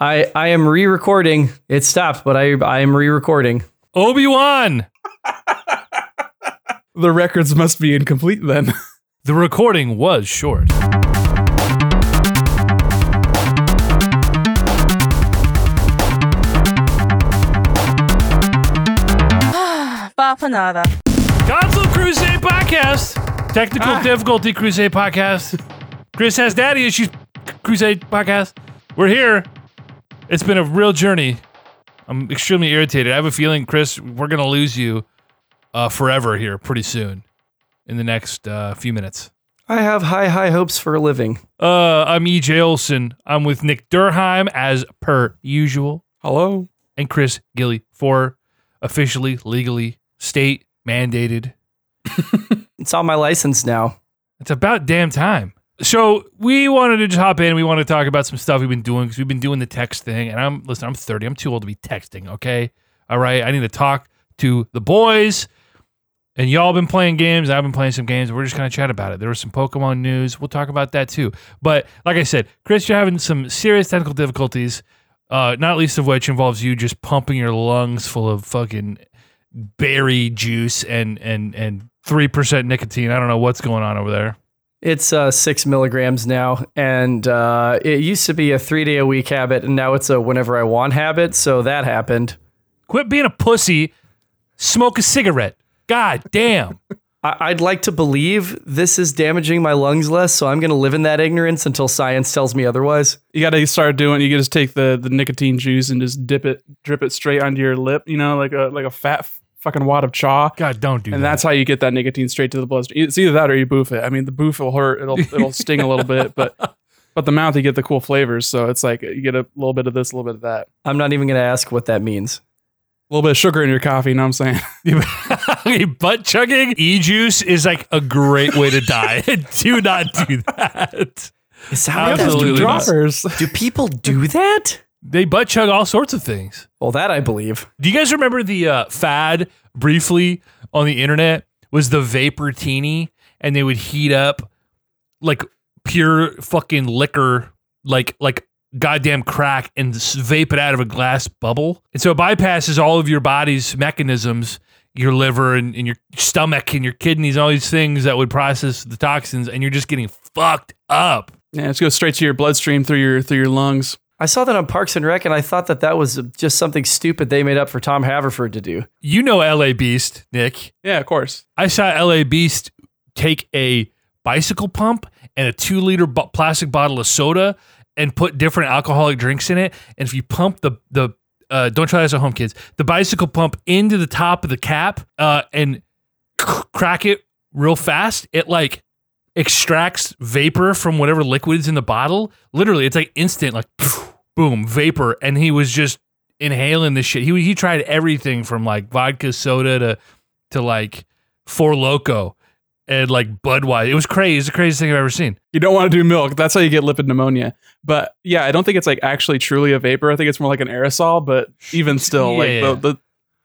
I I am re-recording. It stopped, but I I am re-recording. Obi Wan. The records must be incomplete then. The recording was short. Bapanada. Console Crusade podcast. Technical ah. difficulty Crusade podcast. Chris has daddy issues Crusade podcast. We're here. It's been a real journey. I'm extremely irritated. I have a feeling, Chris, we're gonna lose you uh, forever here pretty soon. In the next uh, few minutes. I have high high hopes for a living. Uh, I'm EJ Olson. I'm with Nick Durheim as per usual, Hello. and Chris Gilly for officially, legally, state mandated. It's on my license now. It's about damn time. So we wanted to just hop in. We want to talk about some stuff we've been doing because we've been doing the text thing. And I'm listen. I'm 30. I'm too old to be texting. Okay, all right. I need to talk to the boys. And y'all been playing games. I've been playing some games. We're just gonna chat about it. There was some Pokemon news. We'll talk about that too. But like I said, Chris, you're having some serious technical difficulties. Uh, not least of which involves you just pumping your lungs full of fucking berry juice and and and three percent nicotine. I don't know what's going on over there. It's uh, six milligrams now, and uh, it used to be a three day a week habit, and now it's a whenever I want habit. So that happened. Quit being a pussy. Smoke a cigarette. God damn. I- I'd like to believe this is damaging my lungs less, so I'm going to live in that ignorance until science tells me otherwise. You got to start doing. You can just take the the nicotine juice and just dip it, drip it straight onto your lip. You know, like a like a fat f- fucking wad of chaw. God, don't do And that. And that's how you get that nicotine straight to the bloodstream. It's either that or you boof it. I mean, the boof will hurt. It'll it'll sting a little bit, but but the mouth you get the cool flavors. So it's like you get a little bit of this, a little bit of that, I'm not even going to ask what that means. a little bit of sugar in your coffee. You know what I'm saying? butt chugging e juice is like a great way to die. do not do that. Is that what that's Absolutely. Droppers. Do people do that? They butt chug all sorts of things. Well, that I believe. Do you guys remember the uh, fad briefly on the internet was the Vaportini and they would heat up like pure fucking liquor like like goddamn crack and vape it out of a glass bubble. And so it bypasses all of your body's mechanisms, your liver and, and your stomach and your kidneys and all these things that would process the toxins and you're just getting fucked up. Yeah, it's go straight to your bloodstream through your through your lungs. I saw that on Parks and Rec, and I thought that that was just something stupid they made up for Tom Haverford to do. You know LA Beast, Nick. Yeah, of course. I saw LA Beast take a bicycle pump and a two liter bo- plastic bottle of soda and put different alcoholic drinks in it. And if you pump the the uh, don't try this at home, kids. The bicycle pump into the top of the cap uh, and c- crack it real fast. It like extracts vapor from whatever liquid's in the bottle. Literally, it's like instant, like boom, vapor. And he was just inhaling this shit. He he tried everything from like vodka soda to to like Four Loco and like Budweiser. It was crazy. It's the craziest thing I've ever seen. You don't want to do milk. That's how you get lipid pneumonia. But yeah, I don't think it's like actually truly a vapor. I think it's more like an aerosol. But even still, Yeah. like the, the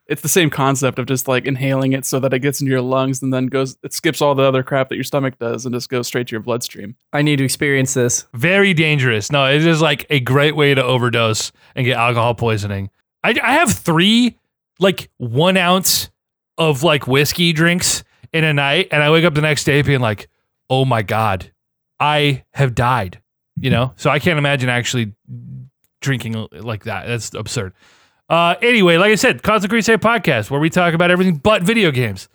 it's the same concept of just like inhaling it so that it gets into your lungs and then goes it skips all the other crap that your stomach does and just goes straight to your bloodstream. I need to experience this. Very dangerous. No, it is like a great way to overdose and get alcohol poisoning. I, I have three like one ounce of like whiskey drinks in a night, and I wake up the next day being like, oh my God, I have died. You know? So I can't imagine actually drinking like that. That's absurd. Uh, anyway, like I said, Constant Crusade podcast where we talk about everything but video games,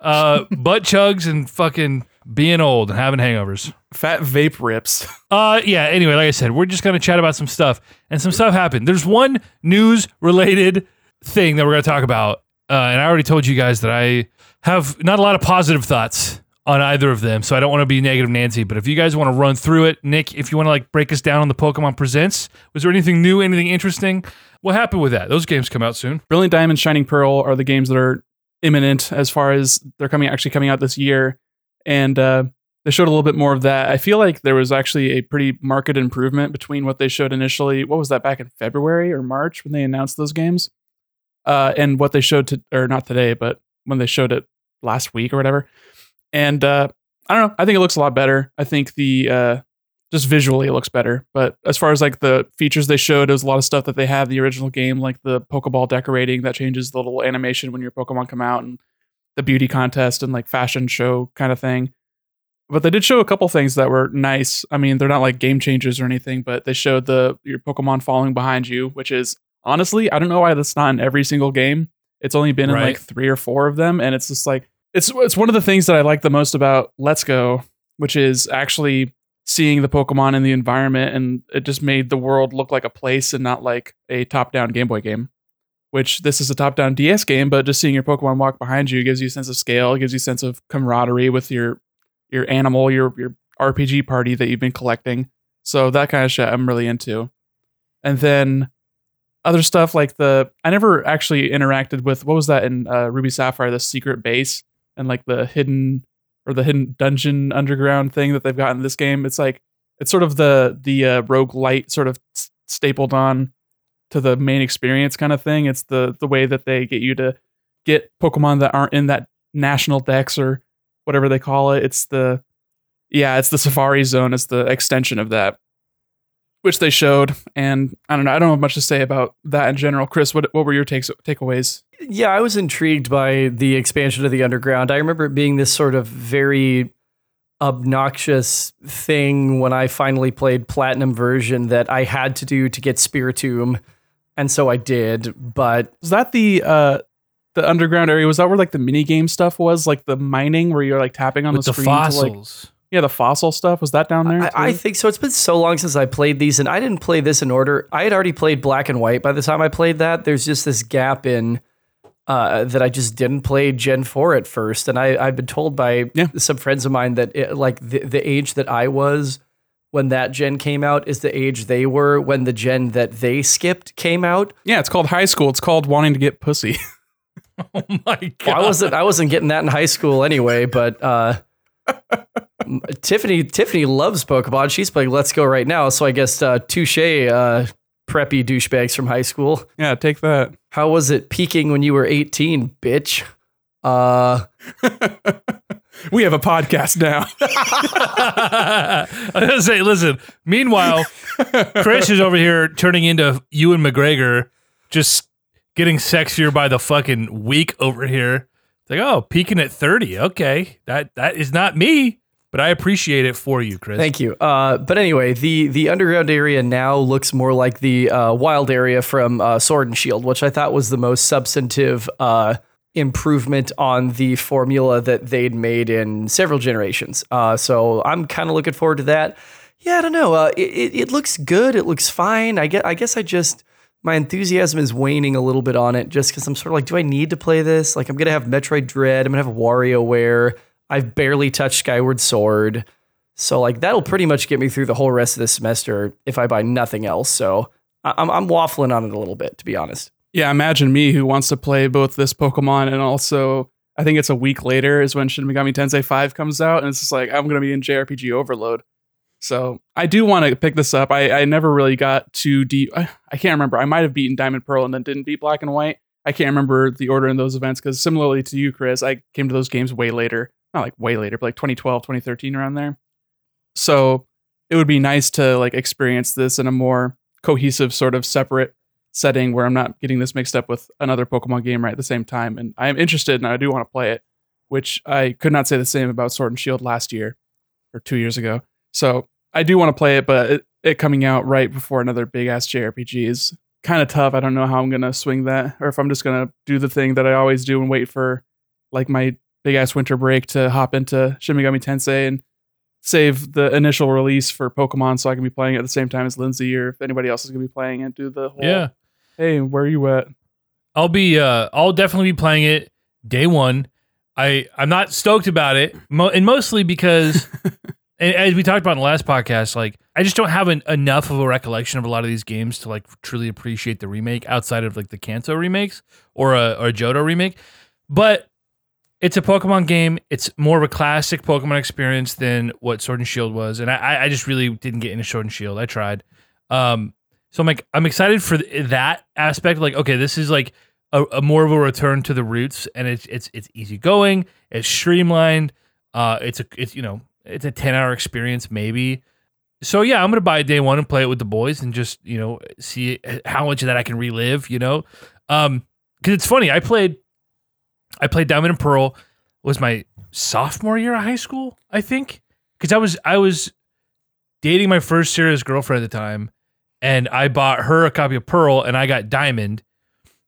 uh, butt chugs and fucking being old and having hangovers. Fat vape rips. Uh, yeah. Anyway, like I said, we're just gonna chat about some stuff, and some stuff happened. There's one news related thing that we're gonna talk about, uh, and I already told you guys that I have not a lot of positive thoughts on either of them, so I don't want to be negative Nancy. But if you guys want to run through it, Nick, if you want to like break us down on the Pokemon Presents, was there anything new, anything interesting? What happened with that? Those games come out soon. Brilliant Diamond, Shining Pearl are the games that are imminent as far as they're coming actually coming out this year, and uh, they showed a little bit more of that. I feel like there was actually a pretty marked improvement between what they showed initially. What was that back in February or March when they announced those games, uh, and what they showed to or not today, but when they showed it last week or whatever. And uh, I don't know. I think it looks a lot better. I think the uh, just visually it looks better. But as far as like the features they showed, it was a lot of stuff that they had in the original game, like the Pokeball decorating that changes the little animation when your Pokemon come out, and the beauty contest and like fashion show kind of thing. But they did show a couple things that were nice. I mean, they're not like game changers or anything, but they showed the your Pokemon following behind you, which is honestly, I don't know why that's not in every single game. It's only been in like three or four of them, and it's just like it's it's one of the things that I like the most about Let's Go, which is actually seeing the Pokemon in the environment, and it just made the world look like a place and not like a top-down Game Boy game. Which this is a top-down DS game, but just seeing your Pokemon walk behind you gives you a sense of scale, gives you a sense of camaraderie with your your animal, your your RPG party that you've been collecting. So that kind of shit I'm really into. And then other stuff like the I never actually interacted with what was that in uh, Ruby Sapphire, the secret base and like the hidden or the hidden dungeon underground thing that they've got in this game. It's like it's sort of the the uh, roguelite sort of stapled on to the main experience kind of thing. It's the the way that they get you to get Pokemon that aren't in that national dex or whatever they call it. It's the yeah, it's the Safari Zone. It's the extension of that, which they showed. And I don't know. I don't have much to say about that in general. Chris, what what were your takes takeaways? Yeah, I was intrigued by the expansion of the underground. I remember it being this sort of very obnoxious thing when I finally played platinum version that I had to do to get Spiritomb, and so I did. But Was that the uh the underground area? Was that where like the mini game stuff was, like the mining where you're like tapping on the the screen to like yeah the fossil stuff? Was that down there? I, I think so. It's been so long since I played these, and I didn't play this in order. I had already played Black and White by the time I played that. There's just this gap in uh, that I just didn't play Gen Four at first, and I I've been told by Yeah. some friends of mine that it, like the the age that I was when that gen came out is the age they were when the gen that they skipped came out. yeah, it's called high school. It's called wanting to get pussy. Oh my god! Well, I wasn't I wasn't getting that in high school anyway, but uh Tiffany Tiffany loves Pokemon. She's playing Let's Go right now, so I guess uh touche uh preppy douchebags from high school. yeah, take that. How was it peaking when you were 18, bitch? Uh We have a podcast now. I was gonna say, listen. Meanwhile, Chris is over here turning into Ewan McGregor, just getting sexier by the fucking week over here. It's like, oh, peaking at thirty. Okay, that that is not me, but I appreciate it for you, Chris. Thank you. Uh, but anyway, the the underground area now looks more like the uh, wild area from uh, Sword and Shield, which I thought was the most substantive uh, improvement on the formula that they'd made in several generations. Uh, so I'm kind of looking forward to that. Yeah, I don't know. Uh, it, it, it looks good. It looks fine. I guess, I guess I just my enthusiasm is waning a little bit on it just because I'm sort of like, do I need to play this? Like, I'm gonna have Metroid Dread. I'm gonna have WarioWare. I've barely touched Skyward Sword. So like that'll pretty much get me through the whole rest of the semester if I buy nothing else. So I'm I'm waffling on it a little bit to be honest. yeah, imagine me who wants to play both this Pokemon and also I think it's a week later is when Shin Megami Tensei 5 comes out and it's just like I'm going to be in JRPG overload. So I do want to pick this up. I, I never really got too deep. I, I can't remember. I might have beaten Diamond Pearl and then didn't beat Black and White. I can't remember the order in those events because similarly to you, Chris, I came to those games way later. Not like way later, but like 2012, 2013 around there. So it would be nice to like experience this in a more cohesive sort of separate setting where I'm not getting this mixed up with another Pokemon game right at the same time. And I am interested and I do want to play it, which I could not say the same about Sword and Shield last year or two years ago. So I do want to play it, but it, it coming out right before another big ass JRPG is kind of tough. I don't know how I'm gonna swing that, or if I'm just gonna do the thing that I always do and wait for like my big ass winter break to hop into Shin Megami Tensei and save the initial release for Pokemon so I can be playing it at the same time as Lindsay or if anybody else is gonna be playing it. Do the whole Yeah, hey, where are you at? I'll be. Uh, I'll definitely be playing it day one. I I'm not stoked about it, mo- and mostly because, and as we talked about in the last podcast, like I just don't have an, enough of a recollection of a lot of these games to like truly appreciate the remake outside of like the Kanto remakes or a or a Johto remake. But it's a Pokemon game. It's more of a classic Pokemon experience than what Sword and Shield was, and I- I just really didn't get into Sword and Shield. I tried. Um, so I'm like, I'm excited for th- that aspect. Like, okay, this is like a, a more of a return to the roots, and it's it's it's easy going. It's streamlined. Uh, it's a it's you know it's a ten hour experience maybe. so yeah, I'm gonna buy day one and play it with the boys and just you know see how much of that I can relive. You know, um, because it's funny. I played, I played Diamond and Pearl. Was my sophomore year of high school, I think, because I was I was dating my first serious girlfriend at the time, and I bought her a copy of Pearl, and I got Diamond,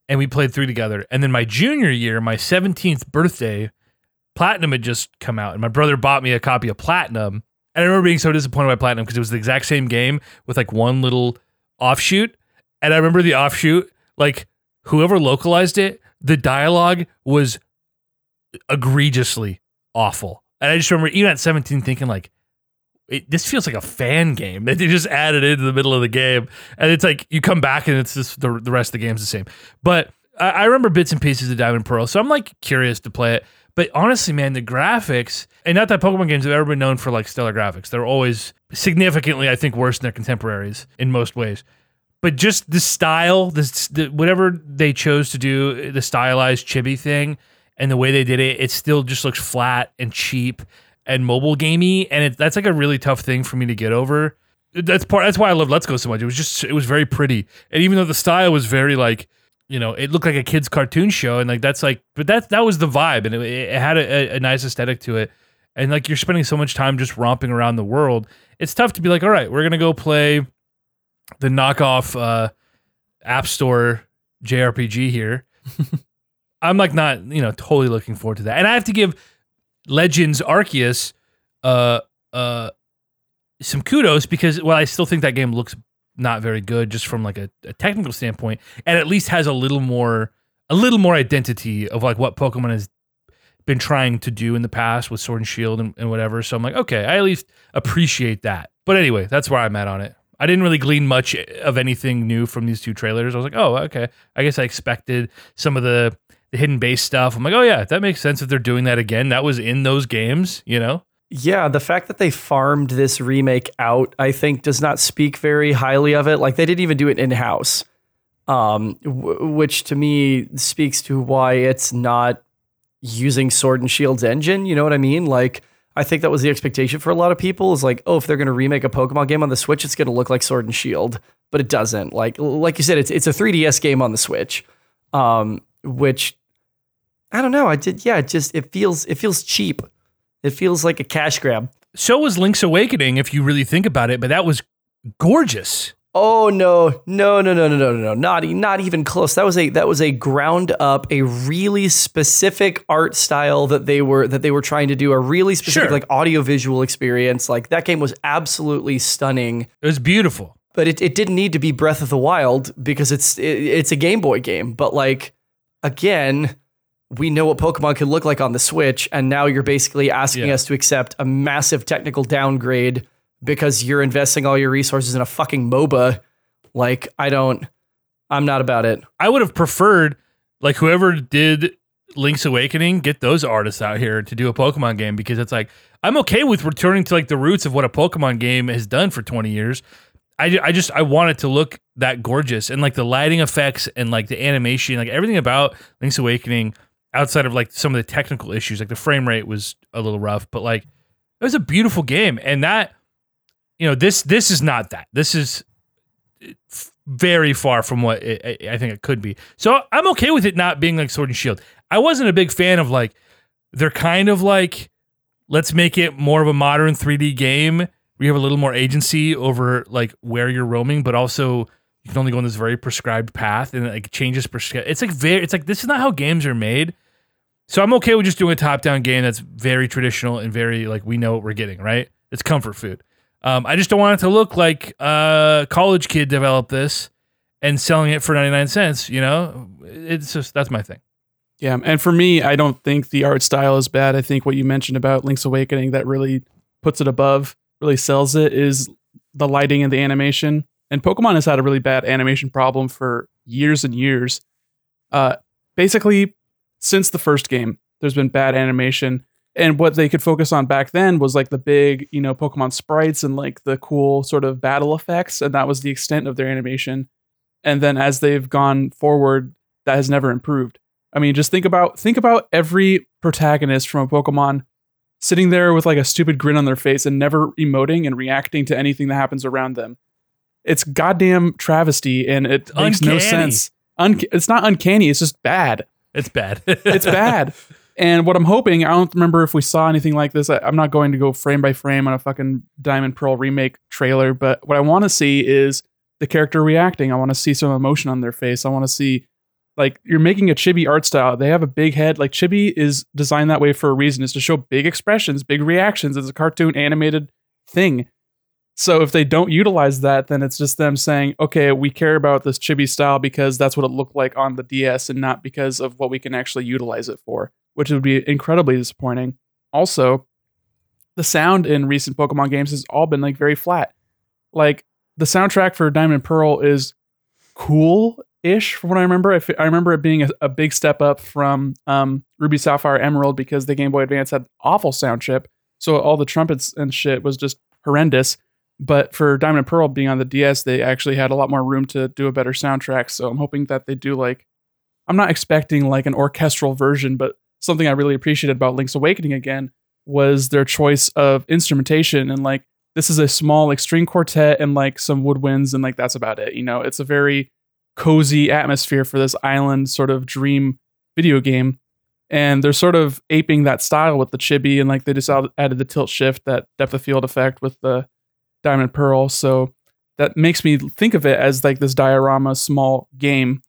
and we played three together. And then my junior year, my 17th birthday, Platinum had just come out, and my brother bought me a copy of Platinum. And I remember being so disappointed by Platinum because it was the exact same game with like one little offshoot. And I remember the offshoot, like whoever localized it, the dialogue was egregiously awful. And I just remember even at 17 thinking like, it, this feels like a fan game that they just added into the middle of the game. And it's like you come back and it's just the, the rest of the game's the same. But I, I remember bits and pieces of Diamond Pearl. So I'm like curious to play it. But honestly, man, the graphics, and not that Pokemon games have ever been known for like stellar graphics. They're always significantly, I think, worse than their contemporaries in most ways. But just the style, this the, whatever they chose to do, the stylized chibi thing, and the way they did it, it still just looks flat and cheap and mobile gamey, and it, that's like a really tough thing for me to get over. That's part. That's why I love Let's Go so much. It was just it was very pretty, and even though the style was very like you know, it looked like a kid's cartoon show, and like that's like, but that that was the vibe, and it, it had a, a, nice aesthetic to it, and like you're spending so much time just romping around the world. It's tough to be like, all right, we're gonna go play the knockoff uh, App Store JRPG here. I'm like not you know totally looking forward to that, and I have to give Legends Arceus uh uh some kudos because well I still think that game looks not very good just from like a, a, technical standpoint and at least has a little more a little more identity of like what pokemon has been trying to do in the past with sword and shield and, and whatever. So i'm like okay i at least appreciate that. But anyway that's where i'm at on it i didn't really glean much of anything new from these two trailers i was like oh okay i guess i expected some of the, the hidden base stuff i'm like oh yeah that makes sense if they're doing that again that was in those games you know yeah, the fact that they farmed this remake out, I think, does not speak very highly of it. Like they didn't even do it in house, um, w- which to me speaks to why it's not using Sword and Shield's engine. You know what I mean? Like I think that was the expectation for a lot of people. Is like, oh, if they're going to remake a Pokemon game on the Switch, it's going to look like Sword and Shield, but it doesn't. Like like you said, it's it's a 3DS game on the Switch, um, which I don't know. I did, yeah. It just it feels it feels cheap it feels like a cash grab. So was Link's Awakening, if you really think about it, but that was gorgeous. Oh no, no, no, no, no, no, no, not not even close. That was a that was a ground up, a really specific art style that they were that they were trying to do, a really specific sure. like audio visual experience. Like that game was absolutely stunning. It was beautiful, but it, it didn't need to be Breath of the Wild because it's it, it's a Game Boy game. But like again, we know what Pokemon could look like on the Switch, and now you're basically asking yeah. us to accept a massive technical downgrade because you're investing all your resources in a fucking MOBA. Like, I don't, I'm not about it. I would have preferred, like, whoever did Link's Awakening, get those artists out here to do a Pokemon game because it's like, I'm okay with returning to like the roots of what a Pokemon game has done for 20 years. I, I just I want it to look that gorgeous and like the lighting effects and like the animation like everything about Link's Awakening outside of like some of the technical issues, like the frame rate was a little rough, but like it was a beautiful game. And that, you know, this this is not that. This is very far from what it, I think it could be. So I'm okay with it not being like Sword and Shield. I wasn't a big fan of like they're kind of like let's make it more of a modern 3D game. We have a little more agency over like where you're roaming, but also you can only go on this very prescribed path and it like changes prescribed. It's like very it's like this is not how games are made. So I'm okay with just doing a top down game that's very traditional and very like we know what we're getting, right? It's comfort food. Um, I just don't want it to look like a college kid developed this and selling it for 99 cents, you know? It's just that's my thing. Yeah, and for me, I don't think the art style is bad. I think what you mentioned about Link's Awakening that really puts it above, really sells it is the lighting and the animation. And Pokemon has had a really bad animation problem for years and years. Uh, basically, since the first game, there's been bad animation. And what they could focus on back then was like the big, you know, Pokemon sprites and like the cool sort of battle effects. And that was the extent of their animation. And then as they've gone forward, that has never improved. I mean, just think about think about every protagonist from a Pokemon sitting there with like a stupid grin on their face and never emoting and reacting to anything that happens around them. It's goddamn travesty and it makes no sense. Un- it's not uncanny, it's just bad. It's bad. It's bad. and what I'm hoping, I don't remember if we saw anything like this. I, I'm not going to go frame by frame on a fucking Diamond Pearl remake trailer, but what I want to see is the character reacting. I want to see some emotion on their face. I want to see like you're making a chibi art style. They have a big head. Like chibi is designed that way for a reason. Is to show big expressions, big reactions. It's a cartoon animated thing. So if they don't utilize that, then it's just them saying, "Okay, we care about this chibi style because that's what it looked like on the DS, and not because of what we can actually utilize it for," which would be incredibly disappointing. Also, the sound in recent Pokemon games has all been like very flat. Like the soundtrack for Diamond Pearl is cool ish from what I remember. I, f- I remember it being a, a big step up from um, Ruby Sapphire Emerald because the Game Boy Advance had awful sound chip. So all the trumpets and shit was just horrendous. But for Diamond and Pearl being on the DS, they actually had a lot more room to do a better soundtrack. So I'm hoping that they do like, I'm not expecting like an orchestral version, but something I really appreciated about Link's Awakening again was their choice of instrumentation and like this is a small like string quartet and like some woodwinds and like that's about it. You know, it's a very cozy atmosphere for this island sort of dream video game. And they're sort of aping that style with the chibi and like they just added the tilt shift, that depth of field effect with the diamond pearl. So that makes me think of it as like this diorama small game.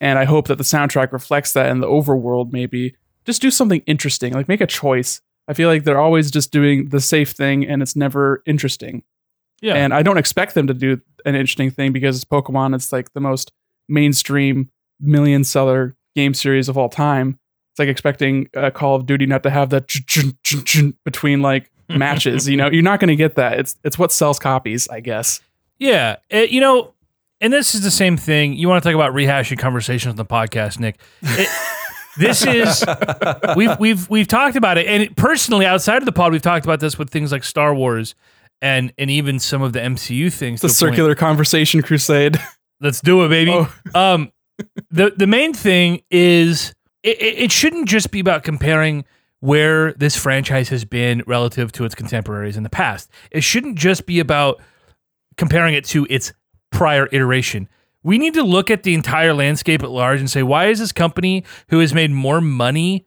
And I hope that the soundtrack reflects that in the overworld maybe. Just do something interesting, like make a choice. I feel like they're always just doing the safe thing and it's never interesting. yeah. And I don't expect them to do an interesting thing because it's Pokemon. It's like the most mainstream million seller game series of all time. It's like expecting uh, Call of Duty not to have that between like matches. you know, you're not going to get that. It's it's what sells copies, I guess. Yeah, uh, you know, and this is the same thing. You want to talk about rehashing conversations on the podcast, Nick? It, this is we've we've we've talked about it, and it, personally, outside of the pod, we've talked about this with things like Star Wars and and even some of the MCU things. The a point. circular conversation crusade. Let's do it, baby. Oh. Um, the the main thing is it it shouldn't just be about comparing where this franchise has been relative to its contemporaries in the past. It shouldn't just be about comparing it to its prior iteration. We need to look at the entire landscape at large and say, why is this company who has made more money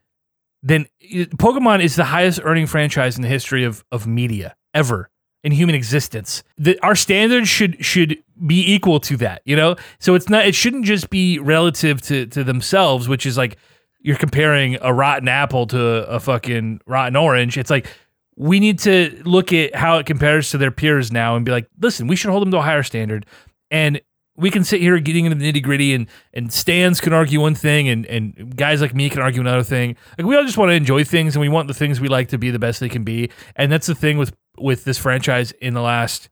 than Pokemon is the highest earning franchise in the history of, of media ever in human existence. The, our standards should should be equal to that, you know? So it's not it shouldn't just be relative to to themselves, which is like you're comparing a rotten apple to a fucking rotten orange. It's like we need to look at how it compares to their peers now and be like, listen, we should hold them to a higher standard. And we can sit here getting into the nitty gritty and and stands can argue one thing and and guys like me can argue another thing. Like we all just want to enjoy things and we want the things we like to be the best they can be. And that's the thing with with this franchise in the last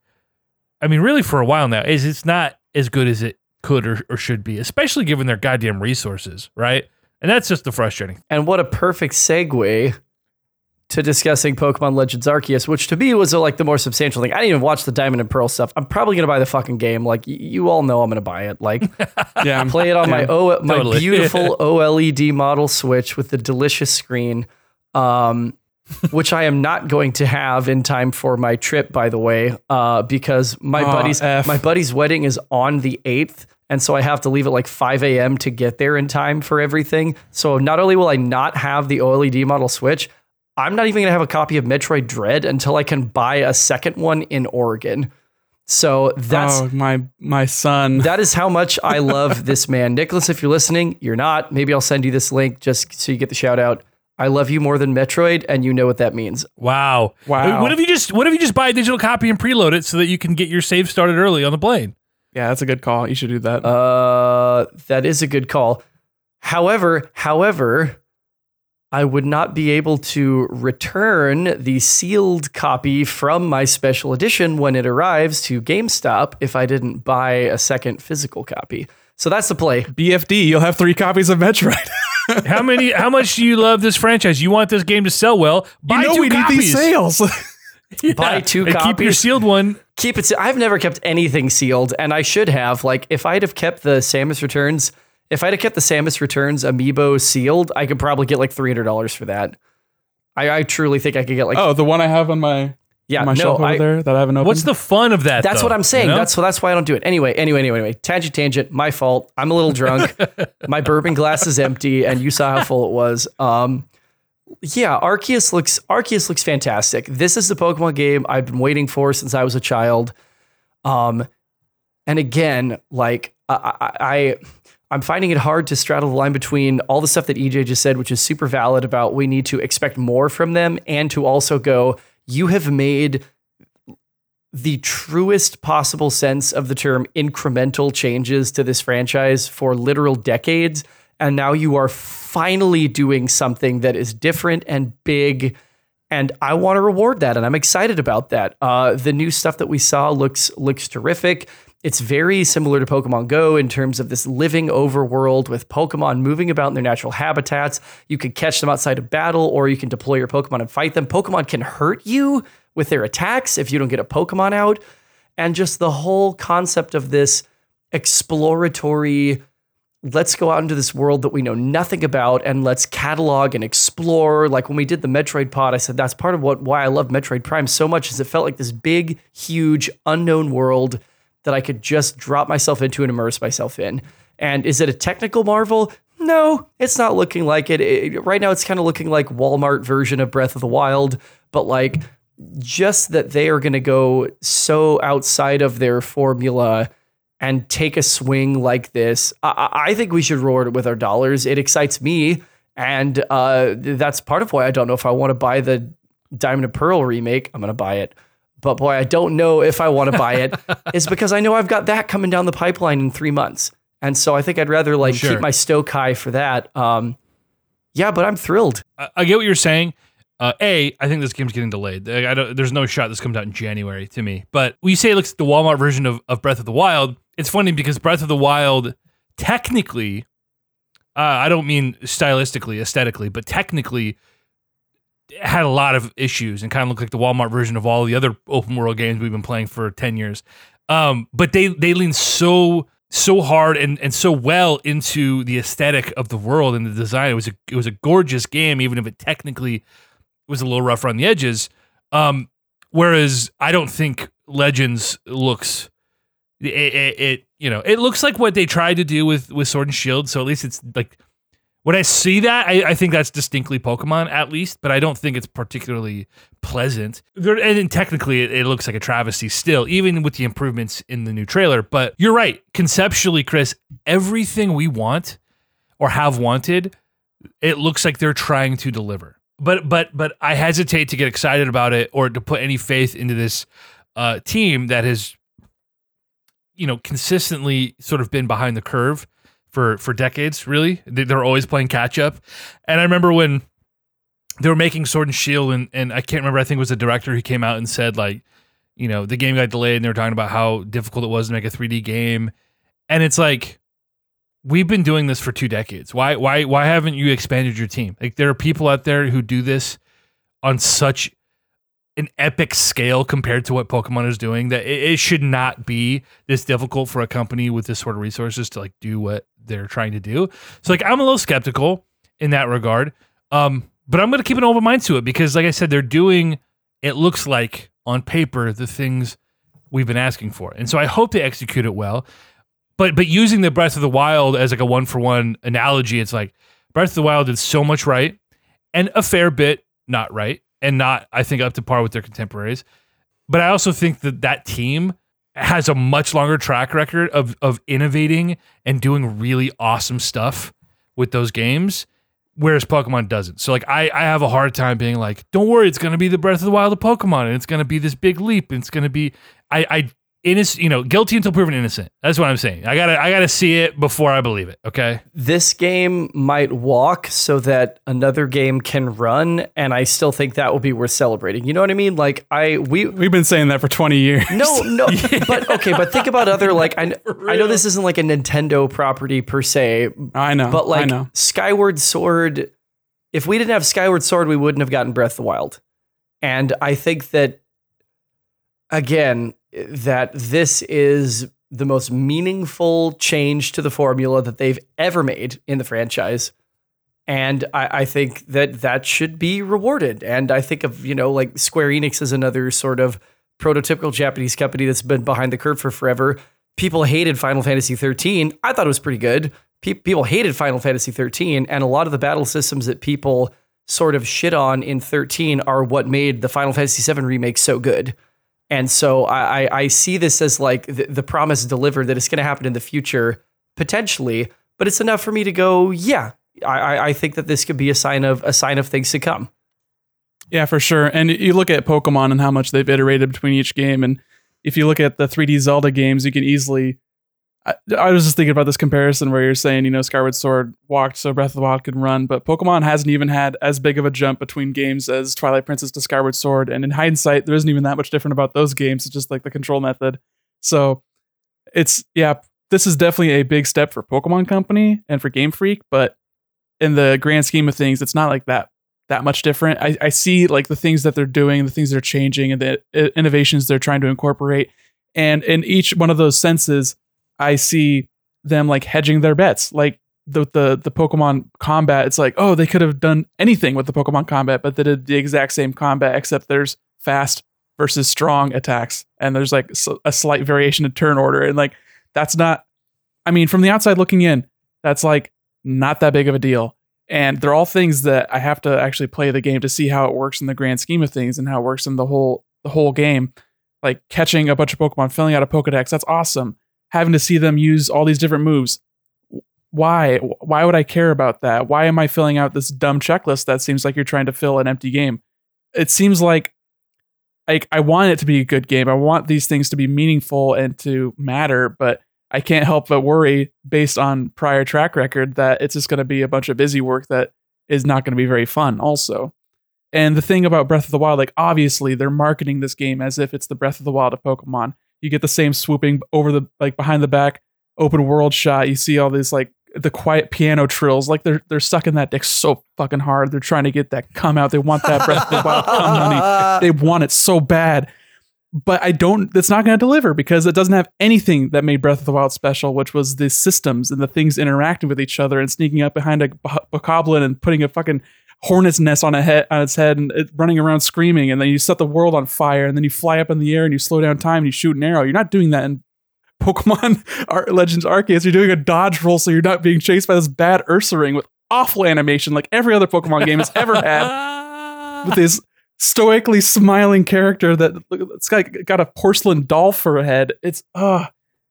I mean, really for a while now, is it's not as good as it could or, or should be, especially given their goddamn resources, right? And that's just the frustrating. And what a perfect segue to discussing Pokemon Legends Arceus, which to me was uh, like the more substantial thing. I didn't even watch the Diamond and Pearl stuff. I'm probably gonna buy the fucking game. Like y- you all know, I'm gonna buy it. Like Yeah, play it on my o- my Totally. beautiful OLED model Switch with the delicious screen, um, which I am not going to have in time for my trip. By the way, uh, because my Aw, buddy's F. my buddy's wedding is on the eighth. And so I have to leave at like 5 a.m. to get there in time for everything. So not only will I not have the OLED model Switch, I'm not even gonna have a copy of Metroid Dread until I can buy a second one in Oregon. So that's oh my my son. that is how much I love this man. Nicholas, if you're listening, you're not. Maybe I'll send you this link just so you get the shout out. I love you more than Metroid, and you know what that means. Wow. Wow. What if you just what if you just buy a digital copy and preload it so that you can get your save started early on the plane? yeah, that's a good call. You should do that. Uh, that is a good call. However, however, I would not be able to return the sealed copy from my special edition when it arrives to GameStop if I didn't buy a second physical copy. So that's the play. BFD, you'll have three copies of Metroid. How many how much do you love this franchise? You want this game to sell well? Buy you know two we copies. need these sales. Yeah. Buy two and Keep your sealed one. keep it. se- I've never kept anything sealed, and I should have. Like, if I'd have kept the Samus Returns, if I'd have kept the Samus Returns amiibo sealed, I could probably get like three hundred dollars for that. I, I truly think I could get like Oh, the one I have on my yeah on my no shelf over I, there that I haven't opened. What's the fun of that? That's though, what I'm saying. you know? That's so that's why I don't do it. Anyway, anyway, anyway, anyway. Tangent, tangent. My fault. I'm a little drunk. my bourbon glass is empty, and you saw how full it was. Um, yeah, Arceus looks Arceus looks fantastic. This is the Pokemon game I've been waiting for since I was a child. Um, and again, like I, I, I I'm finding it hard to straddle the line between all the stuff that EJ just said, which is super valid about we need to expect more from them, and to also go, you have made the truest possible sense of the term incremental changes to this franchise for literal decades. And now you are finally doing something that is different and big. And I want to reward that. And I'm excited about that. Uh, the new stuff that we saw looks looks terrific. It's very similar to Pokemon Go in terms of this living overworld with Pokemon moving about in their natural habitats. You can catch them outside of battle, or you can deploy your Pokemon and fight them. Pokemon can hurt you with their attacks if you don't get a Pokemon out. And just the whole concept of this exploratory, let's go out into this world that we know nothing about and let's catalog and explore. Like when we did the Metroid pod, I said that's part of what why I love Metroid Prime so much is it felt like this big, huge, unknown world that I could just drop myself into and immerse myself in. And is it a technical marvel? No, it's not looking like it. It- right now, it's kind of looking like Walmart version of Breath of the Wild, but like just that they are going to go so outside of their formula and take a swing like this. I, I think we should reward it with our dollars. It excites me, and uh, that's part of why I don't know if I want to buy the Diamond and Pearl remake. I'm going to buy it. But boy, I don't know if I want to buy it. is because I know I've got that coming down the pipeline in three months, and so I think I'd rather like Sure. keep my stoke high for that. Um, yeah, but I'm thrilled. I, I get what you're saying. Uh, a, I think this game's getting delayed. I don't, there's no shot this comes out in January to me. But when you say it looks like the Walmart version of, of Breath of the Wild, it's funny because Breath of the Wild, technically, uh, I don't mean stylistically, aesthetically, but technically, had a lot of issues and kind of looked like the Walmart version of all the other open world games we've been playing for 10 years. Um, but they they lean so so hard and, and so well into the aesthetic of the world and the design. It was a it was a gorgeous game, even if it technically was a little rough around the edges. Um, whereas I don't think Legends looks it, it, it you know it looks like what they tried to do with with Sword and Shield. So at least it's like when I see that, I, I think that's distinctly Pokemon at least, but I don't think it's particularly pleasant. There, and then technically, it, it looks like a travesty still, even with the improvements in the new trailer. But you're right. Conceptually, Chris, everything we want or have wanted, it looks like they're trying to deliver. But but but I hesitate to get excited about it or to put any faith into this uh, team that has, you know, consistently sort of been behind the curve for for decades. Really, they, they're always playing catch up. And I remember when they were making Sword and Shield, and and I can't remember. I think it was a director who came out and said like, you know, the game got delayed, and they were talking about how difficult it was to make a 3D game. And it's like, we've been doing this for two decades. Why why why haven't you expanded your team? Like there are people out there who do this on such an epic scale compared to what Pokemon is doing that it, it should not be this difficult for a company with this sort of resources to like do what they're trying to do. So like I'm a little skeptical in that regard. Um, but I'm gonna keep an open mind to it because like I said, they're doing it looks like on paper the things we've been asking for. And so I hope they execute it well. But but using the Breath of the Wild as like a one for one analogy, it's like Breath of the Wild did so much right and a fair bit not right and not I think up to par with their contemporaries. But I also think that that team has a much longer track record of of innovating and doing really awesome stuff with those games whereas Pokemon doesn't. So like I I have a hard time being like, don't worry, it's gonna be the Breath of the Wild of Pokemon, and it's gonna be this big leap, and it's gonna be I I innocent, you know, guilty until proven innocent. That's what I'm saying. I gotta I gotta see it before I believe it. Okay. This game might walk so that another game can run, and I still think that will be worth celebrating. You know what I mean? Like I we We've been saying that for 20 years. No, no, but okay, but think about other like I, I know this isn't like a Nintendo property per se, I know. but I like know. Skyward Sword, if we didn't have Skyward Sword, we wouldn't have gotten Breath of the Wild, and I think that again that this is the most meaningful change to the formula that they've ever made in the franchise. And I, I think that that should be rewarded. And I think of, you know, like Square Enix is another sort of prototypical Japanese company that's been behind the curve for forever. People hated Final Fantasy 13. I thought it was pretty good. Pe- people hated Final Fantasy 13. And a lot of the battle systems that people sort of shit on in 13 are what made the Final Fantasy 7 remake so good. And so I, I, see this as like the, the promise delivered that it's going to happen in the future, potentially, but it's enough for me to go, yeah, I, I think that this could be a sign of a sign of things to come. Yeah, for sure. And you look at Pokemon and how much they've iterated between each game, and if you look at the 3D Zelda games, you can easily. I, I was just thinking about this comparison where you're saying, you know, Skyward Sword walked so Breath of the Wild could run, but Pokemon hasn't even had as big of a jump between games as Twilight Princess to Skyward Sword. And in hindsight, there isn't even that much different about those games. It's just like the control method. So it's, yeah, this is definitely a big step for Pokemon Company and for Game Freak, but in the grand scheme of things, it's not like that that much different. I, I see like the things that they're doing, the things they're changing, and the uh, innovations they're trying to incorporate. And in each one of those senses, I see them like hedging their bets. Like the the the Pokemon combat, it's like, oh, they could have done anything with the Pokemon combat, but they did the exact same combat, except there's fast versus strong attacks, and there's like a slight variation in turn order, and like that's not. I mean, from the outside looking in, that's like not that big of a deal. And they're all things that I have to actually play the game to see how it works in the grand scheme of things and how it works in the whole the whole game. Like catching a bunch of Pokemon, filling out a Pokedex, that's awesome. Having to see them use all these different moves. Why? Why would I care about that? Why am I filling out this dumb checklist that seems like you're trying to fill an empty game? It seems like like I want it to be a good game. I want these things to be meaningful and to matter, but I can't help but worry based on prior track record that it's just going to be a bunch of busy work that is not going to be very fun also. And the thing about Breath of the Wild, like obviously they're marketing this game as if it's the Breath of the Wild of Pokemon. You get the same swooping over the like behind the back open world shot. You see all these like the quiet piano trills. Like they're they're sucking that dick so fucking hard. They're trying to get that come out. They want that Breath of the Wild come money. They want it so bad but I don't. It's not going to deliver because it doesn't have anything that made Breath of the Wild special, which was the systems and the things interacting with each other and sneaking up behind a bokoblin and putting a fucking hornet's nest on a head on its head and it, running around screaming, and then you set the world on fire, and then you fly up in the air and you slow down time and you shoot an arrow. You're not doing that in Pokemon Ar- Legends Arceus. You're doing a dodge roll, so you're not being chased by this bad Ursaring with awful animation like every other Pokemon game has ever had. with this stoically smiling character that it's got, got a porcelain doll for a head. It's uh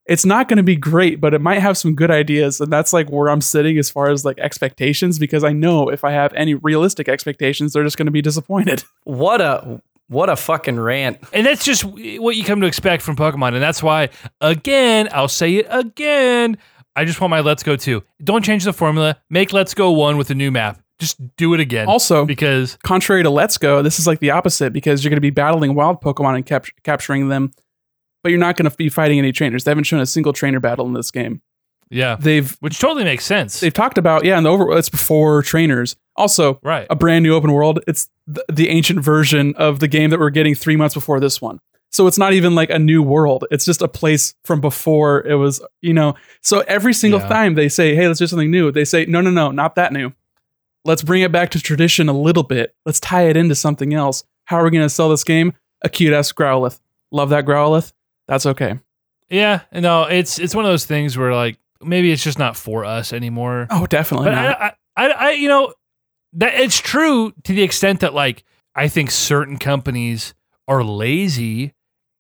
it's not going to be great, but it might have some good ideas, and that's like where I'm sitting as far as like expectations because I know if I have any realistic expectations, they're just going to be disappointed. What a what a fucking rant. And that's just what you come to expect from Pokemon, and that's why again, I'll say it again. I just want my Let's Go 2. Don't change the formula. Make Let's Go 1 with a new map just do it again. Also, because contrary to Let's Go, this is like the opposite because you're going to be battling wild Pokemon and cap- capturing them, but you're not going to be fighting any trainers. They haven't shown a single trainer battle in this game. Yeah, they've which totally makes sense. They've talked about yeah, and the over it's before trainers. Also, right, a brand new open world. It's the, the ancient version of the game that we're getting three months before this one. So it's not even like a new world. It's just a place from before it was, you know. So every single yeah. time they say, "Hey, let's do something new," they say, "No, no, no, not that new." Let's bring it back to tradition a little bit. Let's tie it into something else. How are we going to sell this game? A cute ass Growlithe. Love that Growlithe. That's okay. Yeah, no, it's it's one of those things where like maybe it's just not for us anymore. Oh, definitely. But I, I, I, you know, that it's true to the extent that like I think certain companies are lazy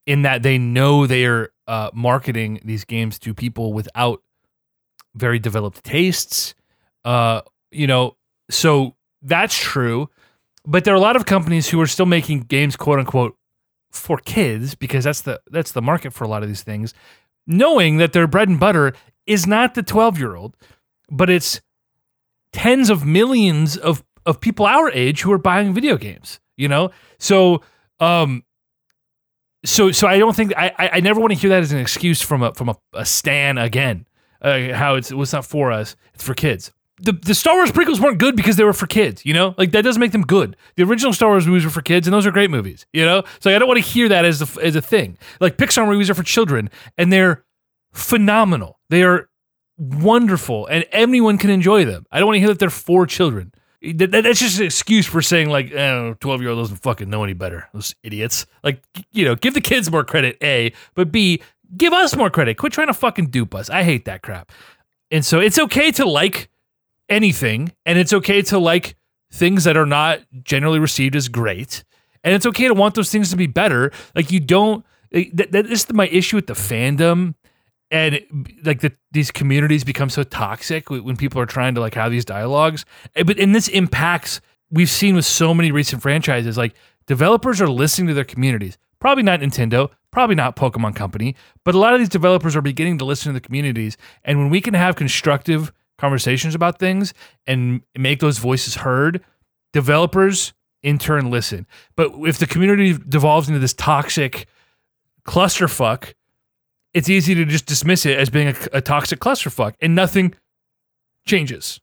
in that they know they are uh, marketing these games to people without very developed tastes. Uh, you know, so that's true. But there are a lot of companies who are still making games, quote unquote, for kids because that's the that's the market for a lot of these things, knowing that their bread and butter is not the 12 year old, but it's tens of millions of of people our age who are buying video games. You know, so um, so so I don't think I I never want to hear that as an excuse from a from a, a stan again. Uh, how it's well, it's not for us, it's for kids the, the Star Wars prequels weren't good because they were for kids, you know? Like that doesn't make them good. The original Star Wars movies were for kids and those are great movies, you know? So I don't want to hear that as a, as a thing. Like Pixar movies are for children and they're phenomenal. They are wonderful and anyone can enjoy them. I don't want to hear that they're for children. That- that- That's just an excuse for saying like, eh, 12 year old doesn't fucking know any better. Those idiots. Like, you know, give the kids more credit, A, but B, give us more credit. Quit trying to fucking dupe us. I hate that crap. And so it's okay to like anything, and it's okay to like things that are not generally received as great. And it's okay to want those things to be better. Like you don't. That, is my issue with the fandom, and like the, these communities become so toxic when when people are trying to like have these dialogues. Eh, But and this impacts. We've seen with so many recent franchises, like developers are listening to their communities. Probably not Nintendo, probably not Pokemon Company, but a lot of these developers are beginning to listen to the communities. And when we can have constructive conversations about things and make those voices heard, developers in turn listen. But if the community devolves into this toxic clusterfuck, it's easy to just dismiss it as being a, a toxic clusterfuck and nothing changes.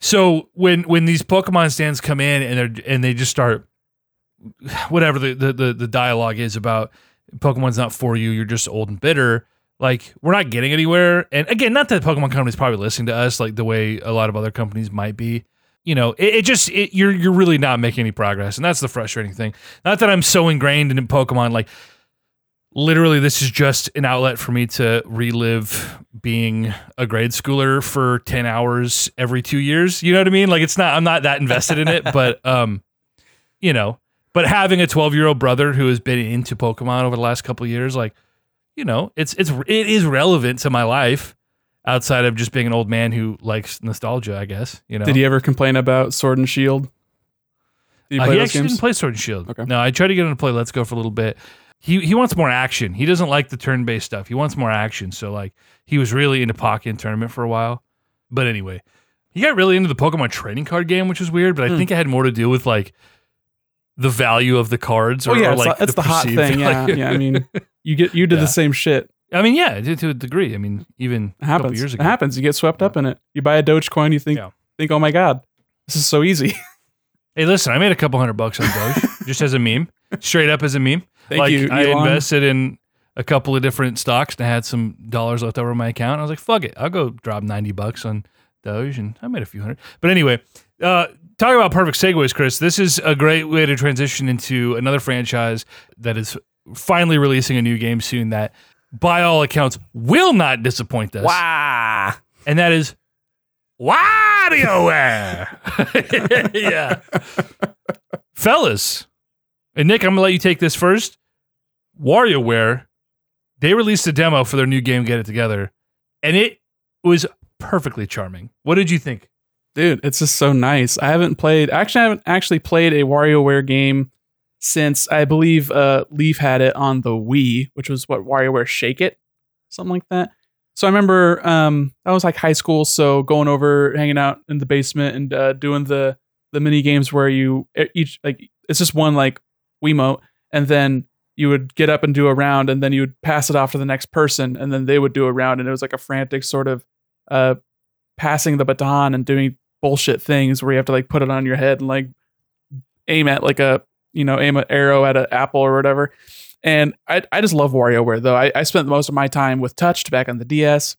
So when when these Pokemon stands come in and they're and they just start whatever the, the, the dialogue is about Pokemon's not for you, you're just old and bitter. Like we're not getting anywhere. And again, not that the Pokemon is probably listening to us like the way a lot of other companies might be. You know, it, it just it, you're you're really not making any progress, and that's the frustrating thing. Not that I'm so ingrained in Pokemon, like literally, this is just an outlet for me to relive being a grade schooler for ten hours every two years. You know what I mean? Like it's not I'm not that invested in it, but um, you know, but having a 12 year old brother who has been into Pokemon over the last couple of years, like, you know, it's it's it is relevant to my life outside of just being an old man who likes nostalgia, I guess. You know, Did he ever complain about Sword and Shield? Did you Uh, he actually games? didn't play Sword and Shield. Okay. No, I tried to get him to play Let's Go for a little bit. He he wants more action. He doesn't like the turn based stuff. He wants more action. So like he was really into Pokkén Tournament for a while. But anyway, he got really into the Pokemon trading card game, which is weird. But I Hmm. think it had more to do with like the value of the cards. Or, oh yeah, or, it's, like the, it's the, hot thing. Yeah, value. yeah. I mean, you get you did Yeah. the same shit. I mean, yeah, to, to a degree. I mean, even It a couple happens. years It ago. happens. You get swept up in it. You buy a Dogecoin. You think think, oh my god, this is so easy. Hey, listen, I made a couple hundred bucks on Doge just as a meme, straight up as a meme. Thank like you, I Elon. invested in a couple of different stocks and I had some dollars left over in my account. I was like, fuck it. I'll go drop 90 bucks on Doge and I made a few hundred. But anyway, uh, talking about perfect segues, Chris, this is a great way to transition into another franchise that is finally releasing a new game soon that, by all accounts, will not disappoint us. Wow. And that is WarioWare. yeah. Fellas, and Nick, I'm going to let you take this first. WarioWare, they released a demo for their new game, Get It Together, and it was perfectly charming. What did you think? Dude, it's just so nice. I haven't played. Actually, I haven't actually played a WarioWare game since I believe uh, Leaf had it on the Wii, which was what WarioWare Shake It, something like that. So I remember um, I was like high school, so going over, hanging out in the basement, and uh, doing the the mini games where you each like it's just one like Wiimote, and then you would get up and do a round, and then you would pass it off to the next person, and then they would do a round, and it was like a frantic sort of uh, passing the baton and doing bullshit things where you have to like put it on your head and like aim at like a you know aim an arrow at an apple or whatever. And I I just love WarioWare though. I, I spent most of my time with Touched back on the DS,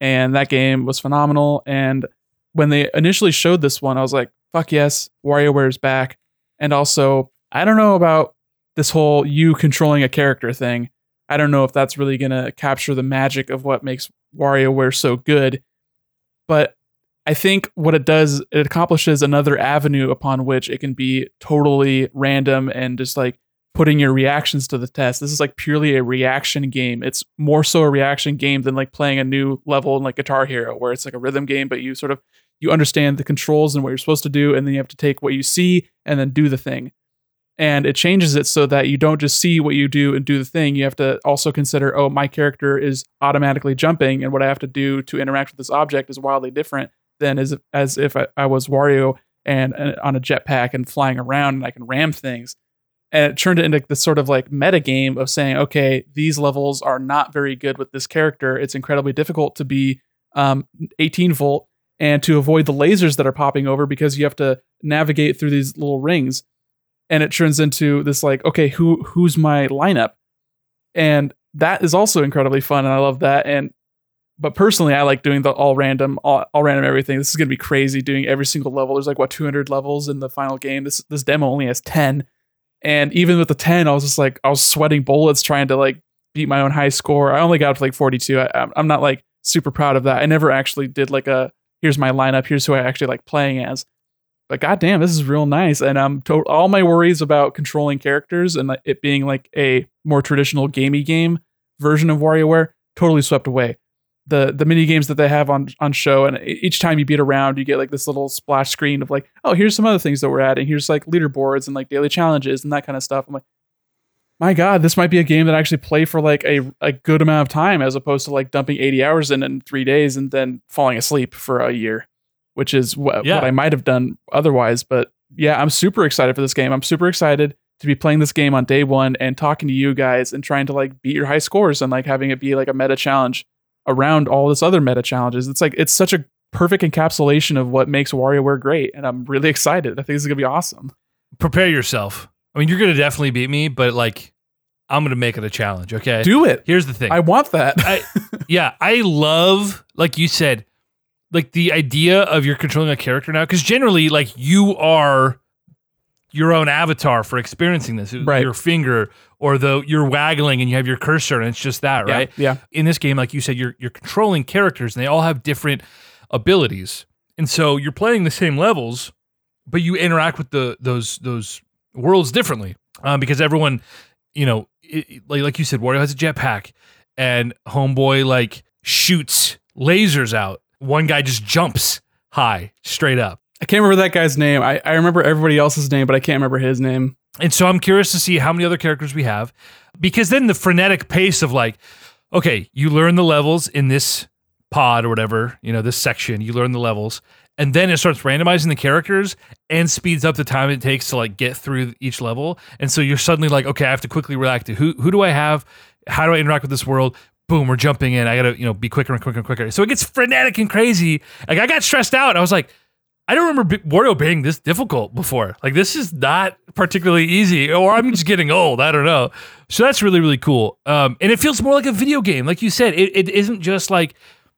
and that game was phenomenal. And when they initially showed this one, I was like, "Fuck yes, WarioWare's back." And also, I don't know about this whole you controlling a character thing. I don't know if that's really gonna capture the magic of what makes WarioWare so good. But I think what it does, it accomplishes another avenue upon which it can be totally random and just like putting your reactions to the test. This is like purely a reaction game. It's more so a reaction game than like playing a new level in like Guitar Hero, where it's like a rhythm game, but you sort of you understand the controls and what you're supposed to do, and then you have to take what you see and then do the thing. And it changes it so that you don't just see what you do and do the thing. You have to also consider, oh, my character is automatically jumping, and what I have to do to interact with this object is wildly different than as as if I, I was Wario and, and on a jetpack and flying around and I can ram things. And it turned it into this sort of like meta game of saying, okay, these levels are not very good with this character. It's incredibly difficult to be um, 18 volt and to avoid the lasers that are popping over because you have to navigate through these little rings. And it turns into this like, okay, who who's my lineup? And that is also incredibly fun, and I love that. And but personally, I like doing the all random, all, all random everything. This is gonna be crazy doing every single level. There's like what 200 levels in the final game. This this demo only has 10, and even with the 10, I was just like I was sweating bullets trying to like beat my own high score. I only got up to like 42. I, I'm- not like super proud of that. I never actually did like a here's my lineup. Here's who I actually like playing as. But goddamn, this is real nice. And I'm to- all my worries about controlling characters and like, it being like a more traditional gamey game version of WarioWare totally swept away. The the mini games that they have on on show, and each time you beat around, you get like this little splash screen of like, oh, here's some other things that we're adding. Here's like leaderboards and like daily challenges and that kind of stuff. I'm like, my God, this might be a game that I actually play for like a, a good amount of time as opposed to like dumping 80 hours in in three days and then falling asleep for a year, which is what, Yeah. what I might have done otherwise. But yeah, I'm super excited for this game. I'm super excited to be playing this game on day one and talking to you guys and trying to like beat your high scores and like having it be like a meta challenge around all this other meta challenges. It's like it's such a perfect encapsulation of what makes WarioWare great. And I'm really excited. I think this is gonna be awesome. Prepare yourself. I mean, you're gonna definitely beat me, but like, I'm gonna make it a challenge. Okay. Do it. Here's the thing. I want that. I yeah, I love like you said, like the idea of you're controlling a character now because generally, like you are your own avatar for experiencing this. Right. Your finger or the you're waggling and you have your cursor and it's just that, right? Yeah. In this game, like you said, you're you're controlling characters and they all have different abilities, and so you're playing the same levels, but you interact with the those those worlds differently um, because everyone, you know, it- like like you said, Wario has a jetpack, and Homeboy like shoots lasers out. One guy just jumps high, straight up. I can't remember that guy's name. I, I remember everybody else's name, but I can't remember his name. And so I'm curious to see how many other characters we have because then the frenetic pace of like, okay, you learn the levels in this pod or whatever, you know, this section, you learn the levels. And then it starts randomizing the characters and speeds up the time it takes to like get through each level. And so you're suddenly like, okay, I have to quickly react to who who do I have? How do I interact with this world? Boom, we're jumping in. I gotta, you know, be quicker and quicker and quicker. So it gets frenetic and crazy. Like I got stressed out. I was like, I don't remember Wario being this difficult before. Like this is not particularly easy, or I'm just getting old. I don't know. So that's really really cool. Um, and it feels more like a video game, like you said. It, it isn't just like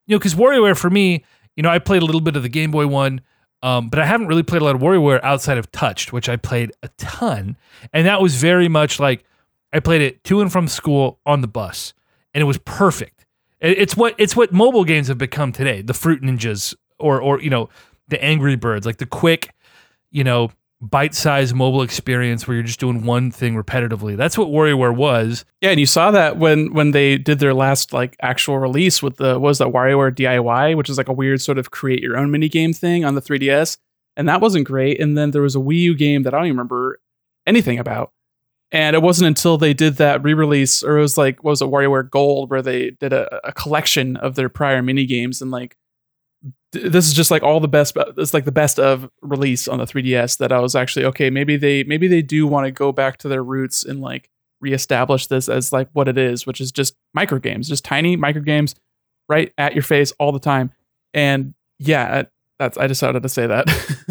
you know, because WarioWare for me, you know, I played a little bit of the Game Boy one, um, but I haven't really played a lot of WarioWare outside of Touched, which I played a ton, and that was very much like I played it to and from school on the bus, and it was perfect. It- It's what it's what mobile games have become today. The Fruit Ninjas, or or you know, the Angry Birds, like the quick, you know, bite-sized mobile experience where you're just doing one thing repetitively. That's what WarioWare was. Yeah, and you saw that when when they did their last like actual release with the was that WarioWare DIY, which is like a weird sort of create your own mini game thing on the 3DS, and that wasn't great. And then there was a Wii U game that I don't even remember anything about. And it wasn't until they did that re-release, or it was like what was it WarioWare Gold, where they did a, a collection of their prior mini games, and like this is just like all the best. It's like the best of release on the 3DS. That I was actually okay. Maybe they maybe they do want to go back to their roots and like reestablish this as like what it is, which is just micro games, just tiny micro games, right at your face all the time. And yeah, that's I decided to say that.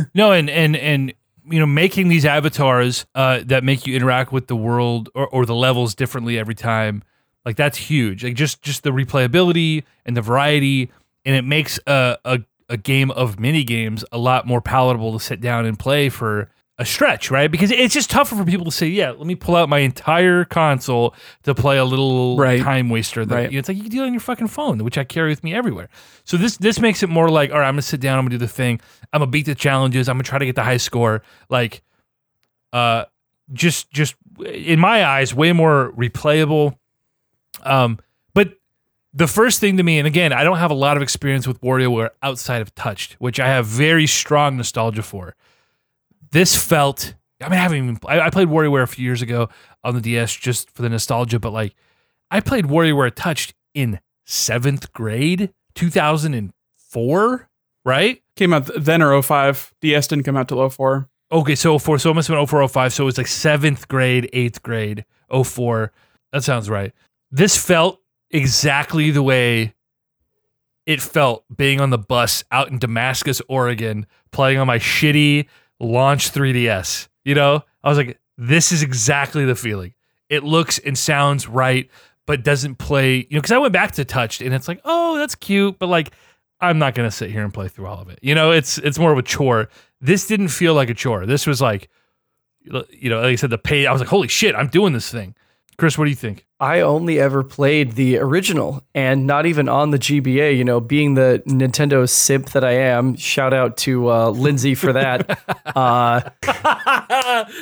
No, and and and you know, making these avatars uh, that make you interact with the world or, or the levels differently every time, like that's huge. Like just just the replayability and the variety, and it makes a a, a game of mini games a lot more palatable to sit down and play for a stretch, right? Because it's just tougher for people to say, yeah, let me pull out my entire console to play a little Right. time waster. That, Right. you know, it's like you can do it on your fucking phone, which I carry with me everywhere. So this this makes it more like, all right, I'm gonna sit down, I'm gonna do the thing, I'm gonna beat the challenges, I'm gonna try to get the high score. Like, uh, just just in my eyes, way more replayable. Um, the first thing to me, and again, I don't have a lot of experience with WarioWare outside of Touched, which I have very strong nostalgia for. This felt. I mean, I haven't even. I, I played WarioWare a few years ago on the DS just for the nostalgia, but like, I played WarioWare Touched in seventh grade, two thousand and four, right? Came out then or 05. DS didn't come out till 04. Okay, so 04, so it must have been 04, 05. So it was like seventh grade, eighth grade, 04. That sounds right. This felt exactly the way it felt being on the bus out in Damascus, Oregon, playing on my shitty launch 3DS. You know, I was like, this is exactly the feeling. It looks and sounds right. but doesn't play. You know, because I went back to touched, and it's like, oh, that's cute, but like, I'm not gonna sit here and play through all of it. You know, it's it's more of a chore. This didn't feel like a chore. This was like, you know, like I said, the pay. I was like, holy shit, I'm doing this thing. Chris, what do you think? I only ever played the original and not even on the GBA. You know, being the Nintendo simp that I am, shout out to uh, Lindsay for that. uh,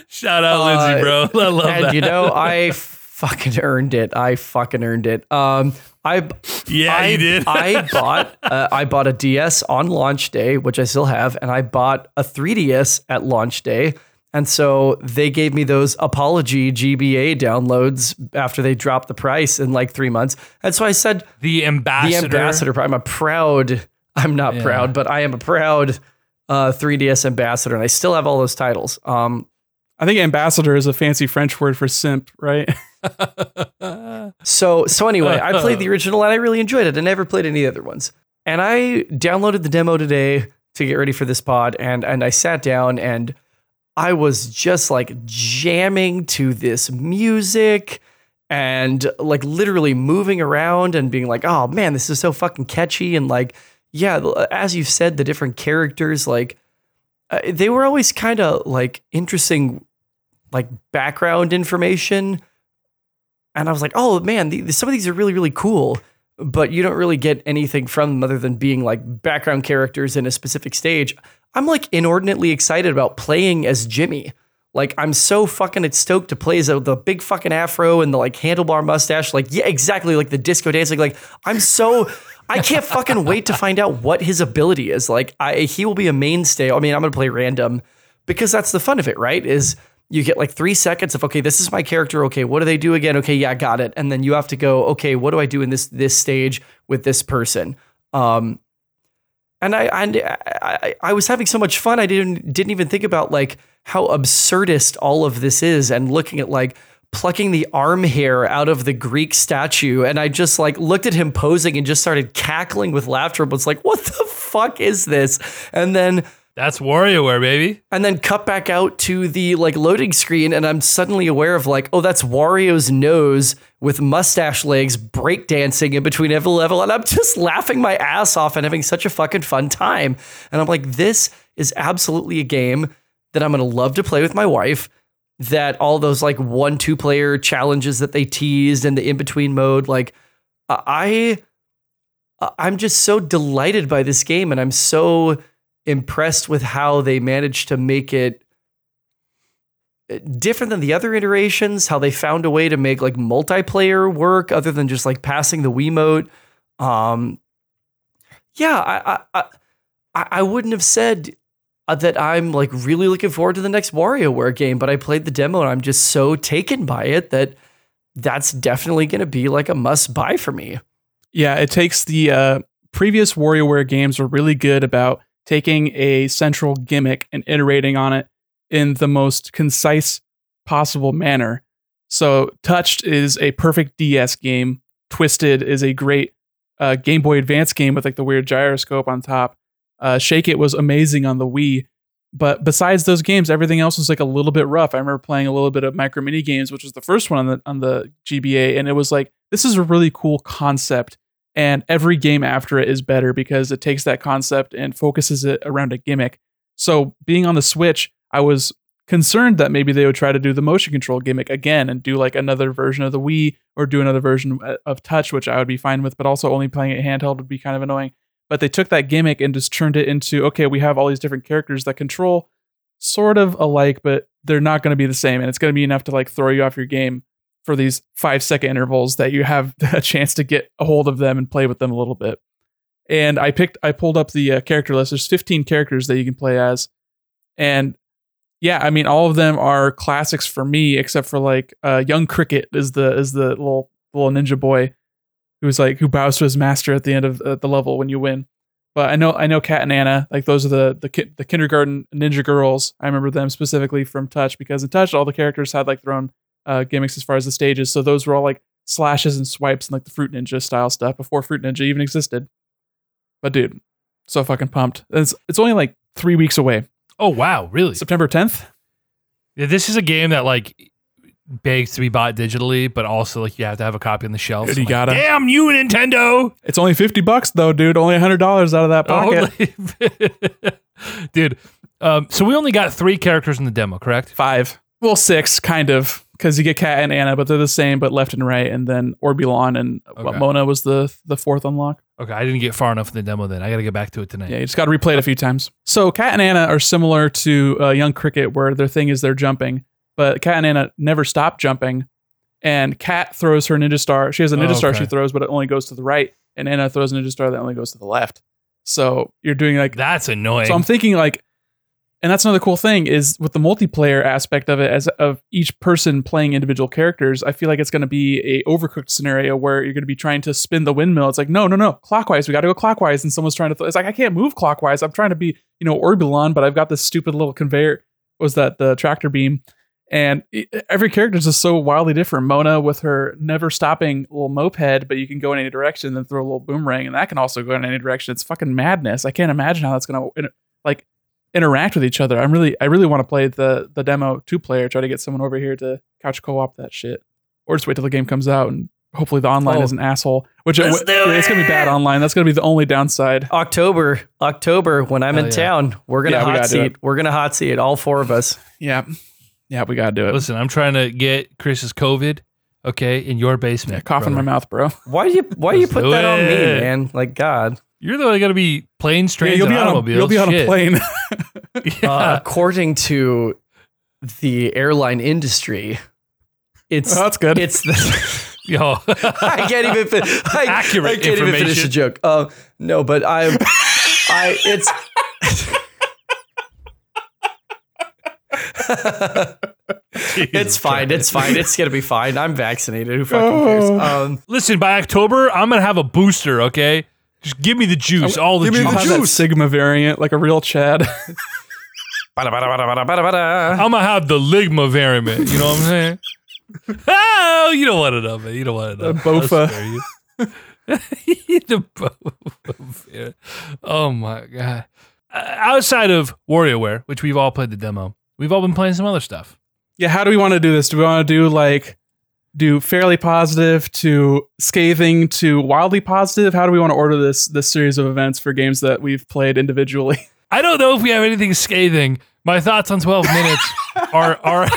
shout out, Lindsay, bro. I love and, that. You know, I fucking earned it. I fucking earned it. Um, I yeah, I, you did. I bought uh, I bought a DS on launch day, which I still have, and I bought a 3DS at launch day and so they gave me those apology GBA downloads after they dropped the price in like three months. And so I said, the ambassador. The ambassador. I'm a proud, I'm not yeah. proud, but I am a proud uh, 3DS ambassador. And I still have all those titles. Um, I think ambassador is a fancy French word for simp, right? so, so anyway, I played the original and I really enjoyed it. I never played any other ones. And I downloaded the demo today to get ready for this pod. And, and I sat down and I was just like jamming to this music and like literally moving around and being like, oh man, this is so fucking catchy. And like, yeah, as you said, the different characters, like, uh, they were always kind of like interesting, like background information. And I was like, oh man, the, some of these are really, really cool but you don't really get anything from them other than being like background characters in a specific stage. I'm like inordinately excited about playing as Jimmy. Like I'm so fucking stoked to play as a, the big fucking afro and the like handlebar mustache. Like yeah, exactly like the disco dancing. Like I'm so I can't fucking wait to find out what his ability is. Like I he will be a mainstay. I mean I'm gonna play random because that's the fun of it, right? Is you get like three seconds of okay, this is my character. Okay, what do they do again? Okay, yeah, got it. And then you have to go. Okay, what do I do in this this stage with this person? Um, and I and I, I was having so much fun. I didn't didn't even think about like how absurdist all of this is, and looking at like plucking the arm hair out of the Greek statue. And I just like looked at him posing and just started cackling with laughter. But it's like, what the fuck is this? And then that's WarioWare, baby. And then cut back out to the like loading screen, and I'm suddenly aware of like, oh, that's Wario's nose with mustache legs breakdancing in between every level. And I'm just laughing my ass off and having such a fucking fun time. And I'm like, this is absolutely a game that I'm gonna love to play with my wife. That all those like one, two player challenges that they teased and the in-between mode, like I I'm just so delighted by this game, and I'm so impressed with how they managed to make it uh, different than the other iterations, how they found a way to make like multiplayer work other than just like passing the Wiimote. Um, yeah, I, I, I, I wouldn't have said uh, that I'm like really looking forward to the next WarioWare game, but I played the demo and I'm just so taken by it that that's definitely going to be like a must buy for me. Yeah, it takes the uh, previous WarioWare games were really good about taking a central gimmick and iterating on it in the most concise possible manner. So, Touched is a perfect DS game. Twisted is a great uh, Game Boy Advance game with like the weird gyroscope on top. Uh, Shake It was amazing on the Wii. But besides those games, everything else was like a little bit rough. I remember playing a little bit of Micro Mini Games, which was the first one on the on the GBA, and it was like this is a really cool concept and every game after it is better because it takes that concept and focuses it around a gimmick. So being on the Switch, I was concerned that maybe they would try to do the motion control gimmick again and do like another version of the Wii or do another version uh, of Touch, which I would be fine with, but also only playing it handheld would be kind of annoying. But they took that gimmick and just turned it into okay, we have all these different characters that control sort of alike, but they're not going to be the same, and it's going to be enough to like throw you off your game for these five second intervals that you have a chance to get a hold of them and play with them a little bit. And I picked, I pulled up the uh, character list. There's 15 characters that you can play as, and yeah, I mean, all of them are classics for me, except for like uh, Young Cricket is the is the little little ninja boy who's like who bows to his master at the end of uh, the level when you win. But I know I know Kat and Ana, like those are the the ki- the kindergarten ninja girls. I remember them specifically from Touch because in Touch all the characters had like their own uh, gimmicks as far as the stages. So those were all like slashes and swipes and like the Fruit Ninja style stuff before Fruit Ninja even existed. But dude, so fucking pumped. It's it's only like three weeks away. Oh wow, really? September 10th. Yeah, this is a game that like begs to be bought digitally, but also like you have to have a copy on the shelf. Dude, you I'm gotta. Damn you, Nintendo! It's only fifty bucks though, dude. Only hundred dollars out of that pocket. Only- Dude, um, so we only got three characters in the demo, correct? Five. Well, six, kind of, because you get Kat and Ana, but they're the same, but left and right, and then Orbulon and what, Okay. Mona was the the fourth unlock. Okay, I didn't get far enough in the demo then. I got to get back to it tonight. Yeah, you just got to replay it a few times. So Kat and Ana are similar to uh, Young Cricket, where their thing is they're jumping, but Kat and Ana never stop jumping. And Kat throws her ninja star. She has a ninja Oh, star okay. she throws, but it only goes to the right. And Ana throws a ninja star that only goes to the left. So you're doing like That's annoying. So I'm thinking like, and that's another cool thing is with the multiplayer aspect of it, as of each person playing individual characters. I feel like it's going to be a overcooked scenario where you're going to be trying to spin the windmill. It's like no, no, no, clockwise. We got to go clockwise, and someone's trying to. Th- it's like I can't move clockwise. I'm trying to be you know Orbulon, but I've got this stupid little conveyor. Was that the tractor beam? And every character is just so wildly different. Mona with her never stopping little moped, but you can go in any direction, then throw a little boomerang, and that can also go in any direction. It's fucking madness. I can't imagine how that's gonna like interact with each other. I'm really, I really want to play the the demo two player. Try to get someone over here to couch co-op that shit, or just wait till the game comes out and hopefully the online Oh. is an asshole. Which Let's it- do it's gonna be bad online. That's gonna be the only downside. October, October, when I'm Hell in yeah. town, we're gonna Yeah, hot gotta seat. We're gonna hot seat all four of us. Yeah, yeah, we gotta do it. Listen, I'm trying to get Chris's COVID, okay, in your Yeah, basement. cough in my mouth, bro. Why do you why do you put do that on me, man? Like God. You're the one got to be planes, Yeah, you'll and be on a, automobiles. you'll be on a Shit. plane. Yeah. Uh, according to the airline industry, it's Oh, that's good. it's the Yo. I can't even fin- I, Accurate I can't even finish information. a joke. Uh, no, but I I it's it's fine. It's fine. It's gonna be fine. I'm vaccinated. Who fucking cares? Oh. Um, Listen, by October, I'm gonna have a booster. Okay, just give me the juice, all the Give me juice. the I'll have that Sigma variant, like a real Chad. bada, bada, bada, bada, bada, bada. I'm gonna have the ligma variant. You know what I'm saying? oh, you don't want to know, man. You don't want to know. The Bofa. I'll spare you. the Bofa. Oh my god. Uh, outside of WarioWare, which we've all played the demo, we've all been playing some other stuff. yeah, how do we want to do this? Do we want to do like do fairly positive to scathing to wildly positive? How do we want to order this this series of events for games that we've played individually? I don't know if we have anything scathing. My thoughts on 12 minutes are are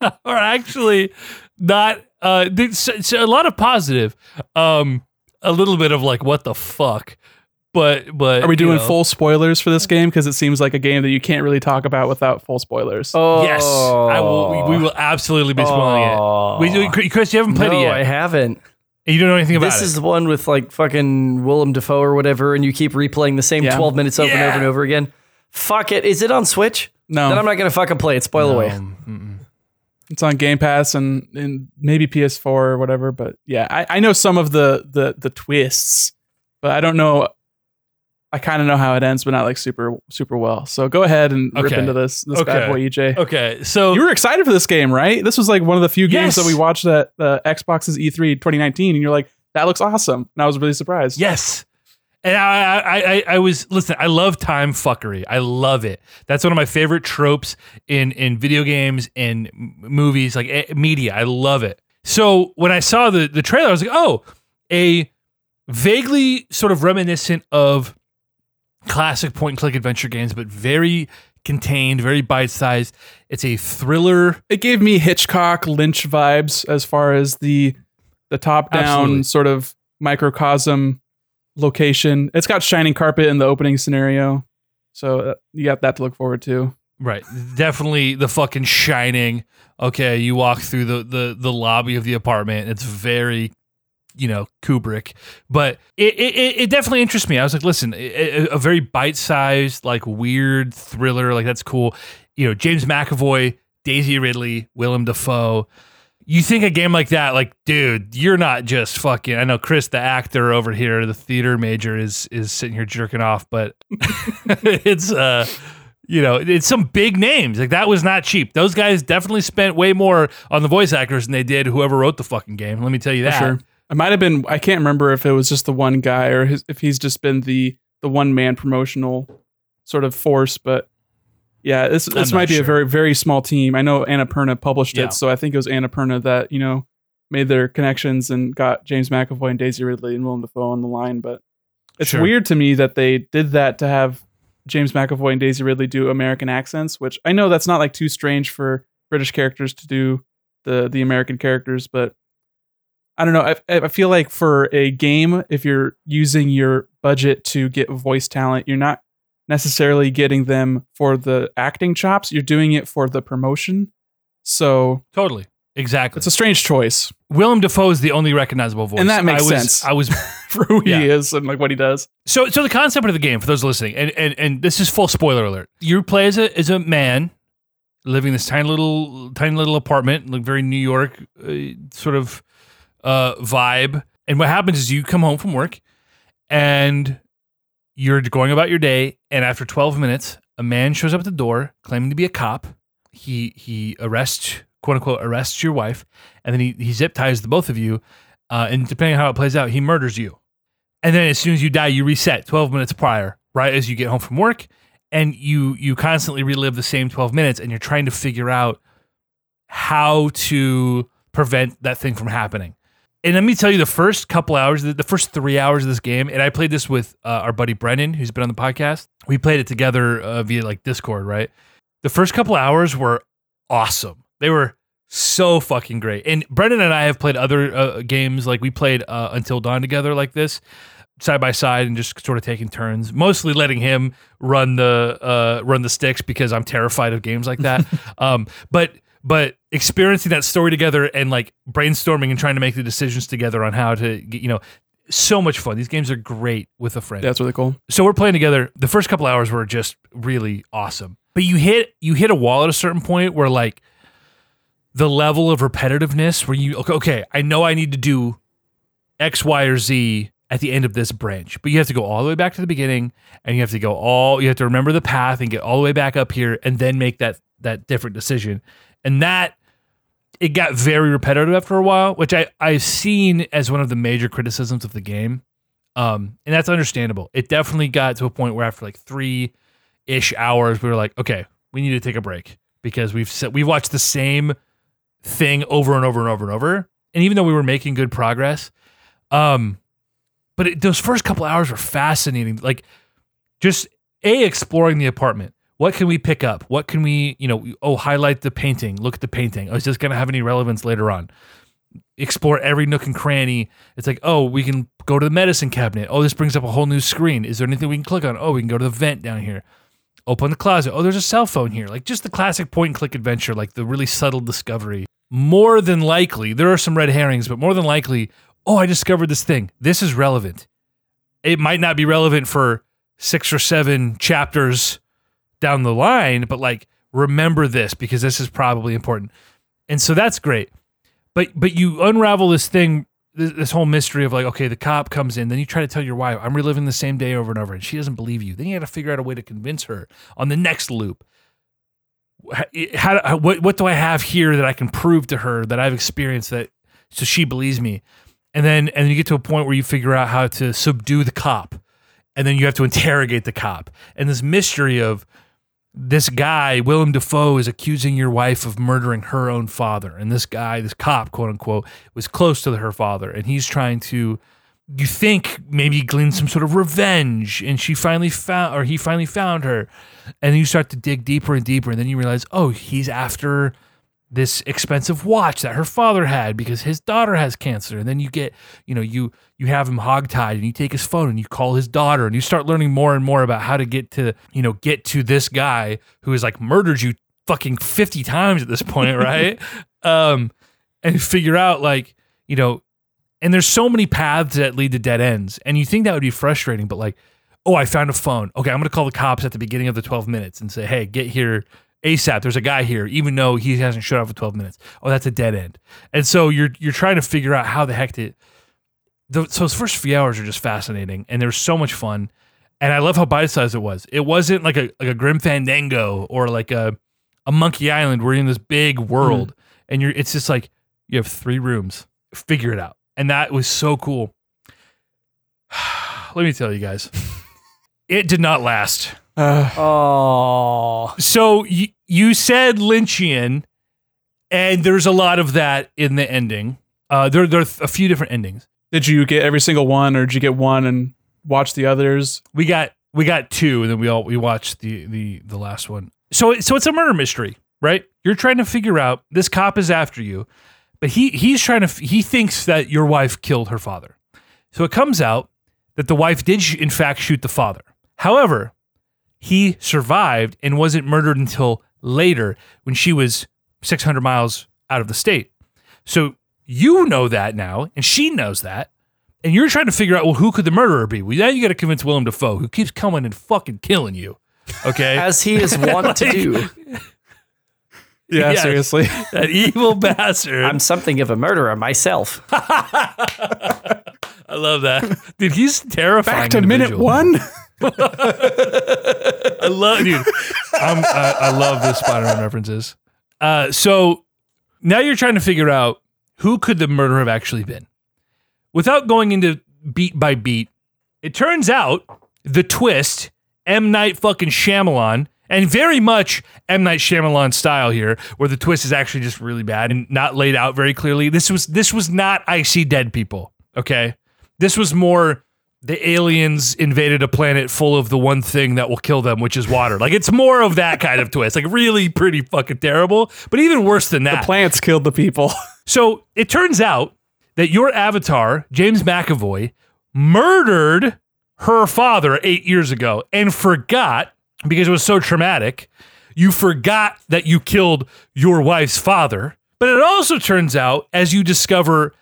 are actually not uh so, so a lot of positive. Um a little bit of like what the fuck. But but Are we you doing know. full spoilers for this game? Because it seems like a game that you can't really talk about without full spoilers. Oh, Yes. I will we, we will absolutely be spoiling Oh. it. We, Chris, you haven't played no, it yet. I haven't. You don't know anything about it. This it. is the one with like fucking Willem Dafoe or whatever, and you keep replaying the same Yeah. 12 minutes over and over and over again. Fuck it. Is it on Switch? No, Then I'm not gonna fucking play it. Spoil away. Um, mm-mm. it's on Game Pass and, and maybe PS4 or whatever. But yeah, I, I know some of the the the twists, but I don't know. I kind of know how it ends, but not like super super well. So go ahead and rip Okay. into this this Okay. bad boy, EJ. Okay, so You were excited for this game, right? This was like one of the few games Yes. that we watched at the Xbox's E E3 2019, and you're like, "That looks awesome," and I was really surprised. Yes. And I, I, I, I was listen. I love time fuckery. I love it. That's one of my favorite tropes in in video games and m- movies, like eh, media. I love it. So when I saw the the trailer, I was like, oh, a vaguely sort of reminiscent of classic point and click adventure games, but very contained, very bite sized. It's a thriller. it gave me Hitchcock Lynch vibes as far as the the top down sort of microcosm location. It's got shining carpet in the opening scenario, so uh, you got that to look forward to. Right. Definitely the fucking shining. Okay, you walk through the the the lobby of the apartment. It's very you know Kubrick, but it it, it definitely interests me. I was like, listen, a, a very bite sized, like weird thriller, like that's cool. You know, James McAvoy, Daisy Ridley, Willem Dafoe. You think a game like that, like, dude, you're not just fucking. I know Chris, the actor over here, the theater major, is is sitting here jerking off, but it's uh you know, it's some big names. Like that was not cheap. Those guys definitely spent way more on the voice actors than they did whoever wrote the fucking game. Let me tell you that. sure. It might have been. I can't remember if it was just the one guy or his, if he's just been the the one man promotional sort of force, but Yeah, this this not might be a very very small team. I know Annapurna published Yeah. it, so I think it was Annapurna that you know made their connections and got James McAvoy and Daisy Ridley and Willem Dafoe on the line. But it's Sure. weird to me that they did that to have James McAvoy and Daisy Ridley do American accents, which I know that's not like too strange for British characters to do the the American characters, but I don't know. I, I feel like for a game, if you're using your budget to get voice talent, you're not necessarily getting them for the acting chops. You're doing it for the promotion. So Totally. Exactly. it's a strange choice Willem Dafoe is the only recognizable voice. And that makes I was, sense. I was for who Yeah. he is and like what he does. so so the concept of the game for those listening, and and, and this is full spoiler alert. You play as a as a man living in this tiny little tiny little apartment, like very New York uh, sort of uh, vibe. And what happens is you come home from work and you're going about your day, and after 12 minutes, a man shows up at the door claiming to be a cop. He he arrests quote unquote arrests your wife, and then he he zip ties the both of you. Uh, and depending on how it plays out, he murders you. And then as soon as you die, you reset 12 minutes prior, right as you get home from work, and you you constantly relive the same 12 minutes, and you're trying to figure out how to prevent that thing from happening. And let me tell you, the first couple hours, the the first three hours of this game, and I played this with uh, our buddy Brennan, who's been on the podcast. We played it together uh, via like Discord, right? The first couple hours were awesome. They were so fucking great. And Brendan and I have played other uh, games, like we played uh, Until Dawn together, like this, side by side, and just sort of taking turns. Mostly letting him run the uh, run the sticks because I'm terrified of games like that. um, but but experiencing that story together and like brainstorming and trying to make the decisions together on how to, get, you know, so much fun. These games are great with a friend That's really cool. so we're playing together. The first couple hours were just really awesome. But you hit you hit a wall at a certain point where like the level of repetitiveness where you okay, okay, I know I need to do X, Y, or Z at the end of this branch, but you have to go all the way back to the beginning and you have to go all you have to remember the path and get all the way back up here and then make that that different decision. And that it got very repetitive after a while, which I, I've seen as one of the major criticisms of the game. Um, and that's understandable. It definitely got to a point where after like three ish hours, we were like, okay, we need to take a break because we've se- we've watched the same thing over and over and over and over. And even though we were making good progress, um, but it, those first couple hours were fascinating. Like just a exploring the apartment. What can we pick up? What can we, you know, oh, highlight the painting. Look at the painting. Oh, is this going to have any relevance later on? Explore every nook and cranny. It's like, oh, we can go to the medicine cabinet. Oh, this brings up a whole new screen. Is there anything we can click on? Oh, we can go to the vent down here. Open the closet. Oh, there's a cell phone here. Like just the classic point and click adventure, like the really subtle discovery. More than likely, there are some red herrings, but more than likely, oh, I discovered this thing. This is relevant. It might not be relevant for six or seven chapters down the line, but like remember this because this is probably important. And so that's great. But but you unravel this thing this, whole mystery of like okay, the cop comes in, then you try to tell your wife, I'm reliving the same day over and over and she doesn't believe you. Then you got to figure out a way to convince her on the next loop. How, how what what do I have here that I can prove to her that I've experienced that so she believes me? And then and then you get to a point where you figure out how to subdue the cop and then you have to interrogate the cop. And this mystery of this guy, Willem Dafoe, is accusing your wife of murdering her own father. And this guy, this cop, quote unquote, was close to her father. And he's trying to, you think, maybe glean some sort of revenge. And she finally found, or he finally found her. And you start to dig deeper and deeper. And then you realize, oh, he's after this expensive watch that her father had because his daughter has cancer. And then you get you know you you have him hogtied and you take his phone and you call his daughter and you start learning more and more about how to get to you know get to this guy who has like murdered you fucking 50 times at this point right? Um and figure out like you know and there's so many paths that lead to dead ends. And you think that would be frustrating but like oh i found a phone. Okay i'm going to call the cops at the beginning of the 12 minutes and say hey get here ASAP. There's a guy here, even though he hasn't showed up for 12 minutes. Oh, that's a dead end. And so you're you're trying to figure out how the heck to. The, so those first few hours are just fascinating, and there's so much fun. And I love how bite sized it was. It wasn't like a like a Grim Fandango or like a a Monkey Island where you're in this big world, mm-hmm. and you're it's just like you have three rooms. Figure it out, and that was so cool. Let me tell you guys. It did not last. Uh, Oh, So y- you said Lynchian, and there's a lot of that in the ending. Uh, there, there are a few different endings. did you get every single one, or did you get one and watch the others? We got we got two, and then we all we watched the the the last one. So so it's a murder mystery, right? You're trying to figure out this cop is after you, but he he's trying to f- he thinks that your wife killed her father. So it comes out that the wife did sh- in fact shoot the father. However, he survived and wasn't murdered until later when she was 600 miles out of the state. So you know that now, and she knows that, and you're trying to figure out well who could the murderer be. Well, now you got to convince Willem Dafoe, who keeps coming and fucking killing you. Okay, as he is wont to do. Yeah, Yes. seriously. that evil bastard. I'm something of a murderer myself. I love that, dude. He's terrifying. Back to minute one. I love, dude. I'm, I, I love the Spider-Man references. Uh, so now you're trying to figure out who could the murderer have actually been, without going into beat by beat. It turns out the twist, M Night fucking Shyamalan, and very much M Night Shyamalan style here, where the twist is actually just really bad and not laid out very clearly. This was this was not I see dead people. Okay, this was more the aliens invaded a planet full of the one thing that will kill them, which is water. Like it's more of that kind of twist. Like really pretty fucking terrible. But even worse than that. The plants killed the people. so it turns out that your avatar, James McAvoy, murdered her father eight years ago and forgot because it was so traumatic. You forgot that you killed your wife's father. But it also turns out, as you discover,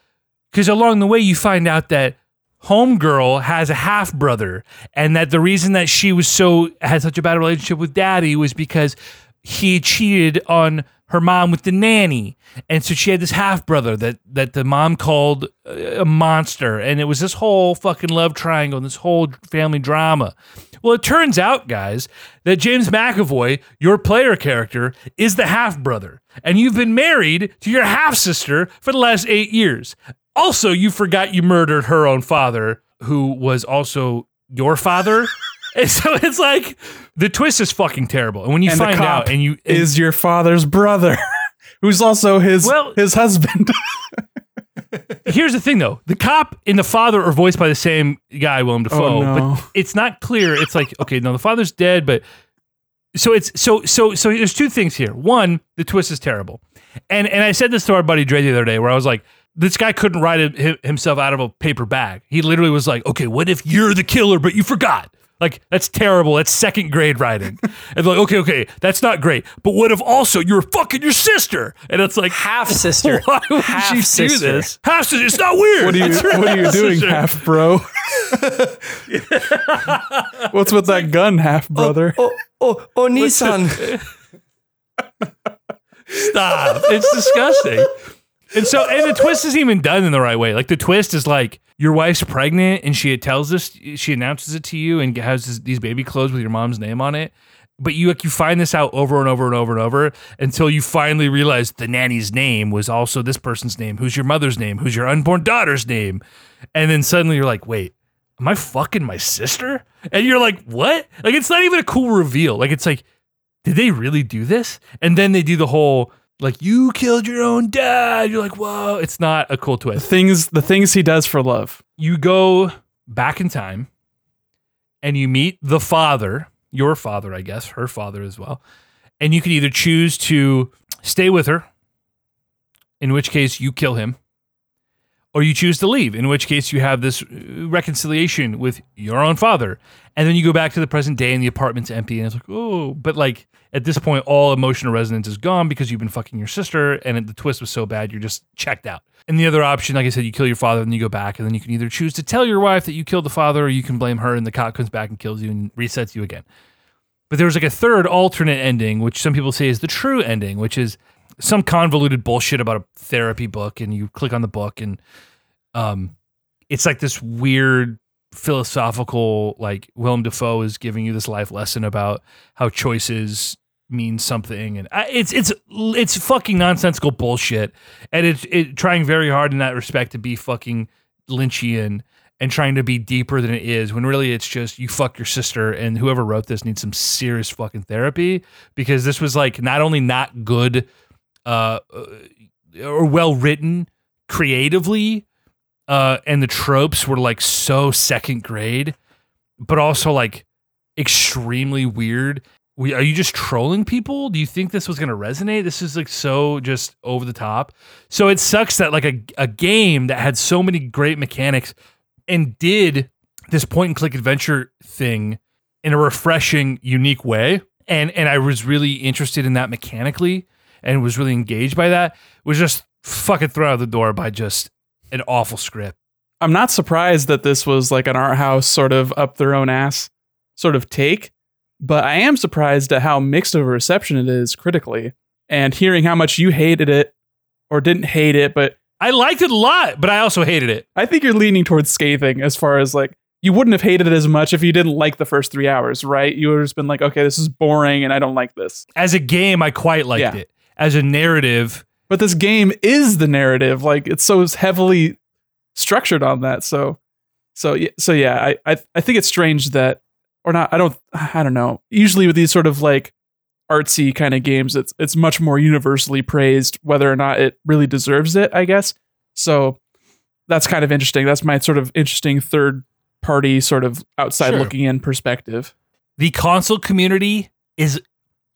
because along the way you find out that homegirl has a half brother and that the reason that she was so had such a bad relationship with daddy was because he cheated on her mom with the nanny. And so she had this half brother that that the mom called a monster. And it was this whole fucking love triangle and this whole family drama. Well it turns out guys that James McAvoy your player character is the half brother and you've been married to your half sister for the last 8 years also, you forgot you murdered her own father, who was also your father. and so it's like the twist is fucking terrible. And when you And find out, and you and- Is your father's brother, who's also his Well- his husband. here's the thing though, the cop and the father are voiced by the same guy, Willem oh, Dafoe, Oh, no. but it's not clear. It's like okay, no, the father's dead, but so it's so so so. There's two things here. One, the twist is terrible, and and I said this to our buddy Dre the other day, where I was like. This guy couldn't write himself out of a paper bag. He literally was like, "Okay, what if you're the killer, but you forgot?" Like that's terrible. That's second grade writing. and like, "Okay, okay, that's not great." But what if also you're fucking your sister? And it's like, Half sister. why would Half you do sister. this? Half sister. It's not weird. What are you That's her What are you doing, sister. half bro? What's with that gun, half brother? Oh, oh, oh, oh Nissan. Stop. It's disgusting. And so, and the twist isn't even done in the right way. Like the twist is like your wife's pregnant, and she tells this, she announces it to you, and has this, these baby clothes with your mom's name on it. But you like you find this out over and over and over and over until you finally realize the nanny's name was also this person's name. Who's your mother's name? Who's your unborn daughter's name? And then suddenly you're like, wait, am I fucking my sister? And you're like, what? Like it's not even a cool reveal. Like it's like, did they really do this? And then they do the whole like you killed your own dad. You're like, whoa, it's not a cool The twist. things the things he does for love. You go back in time and you meet the father, your father, I guess, her father as well. And you can either choose to stay with her, in which case you kill him, or you choose to leave, in which case you have this uh, reconciliation with your own father. And then you go back to the present day and the apartment's empty and it's like, oh, but like at this point, all emotional resonance is gone because you've been fucking your sister and the twist was so bad, you're just checked out. And the other option, like I said, you kill your father and you go back and then you can either choose to tell your wife that you killed the father or you can blame her and the cop comes back and kills you and resets you again. But there was like a third alternate ending, which some people say is the true ending, which is some convoluted bullshit about a therapy book, and you click on the book, and um, it's like this weird philosophical, like Willem Dafoe is giving you this life lesson about how choices mean something, and I, it's it's it's fucking nonsensical bullshit, and it's it trying very hard in that respect to be fucking Lynchian and trying to be deeper than it is when really it's just you fuck your sister and whoever wrote this needs some serious fucking therapy because this was like not only not good uh, uh or well written creatively uh and the tropes were like so second grade but also like extremely weird we, are you just trolling people? Do you think this was going to resonate? This is like so just over the top. So it sucks that like a, a game that had so many great mechanics and did this point and click adventure thing in a refreshing, unique way. And and I was really interested in that mechanically and was really engaged by that. Was just fucking thrown out the door by just an awful script. I'm not surprised that this was like an art house sort of up their own ass sort of take but I am surprised at how mixed of a reception it is critically. And hearing how much you hated it or didn't hate it, but I liked it a lot, but I also hated it. I think you're leaning towards scathing as far as like you wouldn't have hated it as much if you didn't like the first three hours, right? You would have just been like, okay, this is boring and I don't like this. As a game, I quite liked Yeah. it. As a narrative, But this game is the narrative. Like it's so heavily structured on that. So so yeah, so yeah, I, I I think it's strange that or not I don't I don't know. Usually with these sort of like artsy kind of games, it's it's much more universally praised whether or not it really deserves it, I guess. So that's kind of interesting. That's my sort of interesting third party sort of outside Sure. looking in perspective. the console community is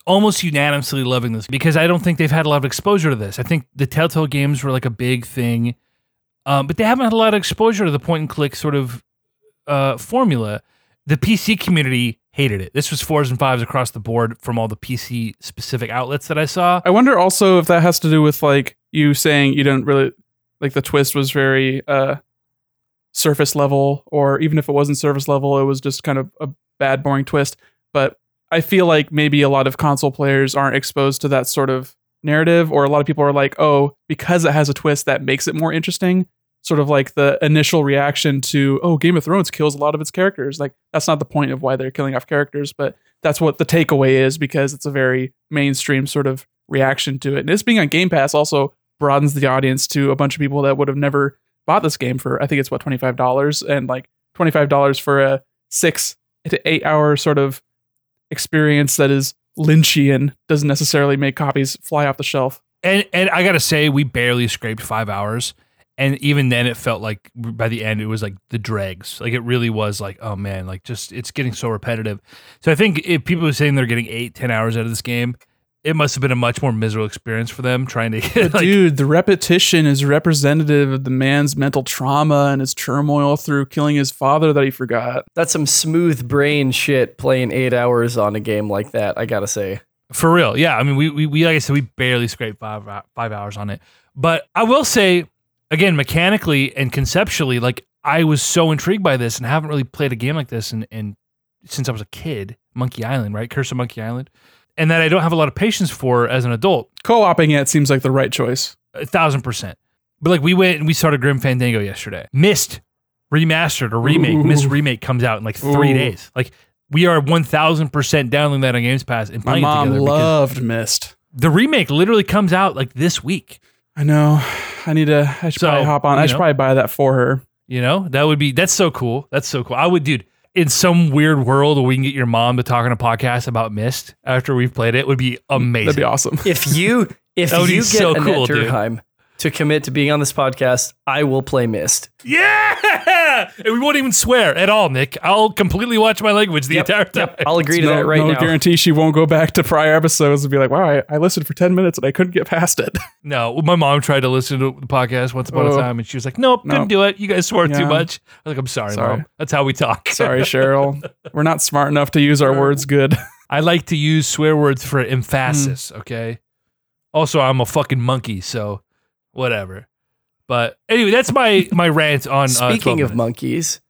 almost unanimously loving this because I don't think they've had a lot of exposure to this. I think the Telltale games were like a big thing, um, but they haven't had a lot of exposure to the point and click sort of uh, formula. The PC community hated it. This was fours and fives across the board from all the PC specific outlets that I saw. I wonder also if that has to do with like you saying you didn't really like the twist was very uh surface level or even if it wasn't surface level it was just kind of a bad boring twist but I feel like maybe a lot of console players aren't exposed to that sort of narrative or a lot of people are like oh because it has a twist that makes it more interesting sort of like the initial reaction to oh Game of Thrones kills a lot of its characters like that's not the point of why they're killing off characters but that's what the takeaway is because it's a very mainstream sort of reaction to it. And this being on Game Pass also broadens the audience to a bunch of people that would have never bought this game for I think it's what twenty five dollars and like twenty five dollars for a six to eight hour sort of experience that is Lynchian doesn't necessarily make copies fly off the shelf. And and I gotta say, we barely scraped five hours. And even then, it felt like by the end, it was like the dregs. Like it really was like, oh man, like just it's getting so repetitive. So I think if people are saying they're getting eight, ten hours out of this game, it must have been a much more miserable experience for them trying to get like, Dude, the repetition is representative of the man's mental trauma and his turmoil through killing his father that he forgot. That's some smooth brain shit playing eight hours on a game like that, I gotta say. For real, yeah. I mean, we, we, we like I said, we barely scraped five five hours on it. But I will say, again, mechanically and conceptually, like I was so intrigued by this, and haven't really played a game like this, and and since I was a kid, Monkey Island, right? Curse of Monkey Island, and that I don't have a lot of patience for as an adult, Co-oping it seems like the right choice. a thousand percent. But like we went and we started Grim Fandango yesterday. Myst remastered or remake. Ooh. Myst remake comes out in like three Ooh. days. Like we are one thousand percent downloading that on Games Pass and My playing it mom together because loved Myst. the remake literally comes out like this week. I know. I need to. I should So, probably hop on. I should know. probably buy that for her. You know, that would be that's so cool. That's so cool. I would, dude. In some weird world where we can get your mom to talk on a podcast about Myst after we've played it, would be amazing. That'd be awesome. If you if That would you be get so Annette cool, dude. Durheim to commit to being on this podcast, I will play Myst. yeah, and we won't even swear at all, Nick. I'll completely watch my language the Yep, entire time. yep, I'll agree to no, that right no now. guarantee she won't go back to prior episodes and be like, "Wow, I, I listened for ten minutes and I couldn't get past it." No, my mom tried to listen to the podcast once upon a Oh. time, and she was like, "Nope, couldn't Nope. do it. You guys swore too much." I was like, "I'm sorry, Sorry. mom. That's how we talk." Sorry, Cheryl. We're not smart enough to use our words good. I like to use swear words for emphasis, hmm. okay? Also, I'm a fucking monkey, so whatever. But anyway, that's my my rant on uh, 12 Speaking of minutes. monkeys,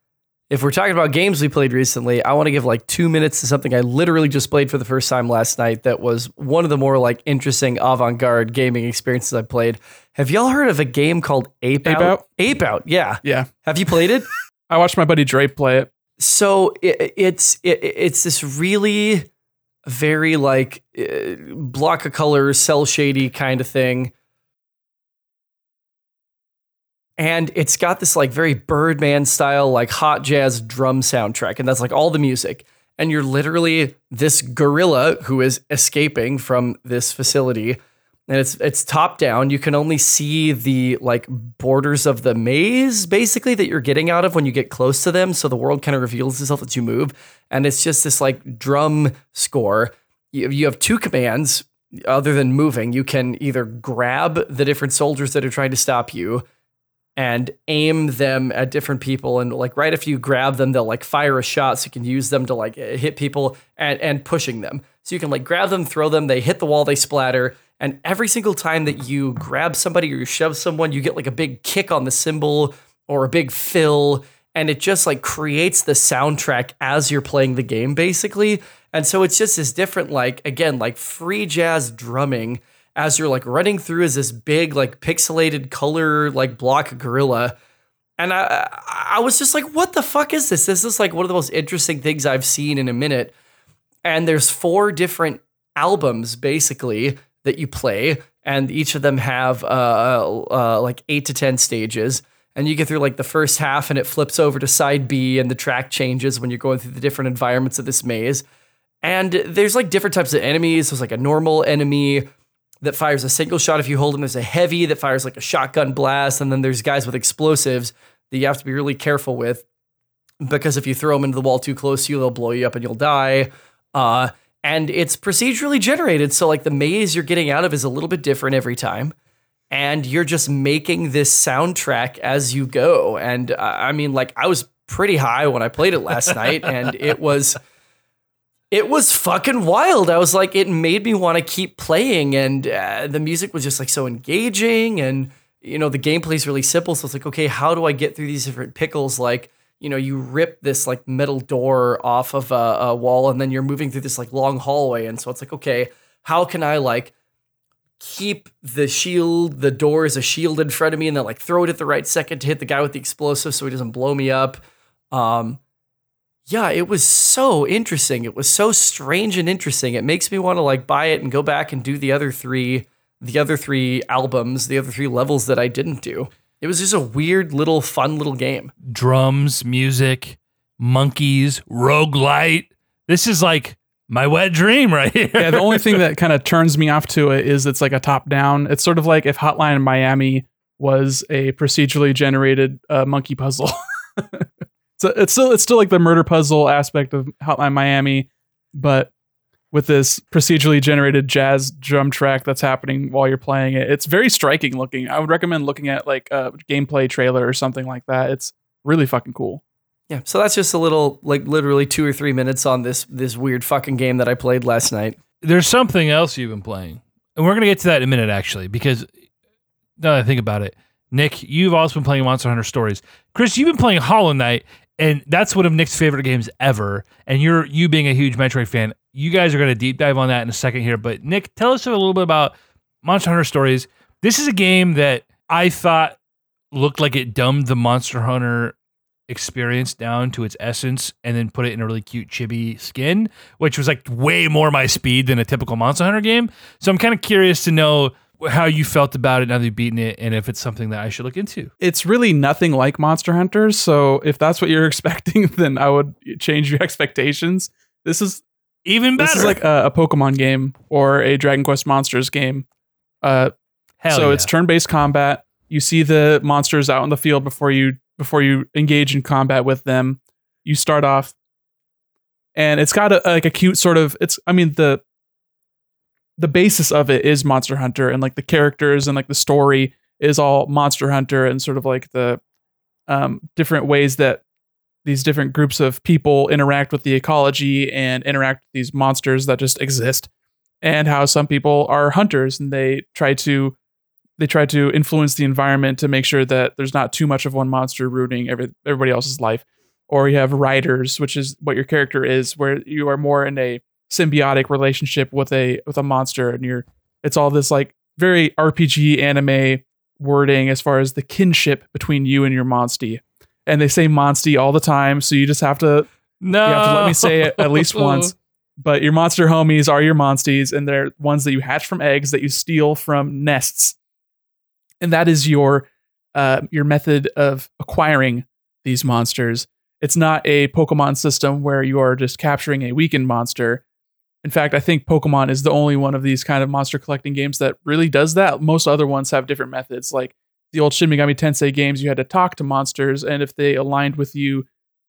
if we're talking about games we played recently, I want to give like two minutes to something I literally just played for the first time last night. That was one of the more like interesting avant-garde gaming experiences I played. Have y'all heard of a game called Ape, Ape Out? Out? Ape Out, yeah. Yeah, Have you played it? I watched my buddy Drape play it. so it, it's it, it's this really very like uh, block of colors, cell shady kind of thing. And it's got this like very Birdman style, like hot jazz drum soundtrack, and that's like all the music. And you're literally this gorilla who is escaping from this facility, and it's it's top down. You can only see the like borders of the maze, basically that you're getting out of when you get close to them. So the world kind of reveals itself as you move, and it's just this like drum score. You, you have two commands other than moving. You can either grab the different soldiers that are trying to stop you and aim them at different people and like right if you grab them they'll like fire a shot so you can use them to like hit people and and pushing them. So you can like grab them throw them they hit the wall they splatter and every single time that you grab somebody or you shove someone you get like a big kick on the cymbal or a big fill and it just like creates the soundtrack as you're playing the game basically. And so it's just this different like again like free jazz drumming as you're like running through as this big like pixelated color like block gorilla. And I I was just like what the fuck is this? This is like one of the most interesting things I've seen in a minute. And there's four different albums basically that you play and each of them have uh, uh like 8 to 10 stages. And you get through like the first half and it flips over to side B and the track changes when you're going through the different environments of this maze. And there's like different types of enemies. There's like a normal enemy that fires a single shot if you hold them. There's a heavy that fires like a shotgun blast, and then there's guys with explosives that you have to be really careful with because if you throw them into the wall too close to you, they'll blow you up and you'll die. Uh, and it's procedurally generated, so like the maze you're getting out of is a little bit different every time, and you're just making this soundtrack as you go. And uh, I mean, like I was pretty high when I played it last night, and it was it was fucking wild. I was like, it made me want to keep playing, and uh, the music was just like so engaging, and you know the gameplay is really simple. So it's like, okay, how do I get through these different pickles? Like, you know, you rip this like metal door off of a, a wall, and then you're moving through this like long hallway, and so it's like, okay, how can I like keep the shield, the door as a shield in front of me, and then like throw it at the right second to hit the guy with the explosive so he doesn't blow me up. Um, yeah, it was so interesting. It was so strange and interesting. It makes me want to like buy it and go back and do the other three, the other three albums, the other three levels that I didn't do. It was just a weird little fun little game. Drums, music, monkeys, roguelite. This is like my wet dream right here. yeah, the only thing that kind of turns me off to it is it's like a top down. It's sort of like if Hotline Miami was a procedurally generated uh, monkey puzzle. So it's still it's still like the murder puzzle aspect of Hotline Miami, but with this procedurally generated jazz drum track that's happening while you're playing it. It's very striking looking. I would recommend looking at like a gameplay trailer or something like that. It's really fucking cool. Yeah, so that's just a little like literally 2 or 3 minutes on this this weird fucking game that I played last night. There's something else you've been playing. And we're going to get to that in a minute actually because now that I think about it, Nick, you've also been playing Monster Hunter Stories. Chris, you've been playing Hollow Knight, and that's one of Nick's favorite games ever. And you're you being a huge Metroid fan, you guys are going to deep dive on that in a second here. But Nick, tell us a little bit about Monster Hunter Stories. This is a game that I thought looked like it dumbed the Monster Hunter experience down to its essence and then put it in a really cute chibi skin, which was like way more my speed than a typical Monster Hunter game. So I'm kind of curious to know how you felt about it now that you've beaten it and if it's something that I should look into. It's really nothing like Monster Hunter, so if that's what you're expecting, then I would change your expectations. This is even better. This is like a, a Pokemon game or a Dragon Quest Monsters game. Uh, Hell so yeah. it's turn-based combat. You see the monsters out in the field before you before you engage in combat with them. You start off, and it's got a, like a cute sort of. It's I mean the the basis of it is Monster Hunter, and like the characters and like the story is all Monster Hunter, and sort of like the um, different ways that these different groups of people interact with the ecology and interact with these monsters that just exist and how some people are hunters and they try to they try to influence the environment to make sure that there's not too much of one monster ruining every, everybody else's life. Or you have riders which is what your character is where you are more in a symbiotic relationship with a with a monster and you're it's all this like very rpg anime wording as far as the kinship between you and your monstie and they say monstie all the time so you just have to no, you have to let me say it at least once. But your monster homies are your monsties, and they're ones that you hatch from eggs that you steal from nests. And that is your uh, your method of acquiring these monsters. It's not a Pokemon system where you are just capturing a weakened monster. In fact, I think Pokemon is the only one of these kind of monster collecting games that really does that. Most other ones have different methods. Like the old Shin Megami Tensei games, you had to talk to monsters, and if they aligned with you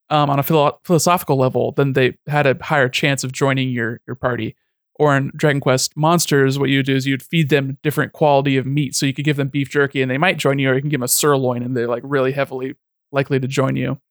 um, on a philo- philosophical level, then they had a higher chance of joining your your party. Or in Dragon Quest Monsters, what you do is you'd feed them different quality of meat. So you could give them beef jerky and they might join you, or you can give them a sirloin and they're like really heavily likely to join you.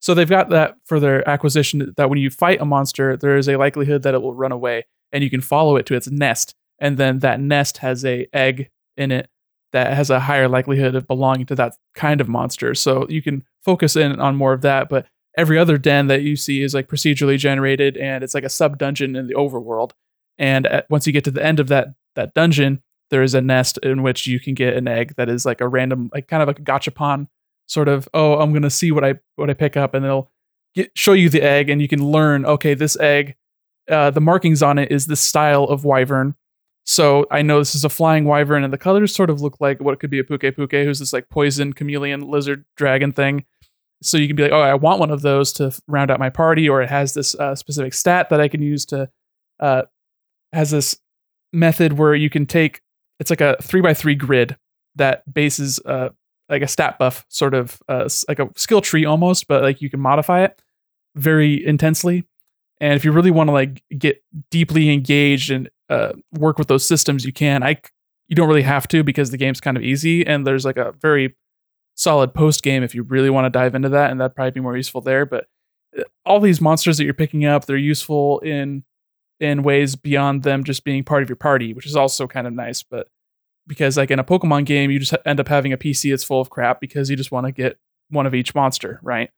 So they've got that for their acquisition that when you fight a monster, there is a likelihood that it will run away and you can follow it to its nest. And then that nest has a egg in it that has a higher likelihood of belonging to that kind of monster. So you can focus in on more of that. But every other den that you see is like procedurally generated and it's like a sub dungeon in the overworld. And at, once you get to the end of that that dungeon, there is a nest in which you can get an egg that is like a random, like kind of like a gachapon sort of. Oh, I'm gonna see what I what I pick up, and they'll get, show you the egg, and you can learn. Okay, this egg, uh, the markings on it is this style of wyvern. So I know this is a flying wyvern, and the colors sort of look like what could be a Pukei-Pukei, who's this like poison chameleon lizard dragon thing. So you can be like, oh, I want one of those to round out my party, or it has this uh, specific stat that I can use to uh, has this method where you can take it's like a three by three grid that bases uh, like a stat buff sort of uh, like a skill tree almost, but like you can modify it very intensely. And if you really want to like get deeply engaged and uh, work with those systems, you can. I you don't really have to because the game's kind of easy and there's like a very solid post game if you really want to dive into that, and that'd probably be more useful there. But uh, all these monsters that you're picking up, they're useful in in ways beyond them just being part of your party, which is also kind of nice. But because like in a Pokemon game, you just end up having a PC that's full of crap because you just want to get one of each monster, right?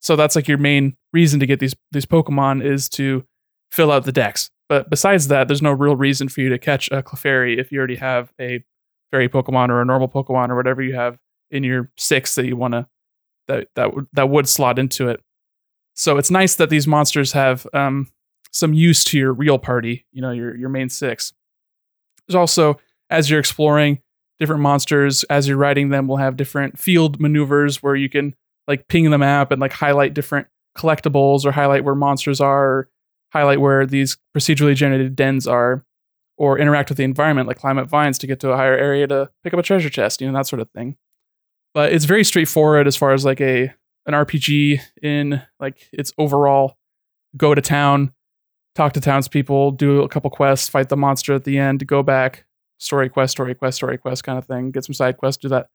So that's like your main reason to get these these Pokemon is to fill out the decks. But besides that, there's no real reason for you to catch a Clefairy if you already have a fairy Pokemon or a normal Pokemon or whatever you have in your six that you want to that that would that would slot into it. So it's nice that these monsters have um, some use to your real party, you know, your your main six. There's also as you're exploring different monsters, as you're riding them, will have different field maneuvers where you can like ping the map and like highlight different collectibles or highlight where monsters are, or highlight where these procedurally generated dens are, or interact with the environment like climb up vines to get to a higher area to pick up a treasure chest, you know, that sort of thing. But it's very straightforward as far as like a an RPG in like its overall go to town, talk to townspeople, do a couple quests, fight the monster at the end, go back, story quest, story quest, story quest kind of thing, get some side quests, do that.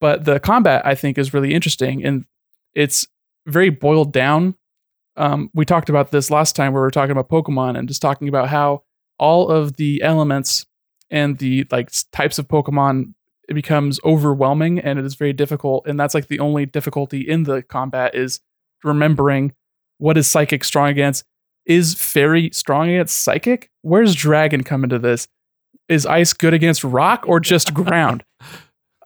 But the combat I think is really interesting and it's very boiled down. Um, we talked about this last time where we were talking about Pokemon and just talking about how all of the elements and the like types of Pokemon it becomes overwhelming and it is very difficult. And that's like the only difficulty in the combat is remembering what is psychic strong against is fairy strong against psychic? Where's dragon come into this? Is ice good against rock or just ground?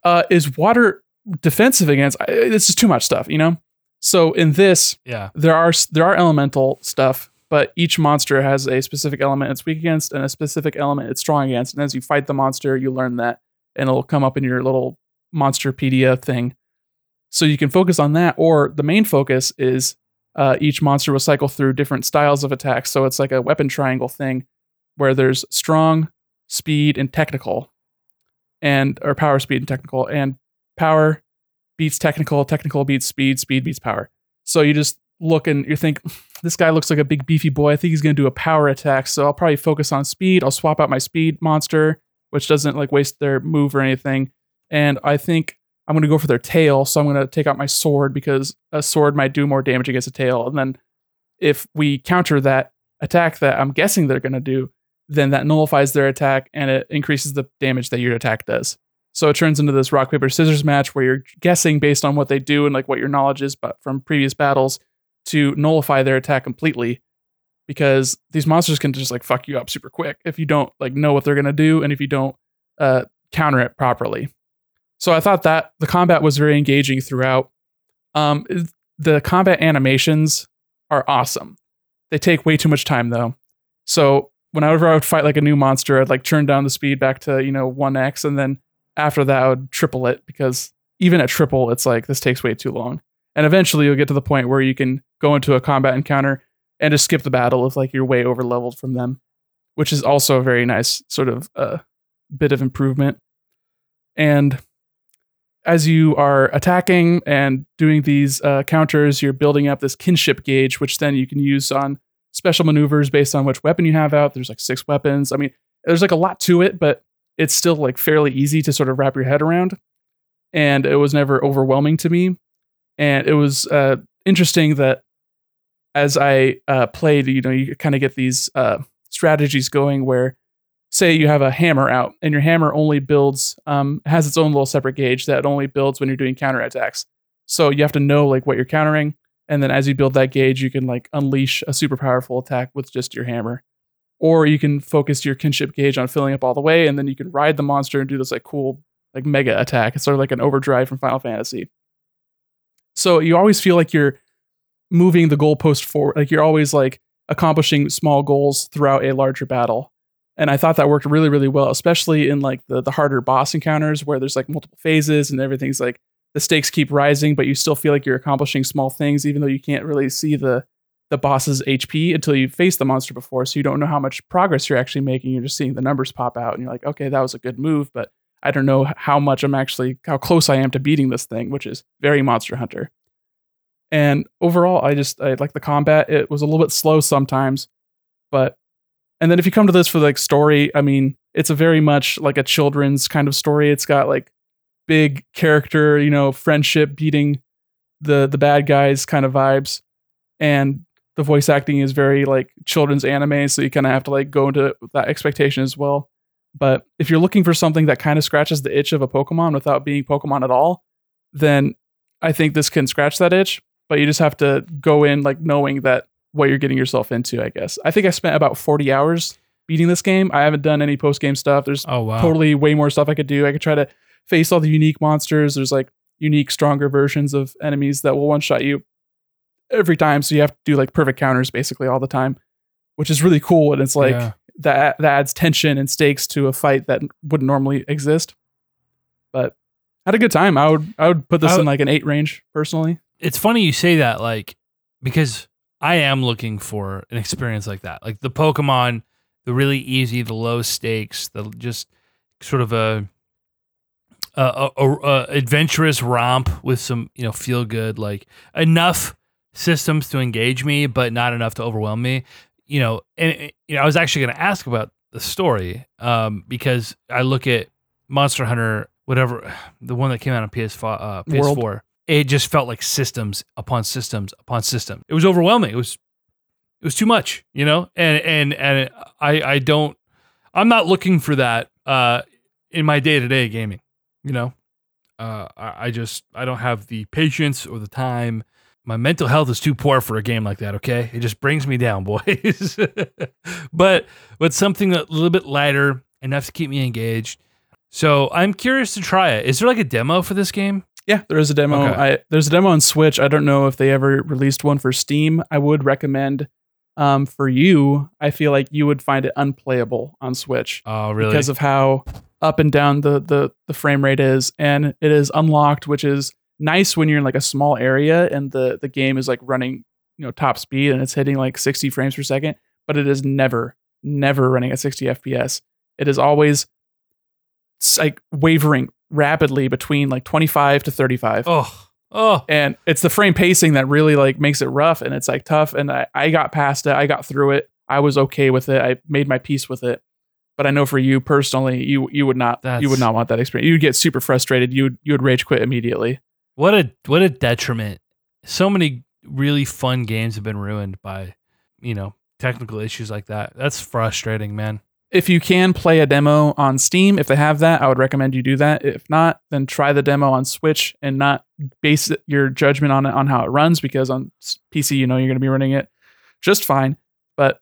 Uh, is water defensive against? This is too much stuff, you know. So in this, Yeah. there are there are elemental stuff, but each monster has a specific element it's weak against and a specific element it's strong against. And as you fight the monster, you learn that, and it'll come up in your little monsterpedia thing. So you can focus on that, or the main focus is uh, each monster will cycle through different styles of attacks. So it's like a weapon triangle thing where there's strong, speed, and technical, and or power, speed, and technical, and power beats technical, technical beats speed, speed beats power. So you just look and you think this guy looks like a big beefy boy. I think he's going to do a power attack, so I'll probably focus on speed. I'll swap out my speed monster, which doesn't like waste their move or anything, and I think I'm going to go for their tail. So I'm going to take out my sword because a sword might do more damage against a tail. And then if we counter that attack that I'm guessing they're going to do, then that nullifies their attack and it increases the damage that your attack does. So it turns into this rock paper scissors match where you're guessing based on what they do and like what your knowledge is, but from previous battles to nullify their attack completely. Because these monsters can just like fuck you up super quick if you don't like know what they're gonna do and if you don't uh, counter it properly. So I thought that the combat was very engaging throughout. Um, the combat animations are awesome. They take way too much time though. So whenever I would fight like a new monster, I'd like turn down the speed back to you know one x, and then after that I would triple it because even at triple, it's like this takes way too long. And eventually you'll get to the point where you can go into a combat encounter and just skip the battle if like you're way over leveled from them, which is also a very nice sort of uh, bit of improvement. And as you are attacking and doing these uh, counters, you're building up this kinship gauge, which then you can use on special maneuvers based on which weapon you have out. There's like six weapons. I mean, there's like a lot to it, but it's still like fairly easy to sort of wrap your head around. And it was never overwhelming to me. And it was uh, interesting that as I uh, played, you know, you kind of get these uh, strategies going where say you have a hammer out and your hammer only builds um, has its own little separate gauge that only builds when you're doing counterattacks so you have to know like what you're countering and then as you build that gauge you can like unleash a super powerful attack with just your hammer. Or you can focus your kinship gauge on filling up all the way and then you can ride the monster and do this like cool like mega attack. It's sort of like an overdrive from final fantasy. So you always feel like you're moving the goalpost forward like you're always like accomplishing small goals throughout a larger battle. And I thought that worked really, really well, especially in like the the harder boss encounters where there's like multiple phases and everything's like the stakes keep rising, but you still feel like you're accomplishing small things, even though you can't really see the the boss's HP until you face the monster before. So you don't know how much progress you're actually making. You're just seeing the numbers pop out, and you're like, okay, that was a good move, but I don't know how much I'm actually how close I am to beating this thing, which is very Monster Hunter. And overall, I just I like the combat. It was a little bit slow sometimes, but and then if you come to this for like story, I mean, it's a very much like a children's kind of story. It's got like big character, you know, friendship beating the the bad guys kind of vibes. And the voice acting is very like children's anime, so you kind of have to like go into that expectation as well. But if you're looking for something that kind of scratches the itch of a Pokemon without being Pokemon at all, then I think this can scratch that itch. But you just have to go in like knowing that what you're getting yourself into, I guess. I think I spent about 40 hours beating this game. I haven't done any post game stuff. There's Oh wow. totally way more stuff I could do. I could try to face all the unique monsters. There's like unique, stronger versions of enemies that will one shot you every time. So you have to do like perfect counters basically all the time, which is really cool. And it's like Yeah. that that adds tension and stakes to a fight that wouldn't normally exist. But I had a good time. I would I would put this I in like an eight range personally. it's funny you say that, like, because I am looking for an experience like that. Like the Pokemon, the really easy, the low stakes, the just sort of a a, a, adventurous romp with some, you know, feel good, like enough systems to engage me, but not enough to overwhelm me. You know, and you know, I was actually going to ask about the story um, because I look at Monster Hunter, whatever the one that came out on PS5, uh, World. PS4. It just felt like systems upon systems upon systems. It was overwhelming. It was it was too much, you know. And and and I I don't I'm not looking for that uh, in my day to day gaming. You know, uh, I, I just I don't have the patience or the time. My mental health is too poor for a game like that. Okay, it just brings me down, boys. but but something a little bit lighter, enough to keep me engaged. So I'm curious to try it. Is there like a demo for this game? Yeah, there is a demo. Okay. I, there's a demo on Switch. I don't know if they ever released one for Steam. I would recommend um, for you. I feel like you would find it unplayable on Switch Oh, really? because of how up and down the, the the frame rate is, and it is unlocked, which is nice when you're in like a small area and the the game is like running you know top speed and it's hitting like 60 frames per second, but it is never never running at 60 FPS. It is always like wavering rapidly between like 25 to 35 oh, oh, and it's the frame pacing that really like makes it rough and it's like tough and I, I got past it i got through it i was okay with it i made my peace with it but i know for you personally you you would not you would not want that experience you'd get super frustrated you would you would rage quit immediately what a what a detriment. So many really fun games have been ruined by, you know, technical issues like that. That's frustrating, man. if you can play a demo on steam if they have that i would recommend you do that if not then try the demo on switch and not base your judgment on it on how it runs because on pc you know you're going to be running it just fine but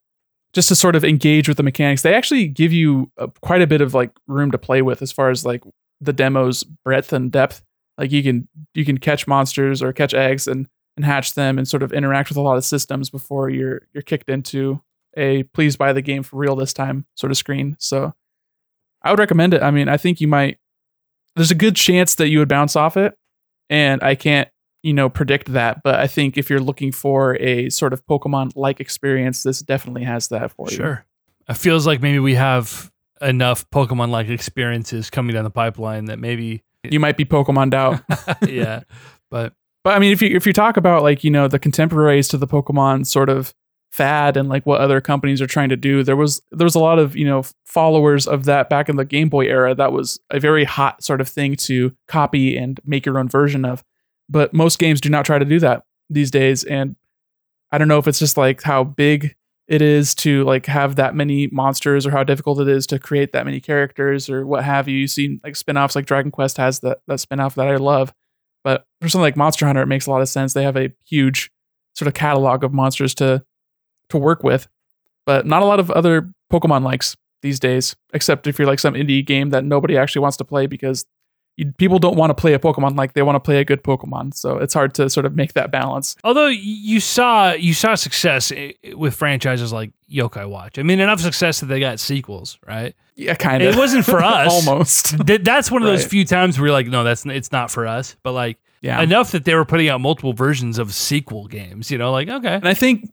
just to sort of engage with the mechanics they actually give you uh quite a bit of like room to play with as far as like the demo's breadth and depth like you can you can catch monsters or catch eggs and and hatch them and sort of interact with a lot of systems before you're you're kicked into a please buy the game for real this time sort of screen. So I would recommend it. I mean, I think you might there's a good chance that you would bounce off it, and I can't you know predict that. But I think if you're looking for a sort of Pokemon like experience, this definitely has that for you. Sure. It feels like maybe we have enough Pokemon like experiences coming down the pipeline that maybe You might be Pokemon out. yeah. But But I mean, if you if you talk about like you know the contemporaries to the Pokemon sort of fad and like what other companies are trying to do, there was there was a lot of you know followers of that back in the Game Boy era. That was a very hot sort of thing to copy and make your own version of. But most games do not try to do that these days, and I don't know if it's just like how big it is to like have that many monsters or how difficult it is to create that many characters or what have you. You see like spin-offs like Dragon Quest has that that spin-off that I love. But for something like Monster Hunter, it makes a lot of sense. They have a huge sort of catalog of monsters to to work with, but not a lot of other Pokemon likes these days, except if you're like some indie game that nobody actually wants to play because you, people don't want to play a Pokemon like they want to play a good Pokemon. So it's hard to sort of make that balance. although you saw you saw success eh, with franchises like Yokai Watch. I mean, enough success that they got sequels, right? Yeah, kind of. It wasn't for us. Almost. That's one of those Right. few times where you're like, no, that's it's not for us. But like Yeah. enough that they were putting out multiple versions of sequel games. You know, like okay, And I think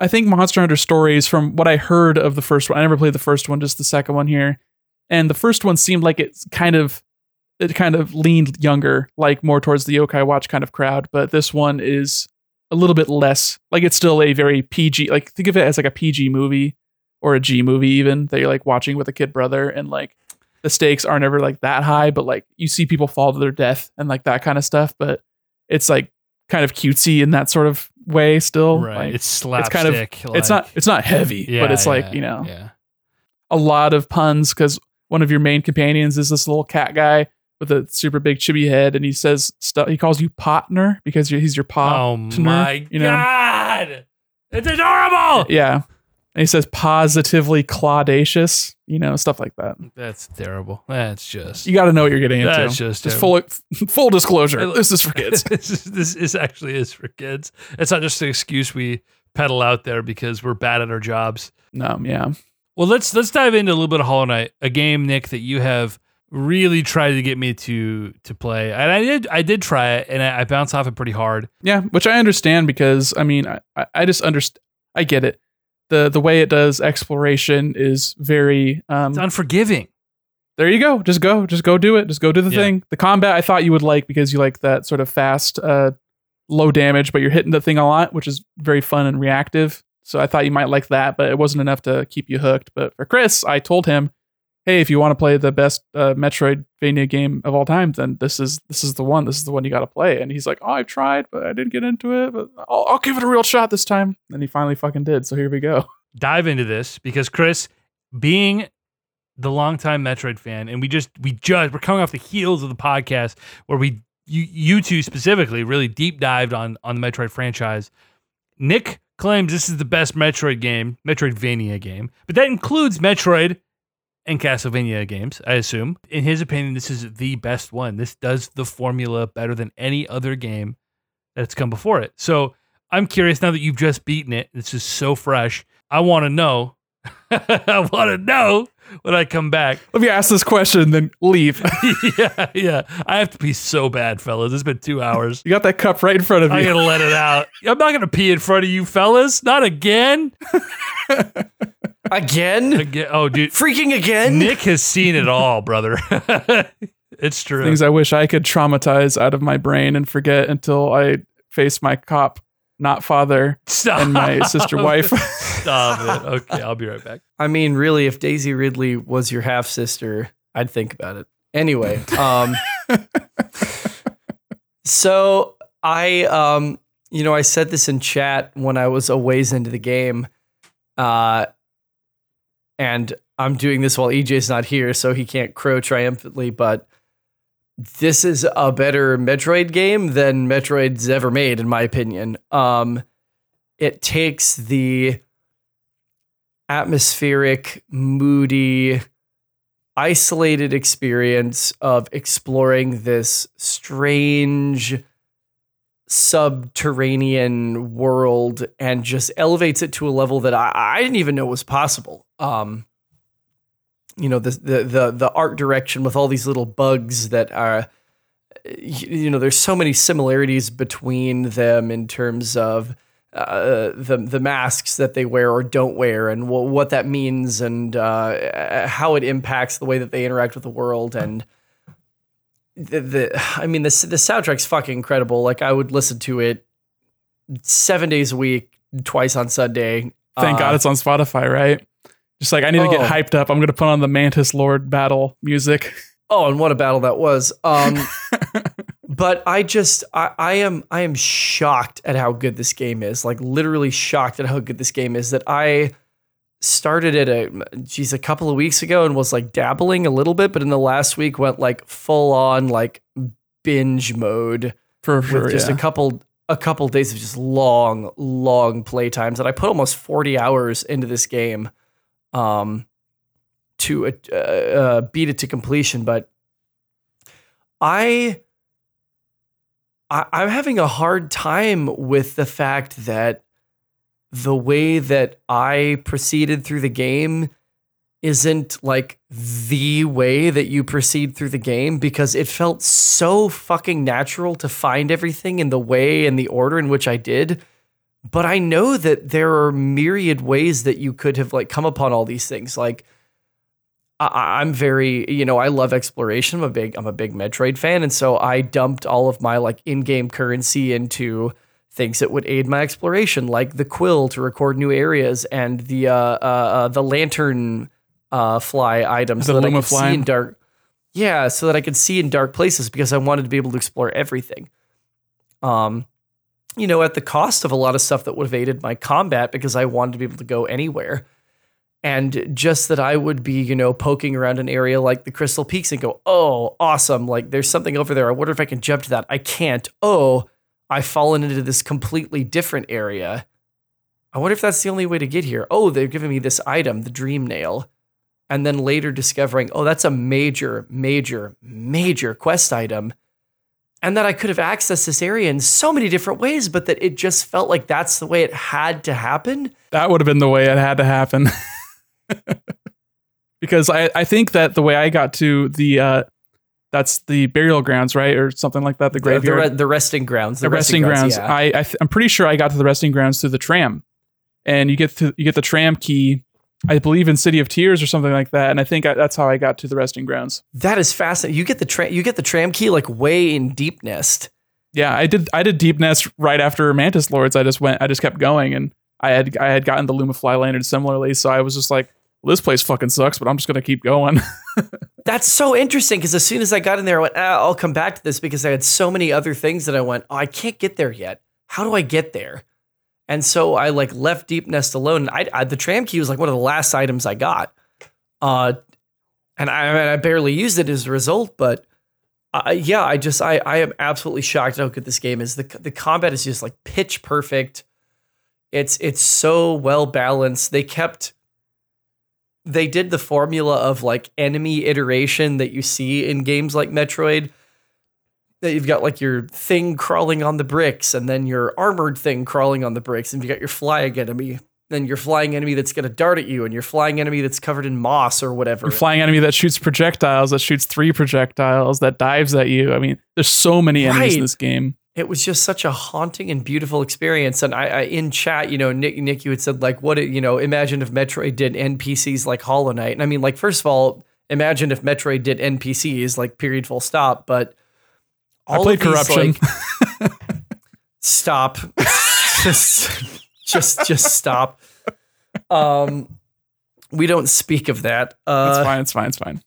I think Monster Hunter Stories, from what I heard of the first one, I never played the first one, just the second one here. And the first one seemed like it's kind of it kind of leaned younger, like more towards the Yokai Watch kind of crowd. But this one is a little bit less. Like it's still a very PG. Like think of it as like a PG movie or a G movie even that you're like watching with a kid brother, and like the stakes aren't ever like that high, but like you see people fall to their death and like that kind of stuff. But it's like kind of cutesy in that sort of way still. right? Like, it's slapstick. It's kind of- it's not it's not heavy, Yeah, but it's like you know yeah. a lot of puns because one of your main companions is this little cat guy with a super big chibi head, and he says stuff. He calls you partner because you're, he's your paw. Oh my you know? god, it's adorable. Yeah, and he says positively claudacious. You know stuff like that. That's terrible. That's just You got to know what you're getting into. that's just just full full disclosure. This is for kids. this, is, this is actually is for kids. It's not just an excuse we peddle out there because we're bad at our jobs. no, yeah. Well, let's let's dive into a little bit of Hollow Knight, a game, Nick, that you have really tried to get me to to play, and I did I did try it, and I, I bounced off it pretty hard. Yeah, which I understand because I mean I, I- just understand I get it. The the way it does exploration is very um It's unforgiving. there you go. Just go. Just go do it. Just go do the Yeah. thing. The combat I thought you would like because you like that sort of fast, uh low damage, but you're hitting the thing a lot, which is very fun and reactive. So I thought you might like that, but it wasn't enough to keep you hooked. But for Chris, I told him, "Hey, if you want to play the best uh, Metroidvania game of all time, then this is this is the one. This is the one you got to play." And he's like, "Oh, I've tried, but I didn't get into it. But I'll, I'll give it a real shot this time." And he finally fucking did. So here we go. Dive into this because Chris, being the longtime Metroid fan, and we just we just we're coming off the heels of the podcast where we you you two specifically really deep dived on on the Metroid franchise. Nick claims this is the best Metroid game, Metroidvania game, but that includes Metroid and Castlevania games, I assume. In his opinion, this is the best one. This does the formula better than any other game that's come before it. So I'm curious now that you've just beaten it. This is so fresh. I want to know. I want to know when I come back. Let me ask this question, then leave. yeah, yeah. I have to pee so bad, fellas. It's been two hours. you got that cup right in front of you. I you. gonna let it out. I'm not gonna pee in front of you, fellas. Not again. Again? Again. Oh, dude. Freaking again? Nick has seen it all, brother. it's true. Things I wish I could traumatize out of my brain and forget until I face my cop, not father, Stop. and my sister wife. Stop it. Okay, I'll be right back. I mean, really, if Daisy Ridley was your half sister, I'd think about it. Anyway, um, so I, um, you know, I said this in chat when I was a ways into the game, uh, and I'm doing this while EJ's not here, so he can't crow triumphantly. But this is a better Metroid game than Metroid's ever made, in my opinion. Um, it takes the atmospheric, moody, isolated experience of exploring this strange subterranean world and just elevates it to a level that I, I didn't even know was possible. Um, you know, the, the the the art direction with all these little bugs that are you know, there's so many similarities between them in terms of uh, the the masks that they wear or don't wear, and w- what that means, and uh, how it impacts the way that they interact with the world, and the, the I mean, the the soundtrack's fucking incredible. Like I would listen to it seven days a week, twice on Sunday. Thank Uh, God it's on Spotify, right? Just like I need to get Oh. hyped up. I'm gonna put on the Mantis Lord battle music. Oh, and what a battle that was. Um, but I just I, I am I am shocked at how good this game is. Like literally shocked at how good this game is. That I started it a geez a couple of weeks ago and was like dabbling a little bit, but in the last week went like full on like binge mode For with just yeah. a couple a couple days of just long long play times and i put almost 40 hours into this game um to uh, uh, beat it to completion but i I- i'm having a hard time with the fact that the way that i proceeded through the game isn't like the way that you proceed through the game because it felt so fucking natural to find everything in the way and the order in which I did. But I know that there are myriad ways that you could have like come upon all these things. Like I- I'm very, you know, I love exploration. I'm a big, I'm a big Metroid fan, and so I dumped all of my like in-game currency into things that would aid my exploration, like the quill to record new areas and the uh, uh, uh the lantern uh fly items The so that I could fly? see in dark. Yeah, so that I could see in dark places because I wanted to be able to explore everything. Um, you know, at the cost of a lot of stuff that would have aided my combat because I wanted to be able to go anywhere. And just that I would be, you know, poking around an area like the Crystal Peaks and go, oh, awesome. Like there's something over there. I wonder if I can jump to that. I can't. Oh, I've fallen into this completely different area. I wonder if that's the only way to get here. Oh, they're giving me this item, the Dream Nail. And then later discovering, oh, that's a major, major, major quest item. And that I could have accessed this area in so many different ways, but that it just felt like that's the way it had to happen. that would have been the way it had to happen. because I, I think that the way I got to the uh that's the burial grounds, right? Or something like that, the The, the, graveyard. re- the resting grounds. the resting grounds. yeah. I, I th- I'm pretty sure I got to the resting grounds through the tram, and you get to you get the tram key. I believe in City of Tears or something like that, and I think I, that's how I got to the resting grounds. that is fascinating. You get the tram, you get the tram key like way in Deep Nest. Yeah, I did. I did Deep Nest right after Mantis Lords. I just went. I just kept going, and I had I had gotten the Luma Fly Lantern similarly. So I was just like, well, this place fucking sucks, but I'm just gonna keep going. That's so interesting because as soon as I got in there, I went, ah, I'll come back to this because I had so many other things that I went, oh, I can't get there yet. How do I get there? And so I like left Deep Nest alone. I, I the tram key was like one of the last items I got, uh, and I, I, mean, I barely used it as a result. But uh, yeah, I just I I am absolutely shocked how good this game is. the The combat is just like pitch perfect. It's it's so well balanced. They kept they did the formula of like enemy iteration that you see in games like Metroid. That you've got like your thing crawling on the bricks, and then your armored thing crawling on the bricks, and you got your flying enemy, then your flying enemy that's gonna dart at you, and your flying enemy that's covered in moss or whatever. Your flying enemy that shoots projectiles, that shoots three projectiles, that dives at you. I mean, there's so many enemies Right. in this game. It was just such a haunting and beautiful experience. And I, I in chat, you know, Nick, Nick, you had said like, what, it- you know, imagine if Metroid did NPCs like Hollow Knight. And I mean, like, first of all, imagine if Metroid did NPCs like period, full stop. But I all played of these, corruption. like- stop, just, just, just stop. Um, we don't speak of that. Uh, it's fine. It's fine. It's fine.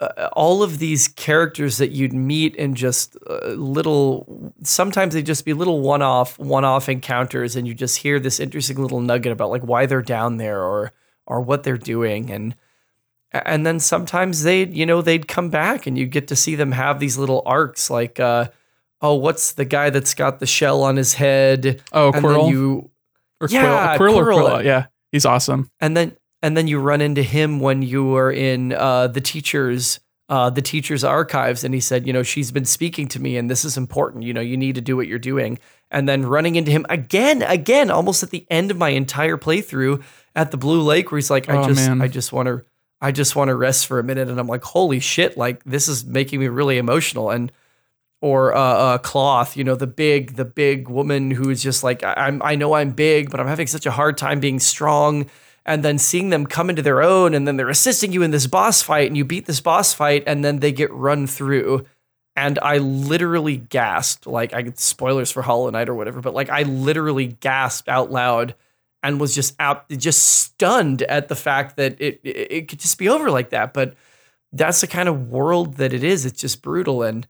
Uh, all of these characters that you'd meet in just uh, little sometimes they just be little one-off one-off encounters and you just hear this interesting little nugget about like why they're down there or or what they're doing and and then sometimes they'd you know they'd come back and you get to see them have these little arcs like uh oh what's the guy that's got the shell on his head Oh, and Quirrel you or yeah, Quill or Quirrel. Yeah, he's awesome. and then and then you run into him when you were in uh, the teacher's uh, the teacher's archives and he said you know she's been speaking to me and this is important you know you need to do what you're doing and then running into him again again almost at the end of my entire playthrough at the blue lake where he's like i Oh, just man. i just want to i just want to rest for a minute and i'm like holy shit like this is making me really emotional and or uh, uh, cloth. You know, the big the big woman who is just like I- I'm. I know I'm big, but I'm having such a hard time being strong. And then seeing them come into their own, and then they're assisting you in this boss fight, and you beat this boss fight, and then they get run through and I literally gasped. Like I spoilers for Hollow Knight or whatever, but like I literally gasped out loud and was just out, just stunned at the fact that it, it it could just be over like that. But that's the kind of world that it is. It's just brutal, and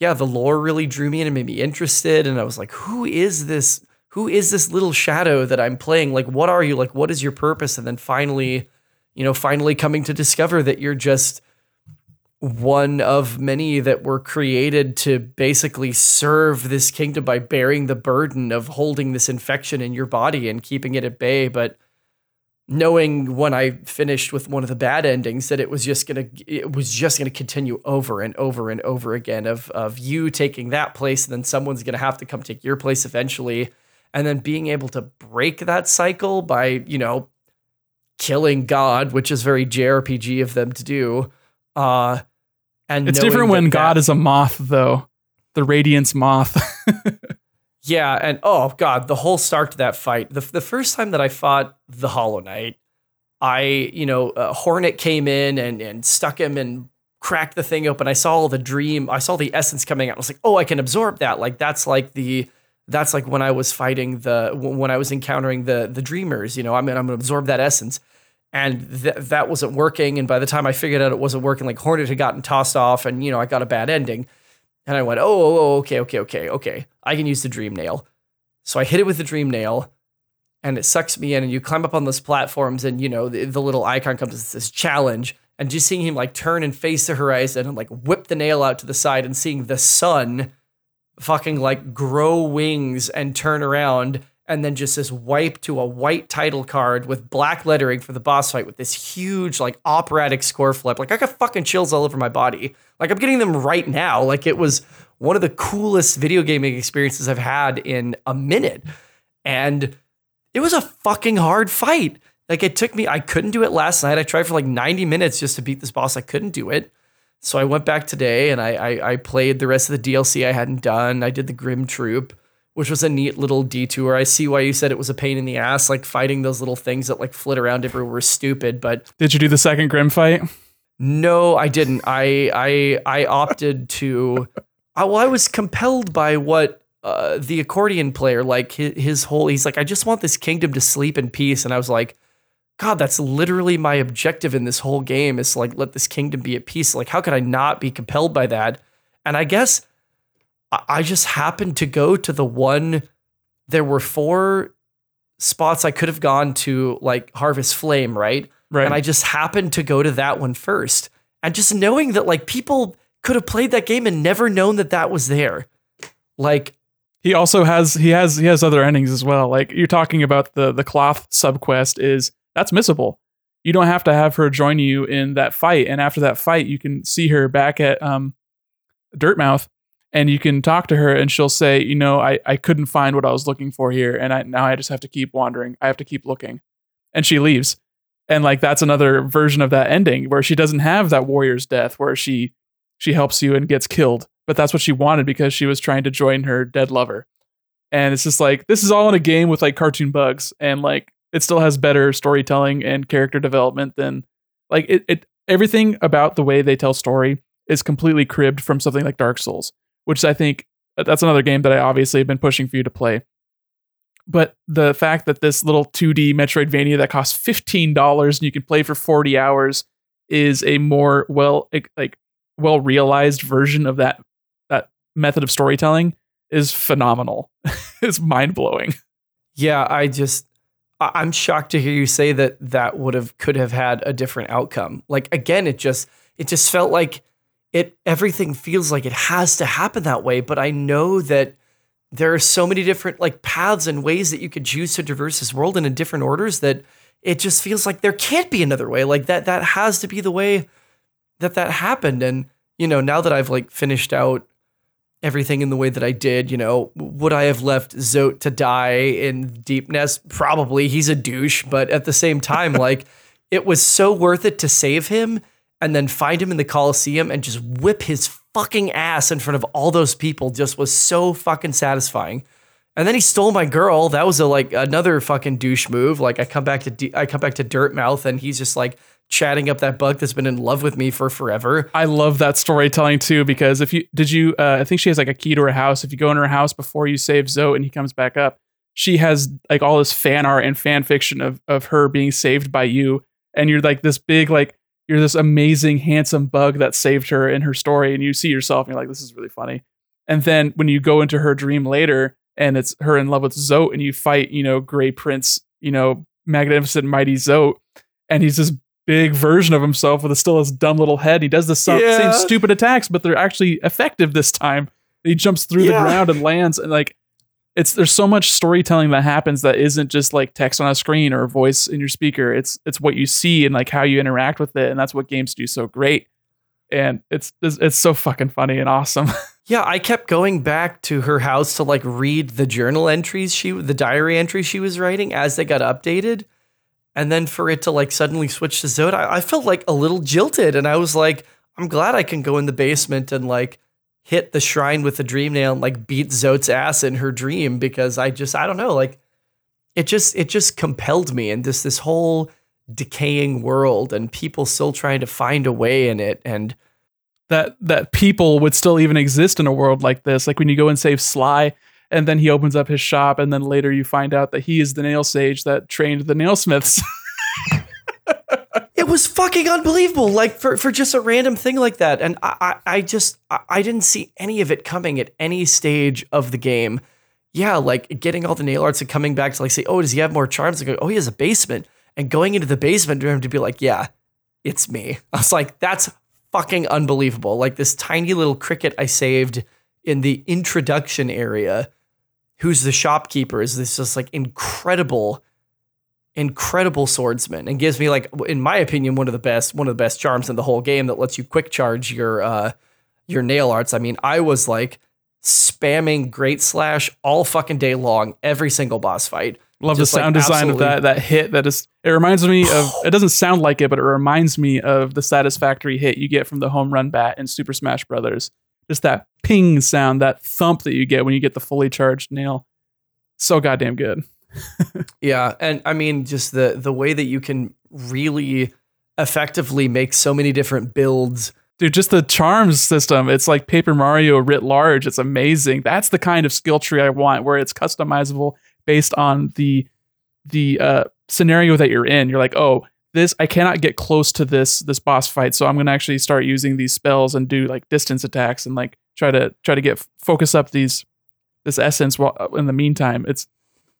yeah, the lore really drew me in and made me interested. And I was like, who is this? Who is this little shadow that I'm playing? Like, what are you? Like, what is your purpose? And then finally, you know, finally coming to discover that you're just one of many that were created to basically serve this kingdom by bearing the burden of holding this infection in your body and keeping it at bay. But knowing when I finished with one of the bad endings that it was just gonna it was just gonna continue over and over and over again of of you taking that place and then someone's gonna have to come take your place eventually. And then being able to break that cycle by, you know, killing God, which is very JRPG of them to do. Uh, and It's different when that- God is a moth, though. The Radiance moth. Yeah, and oh god, the whole start to that fight. The the first time that I fought the Hollow Knight, I you know uh, Hornet came in and and stuck him and cracked the thing open. I saw all the dream. I saw the essence coming out. I was like, oh, I can absorb that. Like that's like the that's like when I was fighting the when I was encountering the the dreamers. You know, I'm I'm gonna absorb that essence. And th- that wasn't working. And by the time I figured out it wasn't working, like Hornet had gotten tossed off, and you know I got a bad ending. And I went, oh, oh, oh, okay, okay, okay, okay. I can use the dream nail. So I hit it with the dream nail, and it sucks me in. And you climb up on those platforms, and you know the, the little icon comes. It's this challenge, and just seeing him like turn and face the horizon and like whip the nail out to the side, and seeing the sun fucking like grow wings and turn around, and then just this wipe to a white title card with black lettering for the boss fight with this huge like operatic score flip. Like I got fucking chills all over my body. Like I'm getting them right now. Like it was one of the coolest video gaming experiences I've had in a minute. And it was a fucking hard fight. Like it took me, I couldn't do it last night. I tried for like 90 minutes just to beat this boss. I couldn't do it. So I went back today and I, I, I played the rest of the DLC I hadn't done. I did the Grimm Troupe, which was a neat little detour. I see why you said it was a pain in the ass, like fighting those little things that like flit around everywhere were stupid. But Did you do the second Grimm fight? no, I didn't. I I I opted to. I, well, I was compelled by what uh, the accordion player like his, his whole. He's like, I just want this kingdom to sleep in peace, and I was like, God, that's literally my objective in this whole game is like let this kingdom be at peace. Like, how could I not be compelled by that? And I guess I, I just happened to go to the one. There were four spots I could have gone to, like Harvest Flame, right? Right. And I just happened to go to that one first. And just knowing that like people could have played that game and never known that that was there. Like he also has he has he has other endings as well. Like you're talking about the the cloth subquest is that's missable. You don't have to have her join you in that fight, and after that fight, you can see her back at um, Dirtmouth, and you can talk to her, and she'll say, you know, I I couldn't find what I was looking for here, and I now I just have to keep wandering. I have to keep looking, and she leaves, and like that's another version of that ending where she doesn't have that warrior's death, where she she helps you and gets killed, but that's what she wanted because she was trying to join her dead lover. And it's just like this is all in a game with like cartoon bugs and like it still has better storytelling and character development than like it, it everything about the way they tell story is completely cribbed from something like Dark Souls, which I think uh, that's another game that I obviously have been pushing for you to play. But the fact that this little 2D Metroidvania that costs $15 and you can play for 40 hours is a more well like well realized version of that that method of storytelling is phenomenal. it's mind blowing. Yeah, I just I'm shocked to hear you say that that would have could have had a different outcome. Like again, it just it just felt like it everything feels like it has to happen that way, but I know that there are so many different like paths and ways that you could choose to traverse this world and in different orders that it just feels like there can't be another way. Like that that has to be the way that that happened and you know, now that I've like finished out everything in the way that I did, you know, would I have left Zote to die in Deepnest? Probably. He's a douche, but at the same time, like it was so worth it to save him and then find him in the Coliseum and just whip his fucking ass in front of all those people just was so fucking satisfying. And then he stole my girl. That was a like another fucking douche move. Like I come back to D- I come back to Dirtmouth and he's just like chatting up that bug that's been in love with me for forever. I love that storytelling too because if you did you uh, I think she has like a key to her house. If you go in her house before you save Zote and he comes back up, she has like all this fan art and fan fiction of of her being saved by you, and you're like this big like you're this amazing handsome bug that saved her in her story, and you see yourself and you're like this is really funny. And then when you go into her dream later and it's her in love with Zote and you fight you know Grey Prince you know magnificent mighty Zote and he's this big version of himself with a still his dumb little head. He does the same, Yeah. same stupid attacks, but they're actually effective this time. He jumps through Yeah. the ground and lands, and like it's there's so much storytelling that happens that isn't just like text on a screen or a voice in your speaker. It's it's what you see and like how you interact with it, and that's what games do so great. And it's it's, it's so fucking funny and awesome. Yeah, I kept going back to her house to like read the journal entries she the diary entries she was writing as they got updated. And then for it to like suddenly switch to Zote, I, felt like a little jilted. And I was like, I'm glad I can go in the basement and like hit the shrine with the dream nail and like beat Zote's ass in her dream because I just I don't know, like it just it just compelled me and this this whole decaying world and people still trying to find a way in it and that that people would still even exist in a world like this. Like when you go and save Sly, and then he opens up his shop, and then later you find out that he is the nail sage that trained the nailsmiths. It was fucking unbelievable. Like for, for just a random thing like that. And I, I, just I, didn't see any of it coming at any stage of the game. Yeah, like getting all the nail arts and coming back to like say, oh, does he have more charms? Like, oh, he has a basement. And going into the basement for him to be like, yeah, it's me. I was like, that's fucking unbelievable. Like this tiny little cricket I saved in the introduction area, who's the shopkeeper, is this just like incredible incredible swordsman and gives me like in my opinion one of the best one of the best charms in the whole game that lets you quick charge your uh your nail arts. I mean, I was like spamming great slash all fucking day long every single boss fight. Love Just, the like, sound design of that that hit. That is, it reminds me of. It doesn't sound like it, but it reminds me of the satisfactory hit you get from the home run bat in Super Smash Brothers. Just that ping sound, that thump that you get when you get the fully charged nail. So goddamn good. Yeah, and I mean just the the way that you can really effectively make so many different builds. Dude, just the charms system. It's like Paper Mario writ large. It's amazing. That's the kind of skill tree I want, where it's customizable based on the the uh, scenario that you're in. You're like, oh, this I cannot get close to this this boss fight, so I'm gonna actually start using these spells and do like distance attacks and like try to try to get focus up these this essence. While uh, in the meantime, it's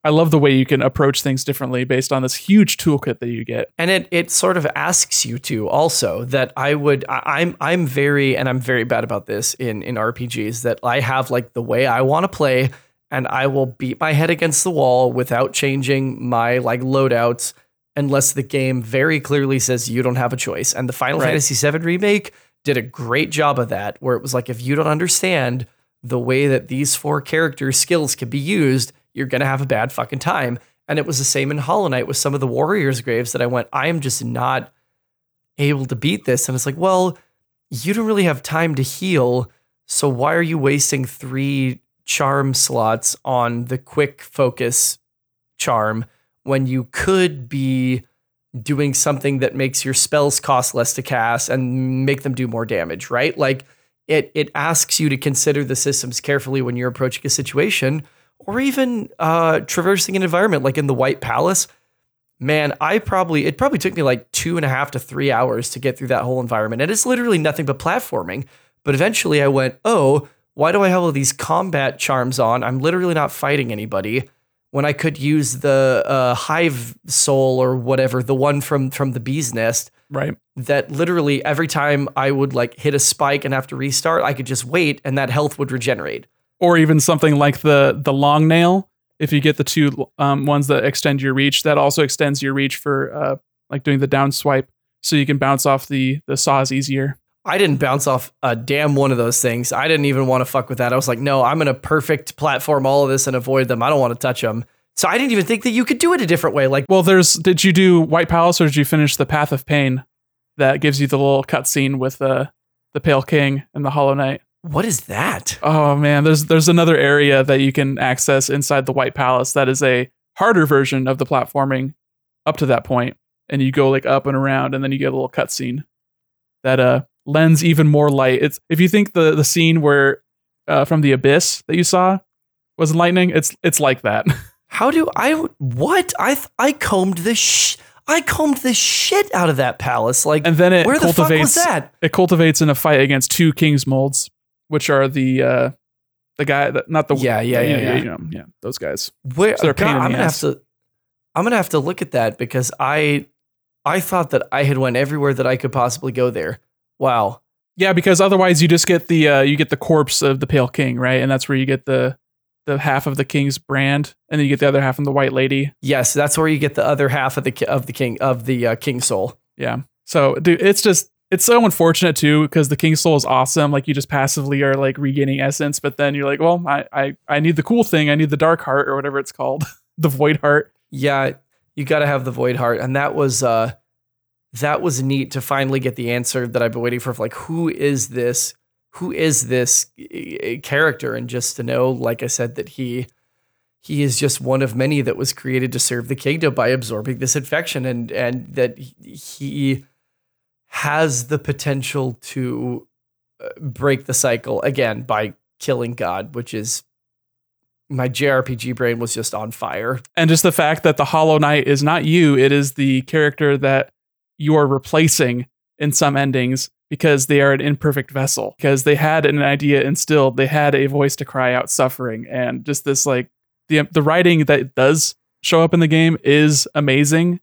I love the way you can approach things differently based on this huge toolkit that you get. And it it sort of asks you to also that I would I, I'm I'm very and I'm very bad about this in in RPGs that I have like the way I want to play and I will beat my head against the wall without changing my like loadouts unless the game very clearly says you don't have a choice. And the Final Right. Fantasy VII remake did a great job of that where it was like if you don't understand the way that these four characters skills can be used, you're going to have a bad fucking time. And it was the same in Hollow Knight with some of the warriors' graves that I went, I am just not able to beat this. And it's like, well, you don't really have time to heal. So why are you wasting three charm slots on the quick focus charm when you could be doing something that makes your spells cost less to cast and make them do more damage, right? Like it it asks you to consider the systems carefully when you're approaching a situation or even uh, traversing an environment like in the White Palace. Man, I probably it probably took me like two and a half to three hours to get through that whole environment, and it's literally nothing but platforming. But eventually, I went, "Oh, why do I have all these combat charms on? I'm literally not fighting anybody." When I could use the uh, hive soul or whatever, the one from from the bee's nest, Right. that literally every time I would like hit a spike and have to restart, I could just wait and that health would regenerate. or even something like the the long nail. If you get the two um, ones that extend your reach, that also extends your reach for uh, like doing the down swipe, so you can bounce off the the saws easier. I didn't bounce off a damn one of those things. I didn't even want to fuck with that. I was like, no, I'm going to perfect platform all of this and avoid them. I don't want to touch them. So I didn't even think that you could do it a different way. Like, Well, there's did you do White Palace or did you finish the Path of Pain? That gives you the little cutscene with the the Pale King and the Hollow Knight. What is that? Oh man, there's there's another area that you can access inside the White Palace that is a harder version of the platforming up to that point, and you go like up and around, and then you get a little cutscene that uh lends even more light. It's if you think the the scene where uh, from the abyss that you saw was lightning, it's it's like that. How do I what? I th- I combed the sh- I combed the shit out of that palace. Like and then it where the fuck cultivates was that? it cultivates in a fight against two Kingsmoulds, which are the uh the guy that not the Yeah, yeah, yeah, yeah. you know, yeah those guys. Where So they're God, I'm gonna ass. have to I'm gonna have to look at that because I I thought that I had went everywhere that I could possibly go there. Wow. Yeah, because otherwise you just get the uh, you get the corpse of the pale king, right? And that's where you get the the half of the king's brand, and then you get the other half from the white lady. Yes, that's where you get the other half of the of the king of the uh, king soul. Yeah. So, dude, it's just it's so unfortunate too because the king soul is awesome. Like you just passively are like regaining essence, but then you're like, well, I I I need the cool thing. I need the dark heart or whatever it's called, the void heart. Yeah, you got to have the void heart, and that was uh, that was neat to finally get the answer that I've been waiting for. Of like, who is this? Who is this uh, character? And just to know, like I said, that he he is just one of many that was created to serve the kingdom by absorbing this infection, and and that he has the potential to uh, break the cycle again by killing God, which is my JRPG brain was just on fire. and just the fact that the Hollow Knight is not you; it is the character that you are replacing in some endings because they are an imperfect vessel. Because they had an idea instilled, they had a voice to cry out suffering, and just this like the the writing that does show up in the game is amazing,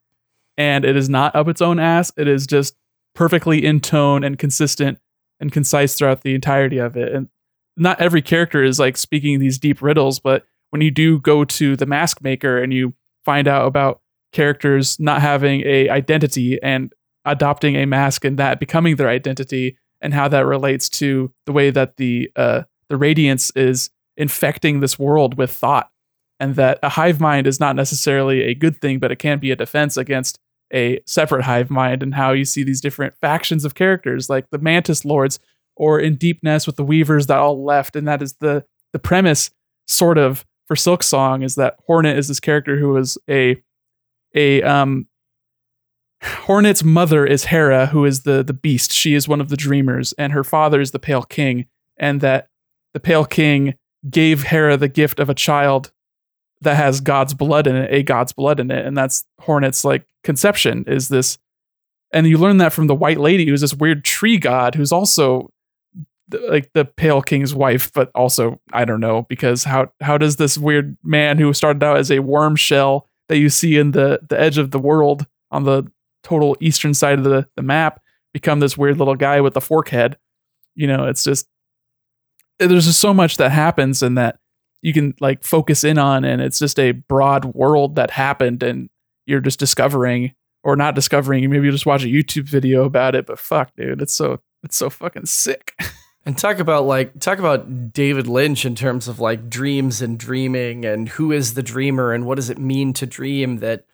and it is not up its own ass. It is just perfectly in tone and consistent and concise throughout the entirety of it. And not every character is like speaking these deep riddles, but when you do go to the mask maker and you find out about characters not having a identity and adopting a mask and that becoming their identity and how that relates to the way that the uh, the radiance is infecting this world with thought. And that a hive mind is not necessarily a good thing but it can be a defense against a separate hive mind and how you see these different factions of characters like the mantis lords or in Deepnest with the weavers that all left. And that is the the premise sort of for Silksong is that hornet is this character who is a a um hornet's mother is Herrah who is the the beast. She is one of the dreamers and her father is the pale king and that the pale king gave Herrah the gift of a child that has god's blood in it a god's blood in it and that's hornet's like conception is this and you learn that from the white lady who's this weird tree god who's also like the pale king's wife but also i don't know because how how does this weird man who started out as a worm shell that you see in the the edge of the world on the total eastern side of the, the map become this weird little guy with the fork head. You know it's just there's just so much that happens and that you can like focus in on and it's just a broad world that happened and you're just discovering or not discovering maybe you just watch a youtube video about it but fuck dude it's so it's so fucking sick And talk about like talk about David Lynch in terms of like dreams and dreaming and who is the dreamer and what does it mean to dream that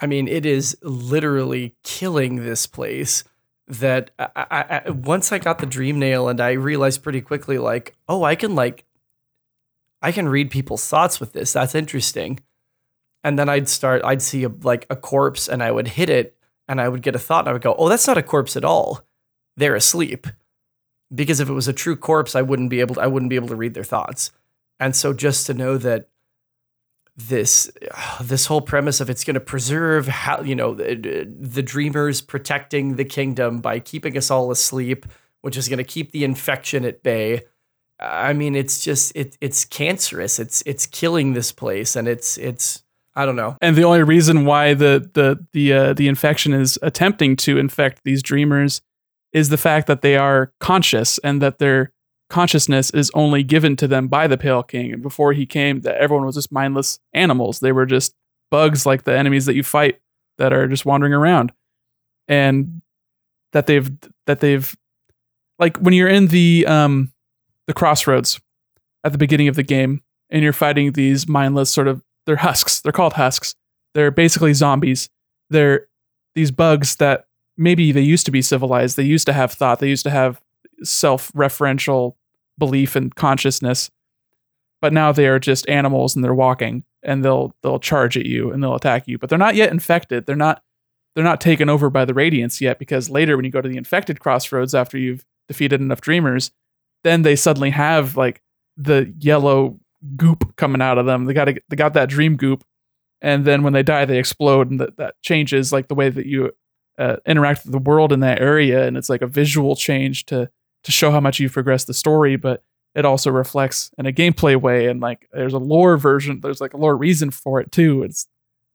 I mean it is literally killing this place that I, I, I, once I got the dream nail and I realized pretty quickly like oh I can like I can read people's thoughts with this. That's interesting. And then I'd start I'd see a, like a corpse and I would hit it and I would get a thought and I would go oh that's not a corpse at all. They're asleep because if it was a true corpse, I wouldn't be able to, I wouldn't be able to read their thoughts. And so just to know that this this whole premise of it's going to preserve how you know the, the dreamers protecting the kingdom by keeping us all asleep, which is going to keep the infection at bay. I mean, it's just it it's cancerous. It's it's killing this place, and it's it's I don't know. and the only reason why the the the uh, the infection is attempting to infect these dreamers is the fact that they are conscious and that their consciousness is only given to them by the Pale King. And before he came, that everyone was just mindless animals. They were just bugs like the enemies that you fight that are just wandering around, and that they've that they've like when you're in the um the crossroads at the beginning of the game and you're fighting these mindless sort of they're husks. They're called husks. They're basically zombies. They're these bugs that maybe they used to be civilized. They used to have thought. They used to have self-referential belief and consciousness. But now they are just animals and they're walking and they'll they'll charge at you and they'll attack you. But they're not yet infected. They're not they're not taken over by the radiance yet because later when you go to the infected crossroads after you've defeated enough dreamers, then they suddenly have like the yellow goop coming out of them. They got a, they got that dream goop, and then when they die, they explode, and that that changes like the way that you uh, interact with the world in that area, and it's like a visual change to to show how much you've progressed the story, but it also reflects in a gameplay way, and like there's a lore version, there's like a lore reason for it too. It's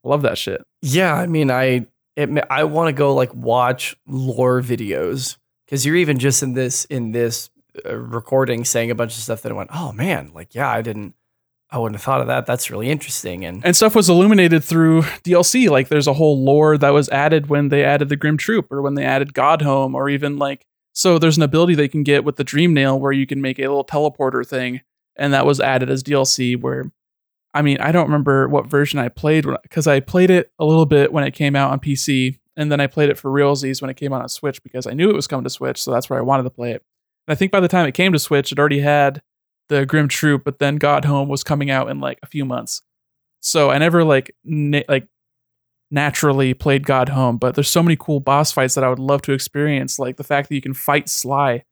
I love that shit. Yeah, I mean, I it, I want to go like watch lore videos because you're even just in this in this uh, recording saying a bunch of stuff that I went, oh man, like yeah, I didn't, I wouldn't have thought of that. That's really interesting. And and stuff was illuminated through DLC. Like there's a whole lore that was added when they added the Grimm Troupe or when they added Godhome or even like so there's an ability they can get with the Dream Nail where you can make a little teleporter thing, and that was added as DLC. Where I mean, I don't remember what version I played because I played it a little bit when it came out on PC, and then I played it for realsies when it came out on Switch because I knew it was coming to Switch, so that's where I wanted to play it. And I think by the time it came to Switch, it already had the Grimm Troupe, but then God Home was coming out in like a few months. So I never like na- like naturally played God Home, but there's so many cool boss fights that I would love to experience. Like the fact that you can fight Sly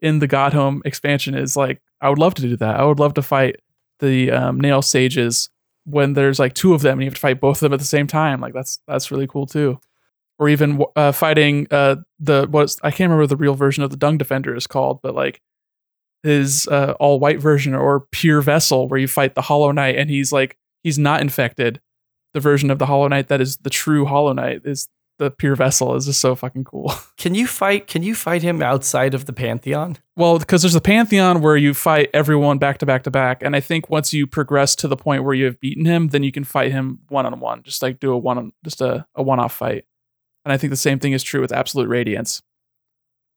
in the God Home expansion is like I would love to do that. I would love to fight the um, Nail Sages when there's like two of them and you have to fight both of them at the same time. Like that's that's really cool too. Or even uh, fighting uh, the what I can't remember the real version of the Dung Defender is called, but like his uh, all white version or pure vessel where you fight the Hollow Knight and he's like he's not infected the version of the Hollow Knight that is the true Hollow Knight is the pure vessel is just so fucking cool. Can you fight? Can you fight him outside of the pantheon? Well, because there's a pantheon where you fight everyone back to back to back, and I think once you progress to the point where you have beaten him, then you can fight him one on one, just like do a one, on just a, a one off fight. And I think the same thing is true with Absolute Radiance.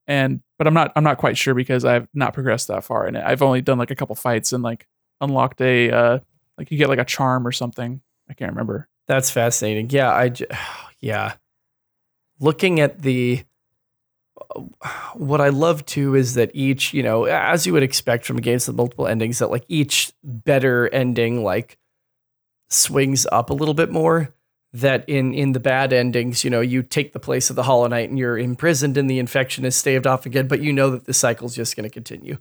And but I'm not I'm not quite sure because I've not progressed that far in it. I've only done like a couple fights and like unlocked a uh like you get like a charm or something. I can't remember. That's fascinating. Yeah, I yeah. Looking at the what I love too is that each, you know, as you would expect from games with multiple endings, that like each better ending like swings up a little bit more. That in in the bad endings, you know, you take the place of the Hollow Knight and you're imprisoned and the infection is staved off again, but you know that the cycle's just going to continue.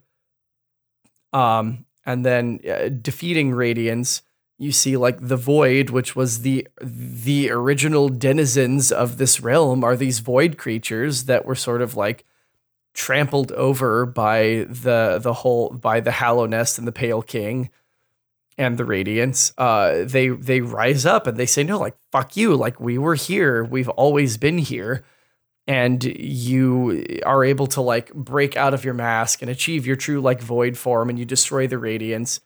Um, and then uh, defeating Radiance you see like the void which was the the original denizens of this realm are these void creatures that were sort of like trampled over by the the whole by the Hallownest and the pale king and the radiance uh they they rise up and they say no like fuck you. Like we were here. We've always been here. And you are able to like break out of your mask and achieve your true like void form and you destroy the radiance.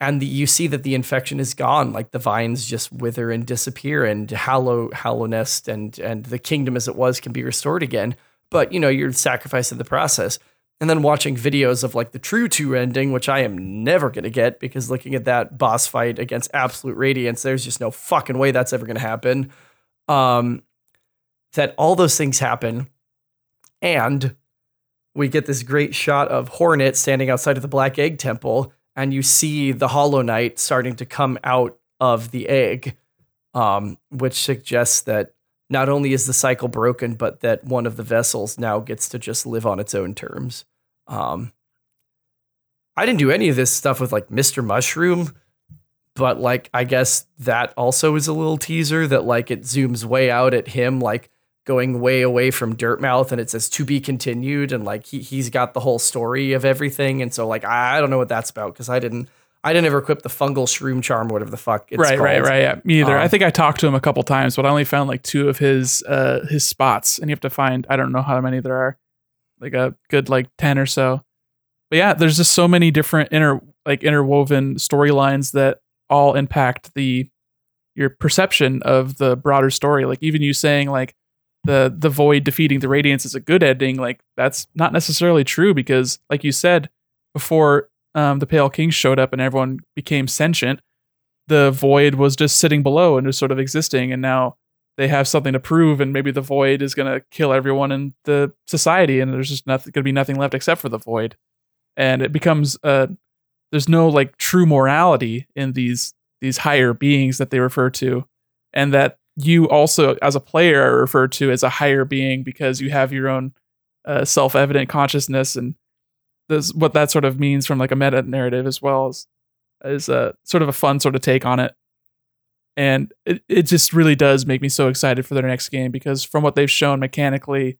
And the, you see that the infection is gone. Like the vines just wither and disappear and hallow hallownest and and the kingdom as it was can be restored again. But you know you're sacrificing the process and then watching videos of like the true two ending which i am never going to get because looking at that boss fight against absolute radiance there's just no fucking way that's ever going to happen um that all those things happen and we get this great shot of hornet standing outside of the black egg temple and you see the Hollow Knight starting to come out of the egg, um, which suggests that not only is the cycle broken, but that one of the vessels now gets to just live on its own terms. Um, I didn't do any of this stuff with like Mr. Mushroom, but like I guess that also is a little teaser that like it zooms way out at him, like going way away from Dirtmouth and it says to be continued and like he he's got the whole story of everything and so like I, I don't know what that's about because I didn't I didn't ever equip the fungal shroom charm or whatever the fuck it's right called. right right yeah me either Um, I think I talked to him a couple times but I only found like two of his uh his spots and you have to find I don't know how many there are like a good like 10 or so. But yeah there's just so many different inter like interwoven storylines that all impact the your perception of the broader story. Like even you saying like the the void defeating the radiance is a good ending like that's not necessarily true because like you said before um, the pale king showed up and everyone became sentient the void was just sitting below and just sort of existing and now they have something to prove and maybe the void is going to kill everyone in the society and there's just nothing going to be nothing left except for the void. And it becomes uh there's no like true morality in these these higher beings that they refer to. And that you also as a player are referred to as a higher being because you have your own uh, self-evident consciousness. And this what that sort of means from like a meta narrative as well as is a sort of a fun sort of take on it and it, it just really does make me so excited for their next game because from what they've shown mechanically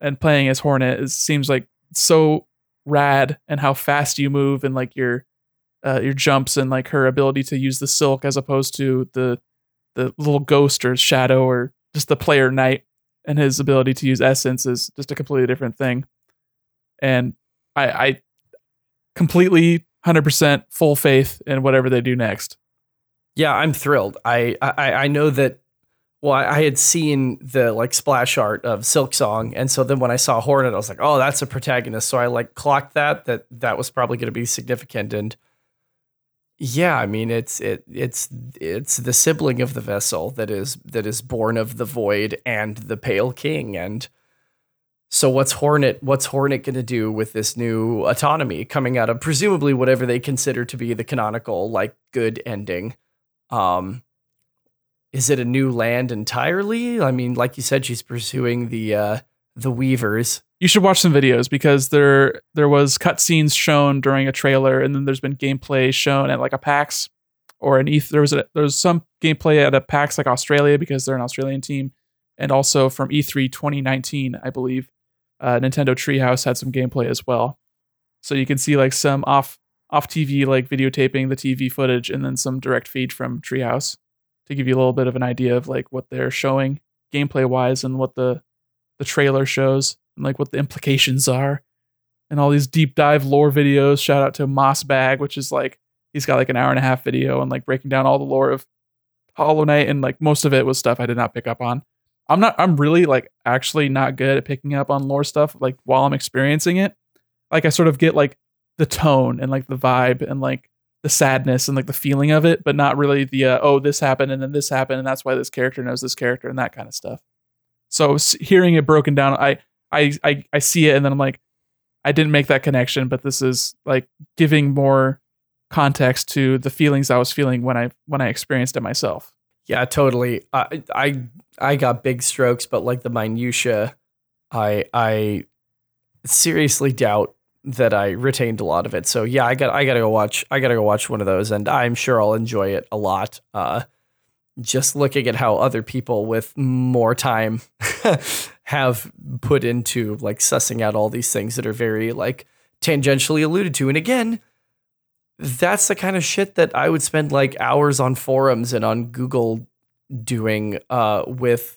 and playing as hornet it seems like so rad and how fast you move and like your uh, your jumps and like her ability to use the silk as opposed to the the little ghost or shadow or just the player knight and his ability to use essence is just a completely different thing. And i i completely 100% full faith in whatever they do next Yeah, I'm thrilled. I I, I know that. Well, I, had seen the like splash art of Silksong, and so then when I saw Hornet, I was like, "Oh, that's a protagonist." So I like clocked that that that was probably going to be significant. And yeah, I mean, it's it it's it's the sibling of the vessel that is that is born of the void and the Pale King, and so what's Hornet? What's Hornet going to do with this new autonomy coming out of presumably whatever they consider to be the canonical like good ending? Um, is it a new land entirely? I mean, like you said, she's pursuing the uh, the Weavers. you should watch some videos because there there was cutscenes shown during a trailer, and then there's been gameplay shown at like a PAX or an ETH. There was a, there was some gameplay at a PAX like Australia because they're an Australian team, and also from E E3 2019, I believe. Uh, Nintendo Treehouse had some gameplay as well, so you can see like some off off TV like videotaping the TV footage, and then some direct feed from Treehouse to give you a little bit of an idea of like what they're showing gameplay wise and what the the trailer shows and like what the implications are. And all these deep dive lore videos shout out to Mossbag which is like he's got like an hour and a half video and like breaking down all the lore of hollow knight and like most of it was stuff i did not pick up on. I'm not i'm really like actually not good at picking up on lore stuff like while i'm experiencing it. Like i sort of get like the tone and like the vibe and like the sadness and like the feeling of it but not really the uh, oh this happened and then this happened and that's why this character knows this character and that kind of stuff so hearing it broken down, I, I I I see it and then I'm like, I didn't make that connection, but this is like giving more context to the feelings I was feeling when I when I experienced it myself. Yeah, totally. I I I got big strokes, but like the minutia, I I seriously doubt that I retained a lot of it. So yeah, I got I gotta go watch I gotta go watch one of those, and I'm sure I'll enjoy it a lot. Uh, just looking at how other people with more time have put into like sussing out all these things that are very like tangentially alluded to, and again, that's the kind of shit that I would spend like hours on forums and on Google doing uh, with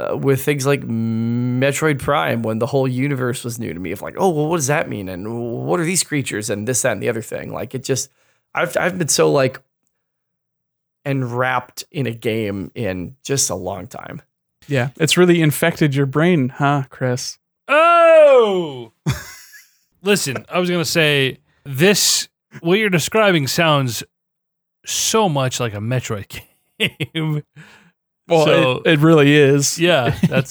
uh, with things like Metroid Prime when the whole universe was new to me. Of like, oh, well, what does that mean? And what are these creatures? And this, that, and the other thing. Like, it just, I've I've been so like enwrapped in a game in just a long time. Yeah, it's really infected your brain, huh, Chris? Oh, listen. I was gonna say this. What you're describing sounds so much like a Metroid game. Well, So- it, it really is. yeah, that's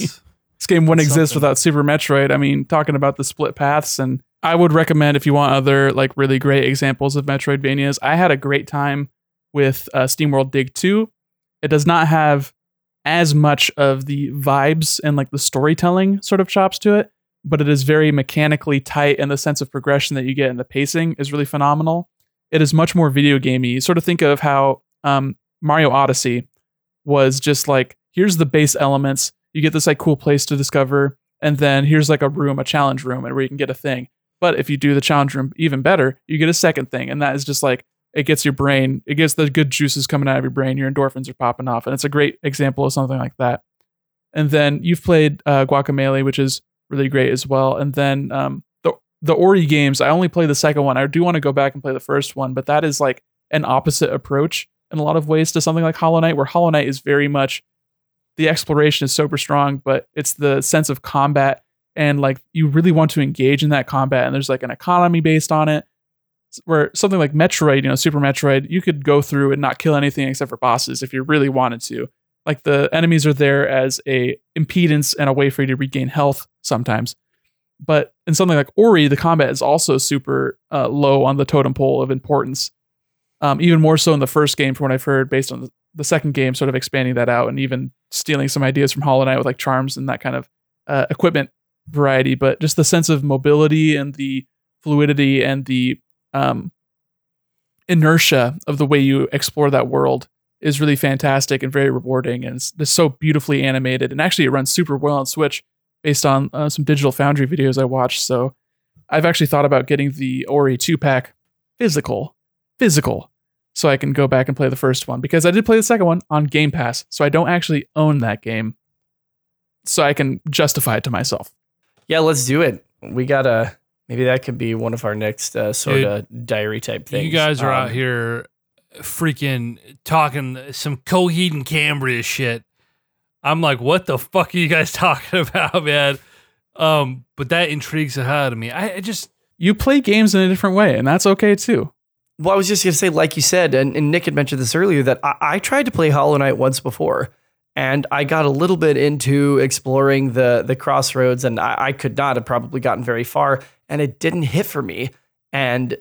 This game wouldn't exist Something. without Super Metroid. I mean, talking about the split paths, and I would recommend if you want other like really great examples of Metroidvanias. I had a great time with uh, SteamWorld Dig 2. It does not have as much of the vibes and like the storytelling sort of chops to it, but it is very mechanically tight, and the sense of progression that you get and the pacing is really phenomenal. It is much more video gamey. Sort of think of how um, Mario Odyssey was just like here's the base elements. You get this like cool place to discover. And then here's like a room a challenge room and where you can get a thing. But if you do the challenge room even better you get a second thing and that is just like it gets your brain it gets the good juices coming out of your brain. Your endorphins are popping off and it's a great example of something like that. And then you've played uh, Guacamelee which is really great as well. And then um, the the ori games i only play the second one. I do want to go back and play the first one but that is like an opposite approach in a lot of ways to something like hollow knight where hollow knight is very much the exploration is super strong, but it's the sense of combat and like you really want to engage in that combat. And there's like an economy based on it. Where something like Metroid, you know, Super Metroid, you could go through and not kill anything except for bosses if you really wanted to. Like the enemies are there as a impedance and a way for you to regain health sometimes. But in something like Ori, the combat is also super uh, low on the totem pole of importance. Um, even more so in the first game, from what I've heard, based on the, second game, sort of expanding that out and even stealing some ideas from Hollow Knight with like charms and that kind of uh, equipment variety. But just the sense of mobility and the fluidity and the um, inertia of the way you explore that world is really fantastic and very rewarding. And it's, it's so beautifully animated. And actually, it runs super well on Switch based on uh, some Digital Foundry videos I watched. So I've actually thought about getting the Ori 2 pack physical, physical, so I can go back and play the first one because I did play the second one on Game Pass. So I don't actually own that game. So I can justify it to myself. Yeah, let's do it. We gotta maybe that could be one of our next uh, sort of diary type things. You guys are Um, out here freaking talking some Coheed and Cambria shit. I'm like, what the fuck are you guys talking about, man? Um, but that intrigues the hell out of me. I, I just You play games in a different way, and that's okay too. Well, I was just gonna say, like you said, and, and Nick had mentioned this earlier, that I, I tried to play Hollow Knight once before, and I got a little bit into exploring the the crossroads, and I, I could not have probably gotten very far, and it didn't hit for me, and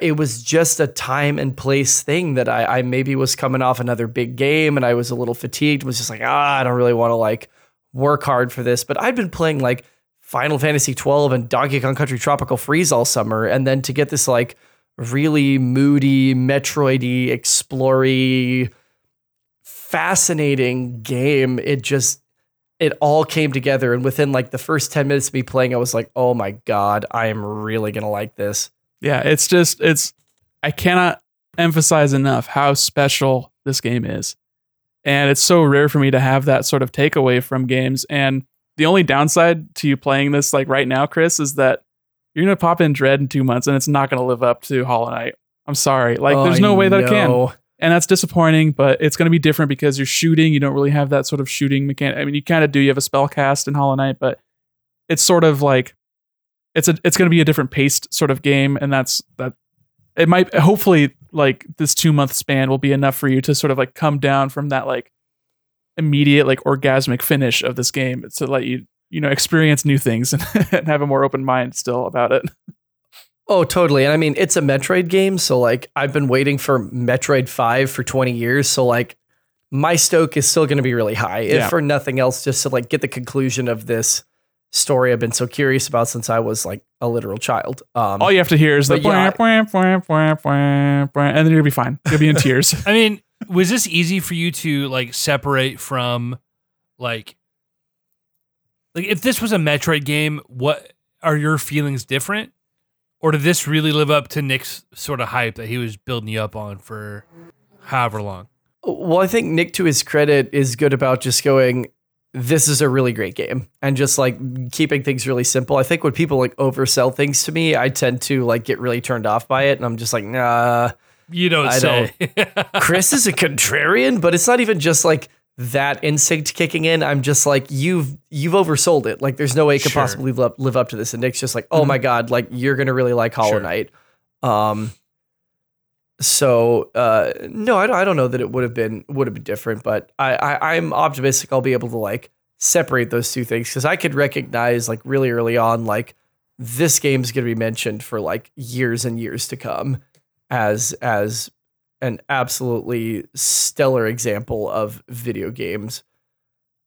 it was just a time and place thing that I, I maybe was coming off another big game, and I was a little fatigued, was just like, ah, I don't really want to like work hard for this, but I'd been playing like Final Fantasy 12 and Donkey Kong Country Tropical Freeze all summer, and then to get this like really moody, Metroidy, explory, fascinating game. It just it all came together, and within like the first ten minutes of me playing, I was like, "Oh my god, I am really gonna like this." Yeah, it's just it's I cannot emphasize enough how special this game is. And it's so rare for me to have that sort of takeaway from games. And the only downside to you playing this like right now, Chris, is that you're gonna pop in Dread in two months and it's not gonna live up to Hollow Knight. I'm sorry. Like Oh, there's no I way that it can. And that's disappointing, but it's gonna be different because you're shooting. You don't really have that sort of shooting mechanic. I mean, you kind of do, you have a spell cast in Hollow Knight, but it's sort of like it's a it's gonna be a different paced sort of game, and that's that it might hopefully like this two month span will be enough for you to sort of like come down from that like immediate like orgasmic finish of this game to let you you know experience new things and, and have a more open mind still about it Oh, totally. And I mean, it's a Metroid game, so like I've been waiting for Metroid 5 for 20 years, so like my stoke is still going to be really high. Yeah. If for nothing else just to like get the conclusion of this story I've been so curious about since I was like a literal child. Um all you have to hear is the But yeah, bwah, bwah, bwah, bwah, bwah, and then you'll be fine you'll be in tears I mean, was this easy for you to like separate from like like if this was a Metroid game, what are your feelings different? Or did this really live up to Nick's sort of hype that he was building you up on for however long? Well, I think Nick, to his credit, is good about just going, this is a really great game and just like keeping things really simple. I think when people like oversell things to me, I tend to like get really turned off by it. And I'm just like, nah, You don't I say. Chris is a contrarian, but it's not even just like that instinct kicking in. I'm just like, you've, you've oversold it. Like there's no way it could Sure. possibly live up, live up to this. And Nick's just like, oh my God, like you're to really like Hollow Sure. Knight. Um, so uh, no, I don't, I don't know that it would have been would have been different, but I, I I'm optimistic I'll be able to like separate those two things because I could recognize like really early on like this game's to be mentioned for like years and years to come as as an absolutely stellar example of video games.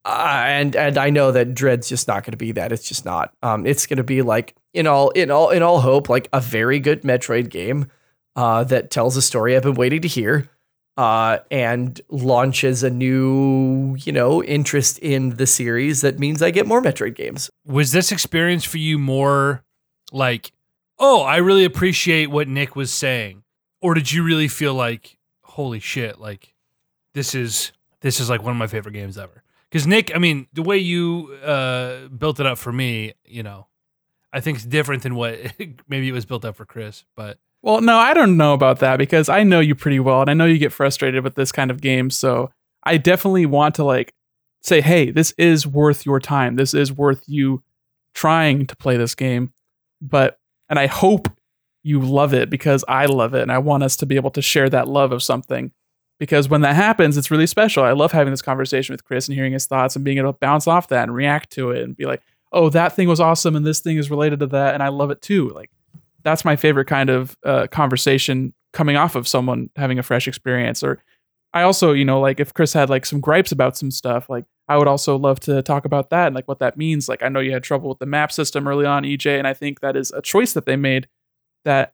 Uh, and and I know that Dread's just not going to be that. It's just not. Um, it's going to be like in all in all in all hope like a very good Metroid game uh, that tells a story I've been waiting to hear, uh, and launches a new you know interest in the series that means I get more Metroid games. was this experience for you more like, oh, I really appreciate what Nick was saying? Or did you really feel like, holy shit, like this is this is like one of my favorite games ever? Because Nick, I mean, the way you uh, built it up for me, you know, I think it's different than what maybe it was built up for Chris. But Well, no, I don't know about that because I know you pretty well and I know you get frustrated with this kind of game. So I definitely want to like say, hey, this is worth your time. This is worth you trying to play this game. But, and I hope you love it because I love it and I want us to be able to share that love of something. Because when that happens, it's really special. I love having this conversation with Chris and hearing his thoughts and being able to bounce off that and react to it and be like, oh, that thing was awesome and this thing is related to that and I love it too. Like that's my favorite kind of uh, conversation coming off of someone having a fresh experience. Or I also, you know, like if Chris had like some gripes about some stuff, like I would also love to talk about that and like what that means. Like I know you had trouble with the map system early on, EJ, and I think that is a choice that they made that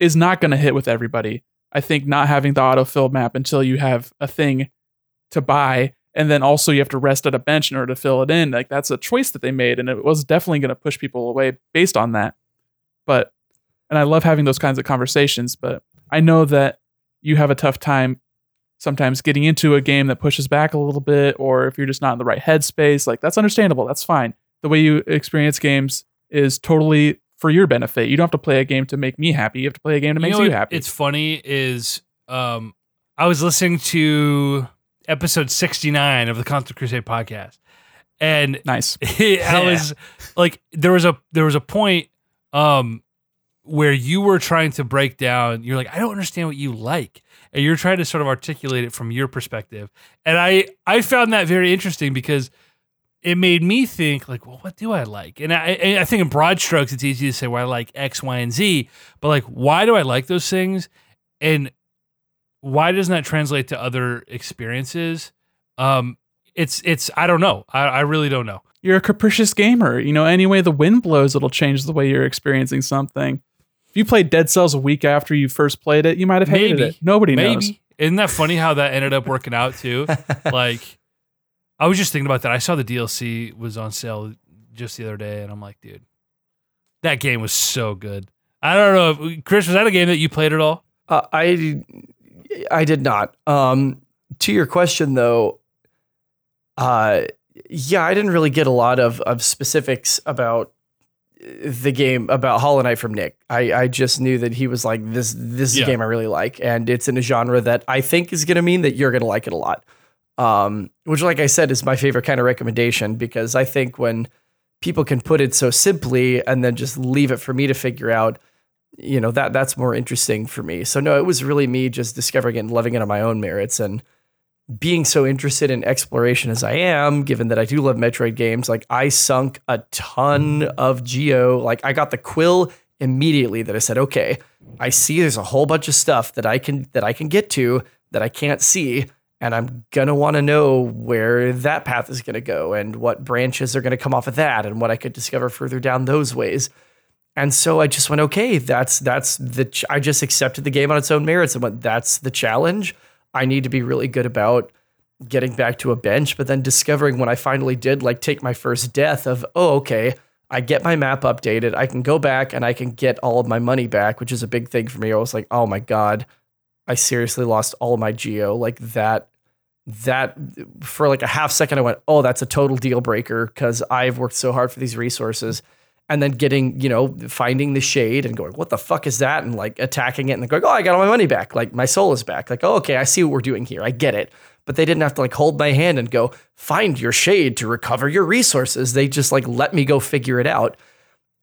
is not going to hit with everybody. I think not having the autofill map until you have a thing to buy and then also you have to rest at a bench in order to fill it in like that's a choice that they made and it was definitely going to push people away based on that but and i love having those kinds of conversations but i know that you have a tough time sometimes getting into a game that pushes back a little bit or if you're just not in the right headspace like that's understandable that's fine the way you experience games is totally for your benefit you don't have to play a game to make me happy you have to play a game to make know you happy It's funny is um, I was listening to episode 69 of the Console Crusade podcast. And nice I was like there was a there was a point um where you were trying to break down you're like I don't understand what you like and you're trying to sort of articulate it from your perspective. And I I found that very interesting because it made me think like, well, what do I like? And I, I think in broad strokes, it's easy to say, well, I like X, Y, and Z, but like, why do I like those things? And why doesn't that translate to other experiences? Um, it's, it's, I don't know. I, I really don't know. you're a capricious gamer. You know, any way the wind blows, it'll change the way you're experiencing something. If you played Dead Cells a week after you first played it, you might have hated Maybe. it. Nobody Maybe. knows. Isn't that funny how that ended up working out too? like, I was just thinking about that. I saw the DLC was on sale just the other day, and I'm like, dude, that game was so good. I don't know, if, Chris. Was that a game that you played at all? Uh, I I did not. Um, to your question though, uh, yeah, I didn't really get a lot of of specifics about the game about Hollow Knight from Nick. I I just knew that he was like this. This is Yeah. a game I really like, and it's in a genre that I think is going to mean that you're going to like it a lot. Um, which, like I said, is my favorite kind of recommendation because I think when people can put it so simply and then just leave it for me to figure out you know that that's more interesting for me. So no it was really me just discovering it and loving it on my own merits and being so interested in exploration as i am given that i do love metroid games like i sunk a ton of geo. Like i got the quill immediately that i said okay i see there's a whole bunch of stuff that i can that i can get to that i can't see and i'm gonna want to know where that path is gonna go and what branches are gonna come off of that and what i could discover further down those ways and so I just went, okay, that's that's the. Ch- I just accepted the game on its own merits and went, that's the challenge. I need to be really good about getting back to a bench, but then discovering when I finally did like take my first death of, oh, okay, I get my map updated. I can go back and I can get all of my money back, which is a big thing for me. I was like, oh my god, I seriously lost all of my geo like that. That for like a half second, I went, oh, that's a total deal breaker because I've worked so hard for these resources and then getting, you know, finding the shade and going, what the fuck is that? And like attacking it and going, oh, I got all my money back. Like my soul is back. Like, oh, okay, I see what we're doing here. I get it. But they didn't have to like hold my hand and go, find your shade to recover your resources. They just like let me go figure it out.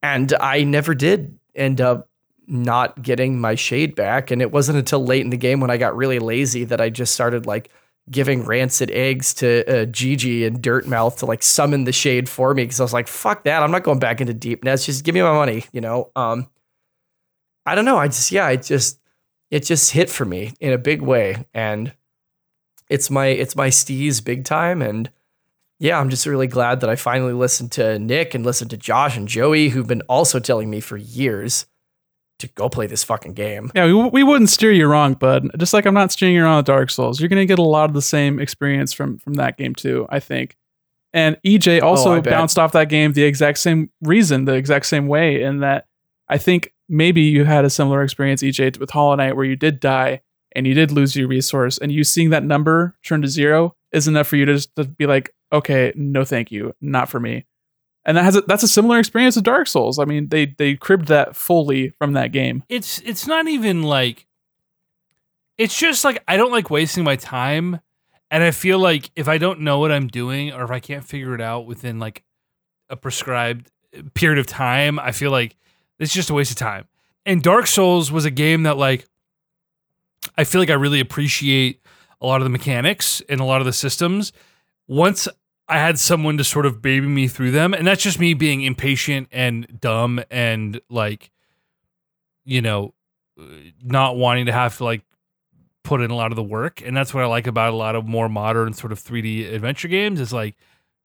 And I never did end up not getting my shade back. And it wasn't until late in the game when I got really lazy that I just started like giving rancid eggs to uh, Jiji and Dirtmouth to like summon the shade for me because I was like, fuck that. I'm not going back into Deepnest. Just give me my money, you know? Um, I don't know. I just, yeah, it just, it just hit for me in a big way. And it's my, it's my steez big time. And yeah, I'm just really glad that I finally listened to Nick and listened to Josh and Joey, who've been also telling me for years to go play this fucking game. Yeah, we, we wouldn't steer you wrong, bud. Just like I'm not steering you wrong with Dark Souls. You're going to get a lot of the same experience from from that game too, I think. And EJ oh, also Oh, I bet. bounced off that game the exact same reason, the exact same way, in that I think maybe you had a similar experience, EJ, with Hollow Knight, where you did die and you did lose your resource, and you seeing that number turn to zero is enough for you to just to be like, okay, no, thank you, not for me. And that has a, that's a similar experience to Dark Souls. I mean, they they cribbed that fully from that game. It's it's not even like. It's just like I don't like wasting my time, and I feel like if I don't know what I'm doing or if I can't figure it out within like a prescribed uh, period of time, I feel like it's just a waste of time. And Dark Souls was a game that like I feel like I really appreciate a lot of the mechanics and a lot of the systems. Once I had someone to sort of baby me through them, and that's just me being impatient and dumb and like, you know, not wanting to have to like put in a lot of the work. And that's what I like about a lot of more modern sort of 3D adventure games is like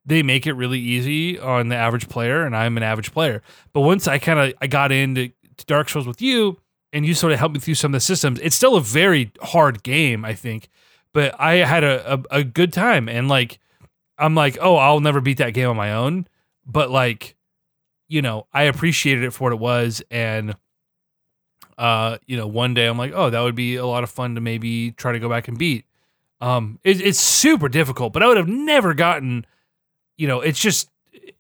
they make it really easy on the average player, and I'm an average player. But once I kind of I got into to Dark Souls with you, and you sort of helped me through some of the systems, it's still a very hard game, I think. But I had a, a, a good time, and like I'm like, oh, I'll never beat that game on my own. But like, you know, I appreciated it for what it was, and uh, you know, one day I'm like, oh, that would be a lot of fun to maybe try to go back and beat. Um, it, it's super difficult, but I would have never gotten, you know, it's just,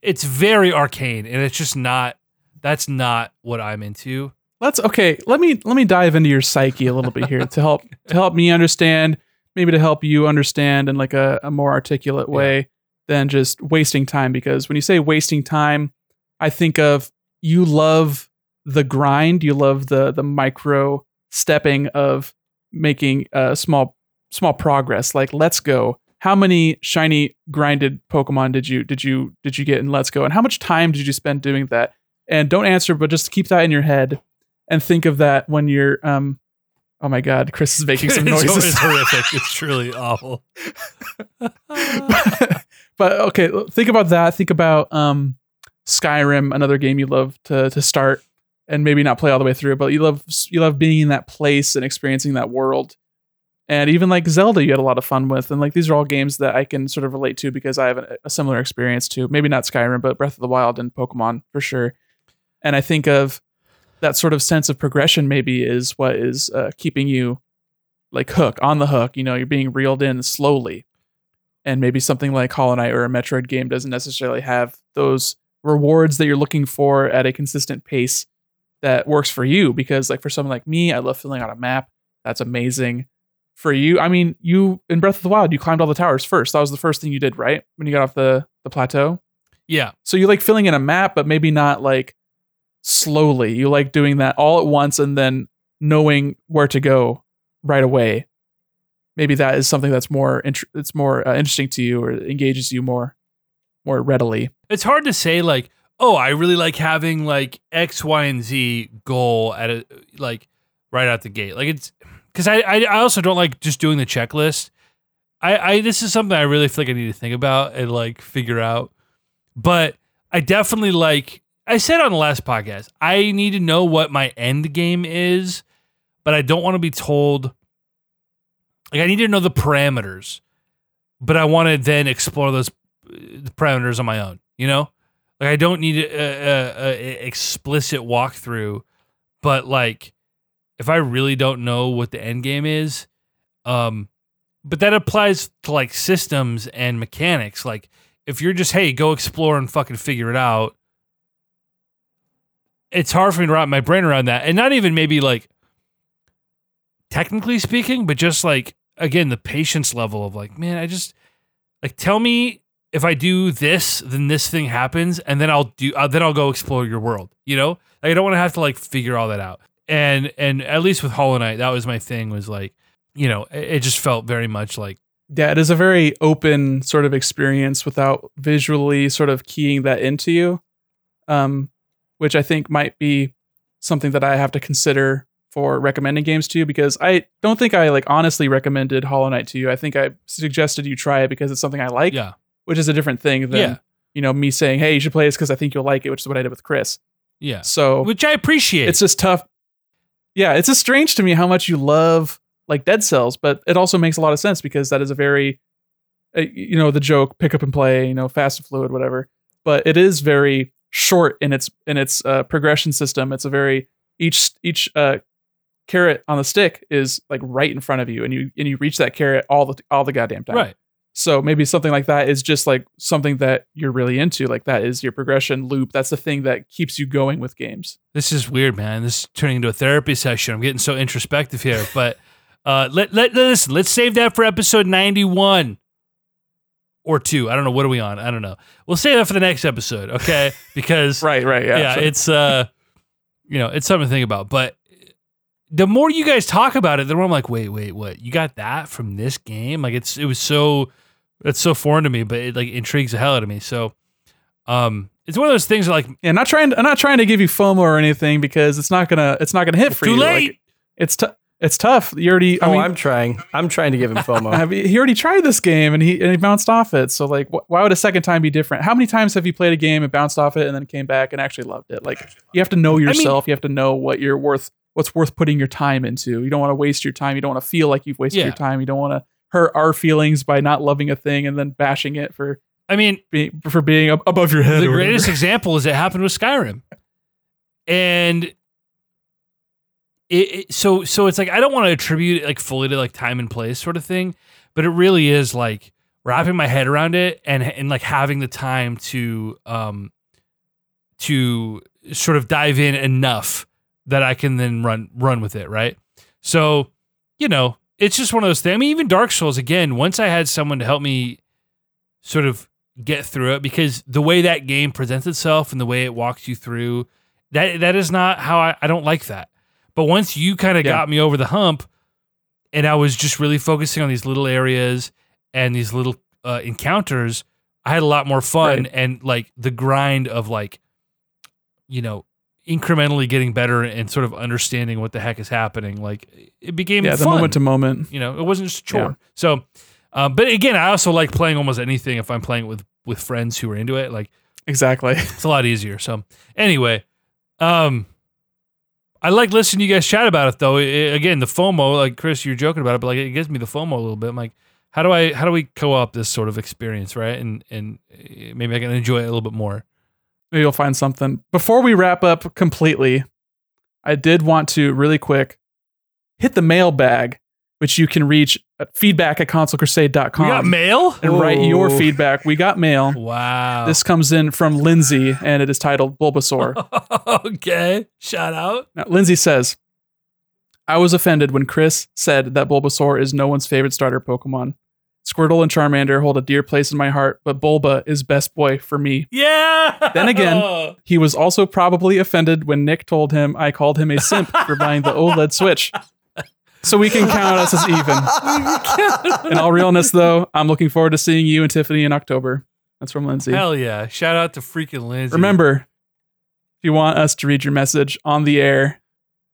it's very arcane, and it's just not. That's not what I'm into. Let's okay. Let me let me dive into your psyche a little bit here to help to help me understand, maybe to help you understand in like a, a more articulate way than just wasting time. Because when you say wasting time, I think of you love the grind, you love the the micro stepping of making a small small progress. Like let's go. How many shiny grinded Pokemon did you did you did you get in Let's Go? And how much time did you spend doing that? And don't answer, but just keep that in your head and think of that when you're um oh my god chris is making some noises It's horrific. It's truly awful. but okay think about that think about um skyrim another game you love to to start and maybe not play all the way through but you love you love being in that place and experiencing that world and even like zelda you had a lot of fun with and like these are all games that i can sort of relate to because i have a, a similar experience to maybe not skyrim but breath of the wild and pokemon for sure and i think of that sort of sense of progression maybe is what is uh, keeping you like hook on the hook you know you're being reeled in slowly. And maybe something like hollow knight or a metroid game doesn't necessarily have those rewards that you're looking for at a consistent pace that works for you. Because like for someone like me i love filling out a map. That's amazing for you. I mean you in breath of the wild you climbed all the towers first. That was the first thing you did right? When you got off the the plateau? Yeah. so you like filling in a map, but maybe not like slowly. You like doing that all at once and then knowing where to go right away. Maybe that is something that's more int- it's more uh, interesting to you or engages you more more readily. It's hard to say like, oh, I really like having like X, Y, and Z goal at a like right out the gate. Like it's because I, I I also don't like just doing the checklist. I I this is something I really feel like I need to think about and like figure out. But I definitely like I said on the last podcast, I need to know what my end game is, but I don't want to be told. Like I need to know the parameters, but I want to then explore those uh, parameters on my own. You know, like I don't need a, explicit walkthrough, but like if I really don't know what the end game is, um, but that applies to like systems and mechanics. Like if you're just hey go explore and fucking figure it out, it's hard for me to wrap my brain around that, and not even maybe like technically speaking, but just like again the patience level of like man, I just like tell me if I do this, then this thing happens, and then I'll do uh, then I'll go explore your world. You know, like I don't want to have to like figure all that out. And and at least with Hollow Knight, that was my thing. Was like, you know, it, it just felt very much like Yeah, it is a very open sort of experience without visually sort of keying that into you. Um, which I think might be something that I have to consider for recommending games to you because I don't think I like honestly recommended Hollow Knight to you. I think I suggested you try it because it's something I like, yeah, which is a different thing than Yeah. you know me saying, "Hey, you should play this because I think you'll like it," which is what I did with Chris. yeah, So which I appreciate. it's just tough. Yeah, it's just strange to me how much you love like Dead Cells, but it also makes a lot of sense because that is a very, uh, you know, the joke pick up and play, you know, fast and fluid, whatever. But it is very short in its in its uh, progression system. It's a very each each uh, carrot on the stick is like right in front of you, and you and you reach that carrot all the all the goddamn time. right. So maybe something like that is just like something that you're really into. Like that is your progression loop. That's the thing that keeps you going with games. This is weird, man. This is turning into a therapy session. I'm getting so introspective here, but uh, let, let listen. Let's save that for episode 91 or two. I don't know. What are we on? I don't know. We'll save that for the next episode, okay? Because Right, right, yeah. yeah, sure. it's uh, you know, it's something to think about. But the more you guys talk about it, the more I'm like, wait, wait, what? You got that from this game? Like it's it was so That's so foreign to me, but it like intrigues the hell out of me. So, um, it's one of those things that, like Yeah, not trying. I'm not trying to give you FOMO or anything because it's not gonna. It's not gonna hit for too you. Too late. Like, it's t- It's tough. You already. I oh, mean, I'm trying. I'm trying to give him FOMO. he already tried this game and he and he bounced off it. So like, wh- why would a second time be different? How many times have you played a game and bounced off it and then came back and actually loved it? Like, you have to know yourself. you have to know what you're worth. What's worth putting your time into. You don't want to waste your time. You don't want to feel like you've wasted Yeah. your time. You don't want to hurt our feelings by not loving a thing and then bashing it for I mean, being for being above your head. the greatest example is it happened with Skyrim, and it, it so so it's like I don't want to attribute it like fully to like time and place sort of thing, but it really is like wrapping my head around it and and like having the time to um to sort of dive in enough that I can then run run with it, right? So, you know, it's just one of those things. I mean, even Dark Souls again, once I had someone to help me sort of get through it because the way that game presents itself and the way it walks you through that that is not how I, I don't like that. But once you kind of Yeah. got me over the hump and I was just really focusing on these little areas and these little uh, encounters, I had a lot more fun Right. and like the grind of like you know incrementally getting better and sort of understanding what the heck is happening like it became yeah, the moment to moment. you know it wasn't just a chore Yeah. so uh, but again i also like playing almost anything if i'm playing with with friends who are into it like Exactly. it's a lot easier so anyway um i like listening to you guys chat about it though. I- I- again the fomo like chris you're joking about it but like it gives me the fomo a little bit. I'm like how do i how do we co-op this sort of experience right? And and uh, maybe i can enjoy it a little bit more. Maybe you'll find something. Before we wrap up completely, I did want to really quick hit the mailbag, which you can reach at feedback at consolecrusade.com we got mail and write your feedback. We got mail. wow This comes in from Lindsay and it is titled Bulbasaur. okay shout out Now, Lindsay says, I was offended when Chris said that Bulbasaur is no one's favorite starter Pokemon. Squirtle and Charmander hold a dear place in my heart, but Bulba is best boy for me. yeah Then again, He was also probably offended when Nick told him I called him a simp for buying the OLED Switch. So we can count us as even. In all realness, though, I'm looking forward to seeing you and Tiffany in October. That's from Lindsay. Hell yeah. Shout out to freaking Lindsay. Remember, if you want us to read your message on the air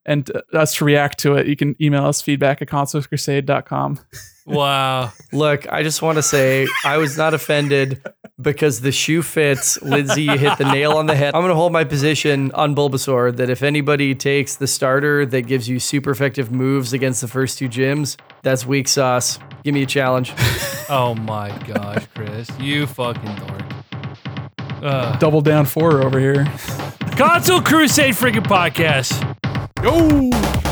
and uh, us to react to it, you can email us feedback at consolescrusade.com. Wow. Look, I just want to say I was not offended because the shoe fits. Lindsay, you hit the nail on the head. I'm going to hold my position on Bulbasaur that if anybody takes the starter that gives you super effective moves against the first two gyms, that's weak sauce. Give me a challenge. Oh my gosh, Chris. You fucking dork. Uh, Double down four over here. Console Crusade freaking podcast. Yo!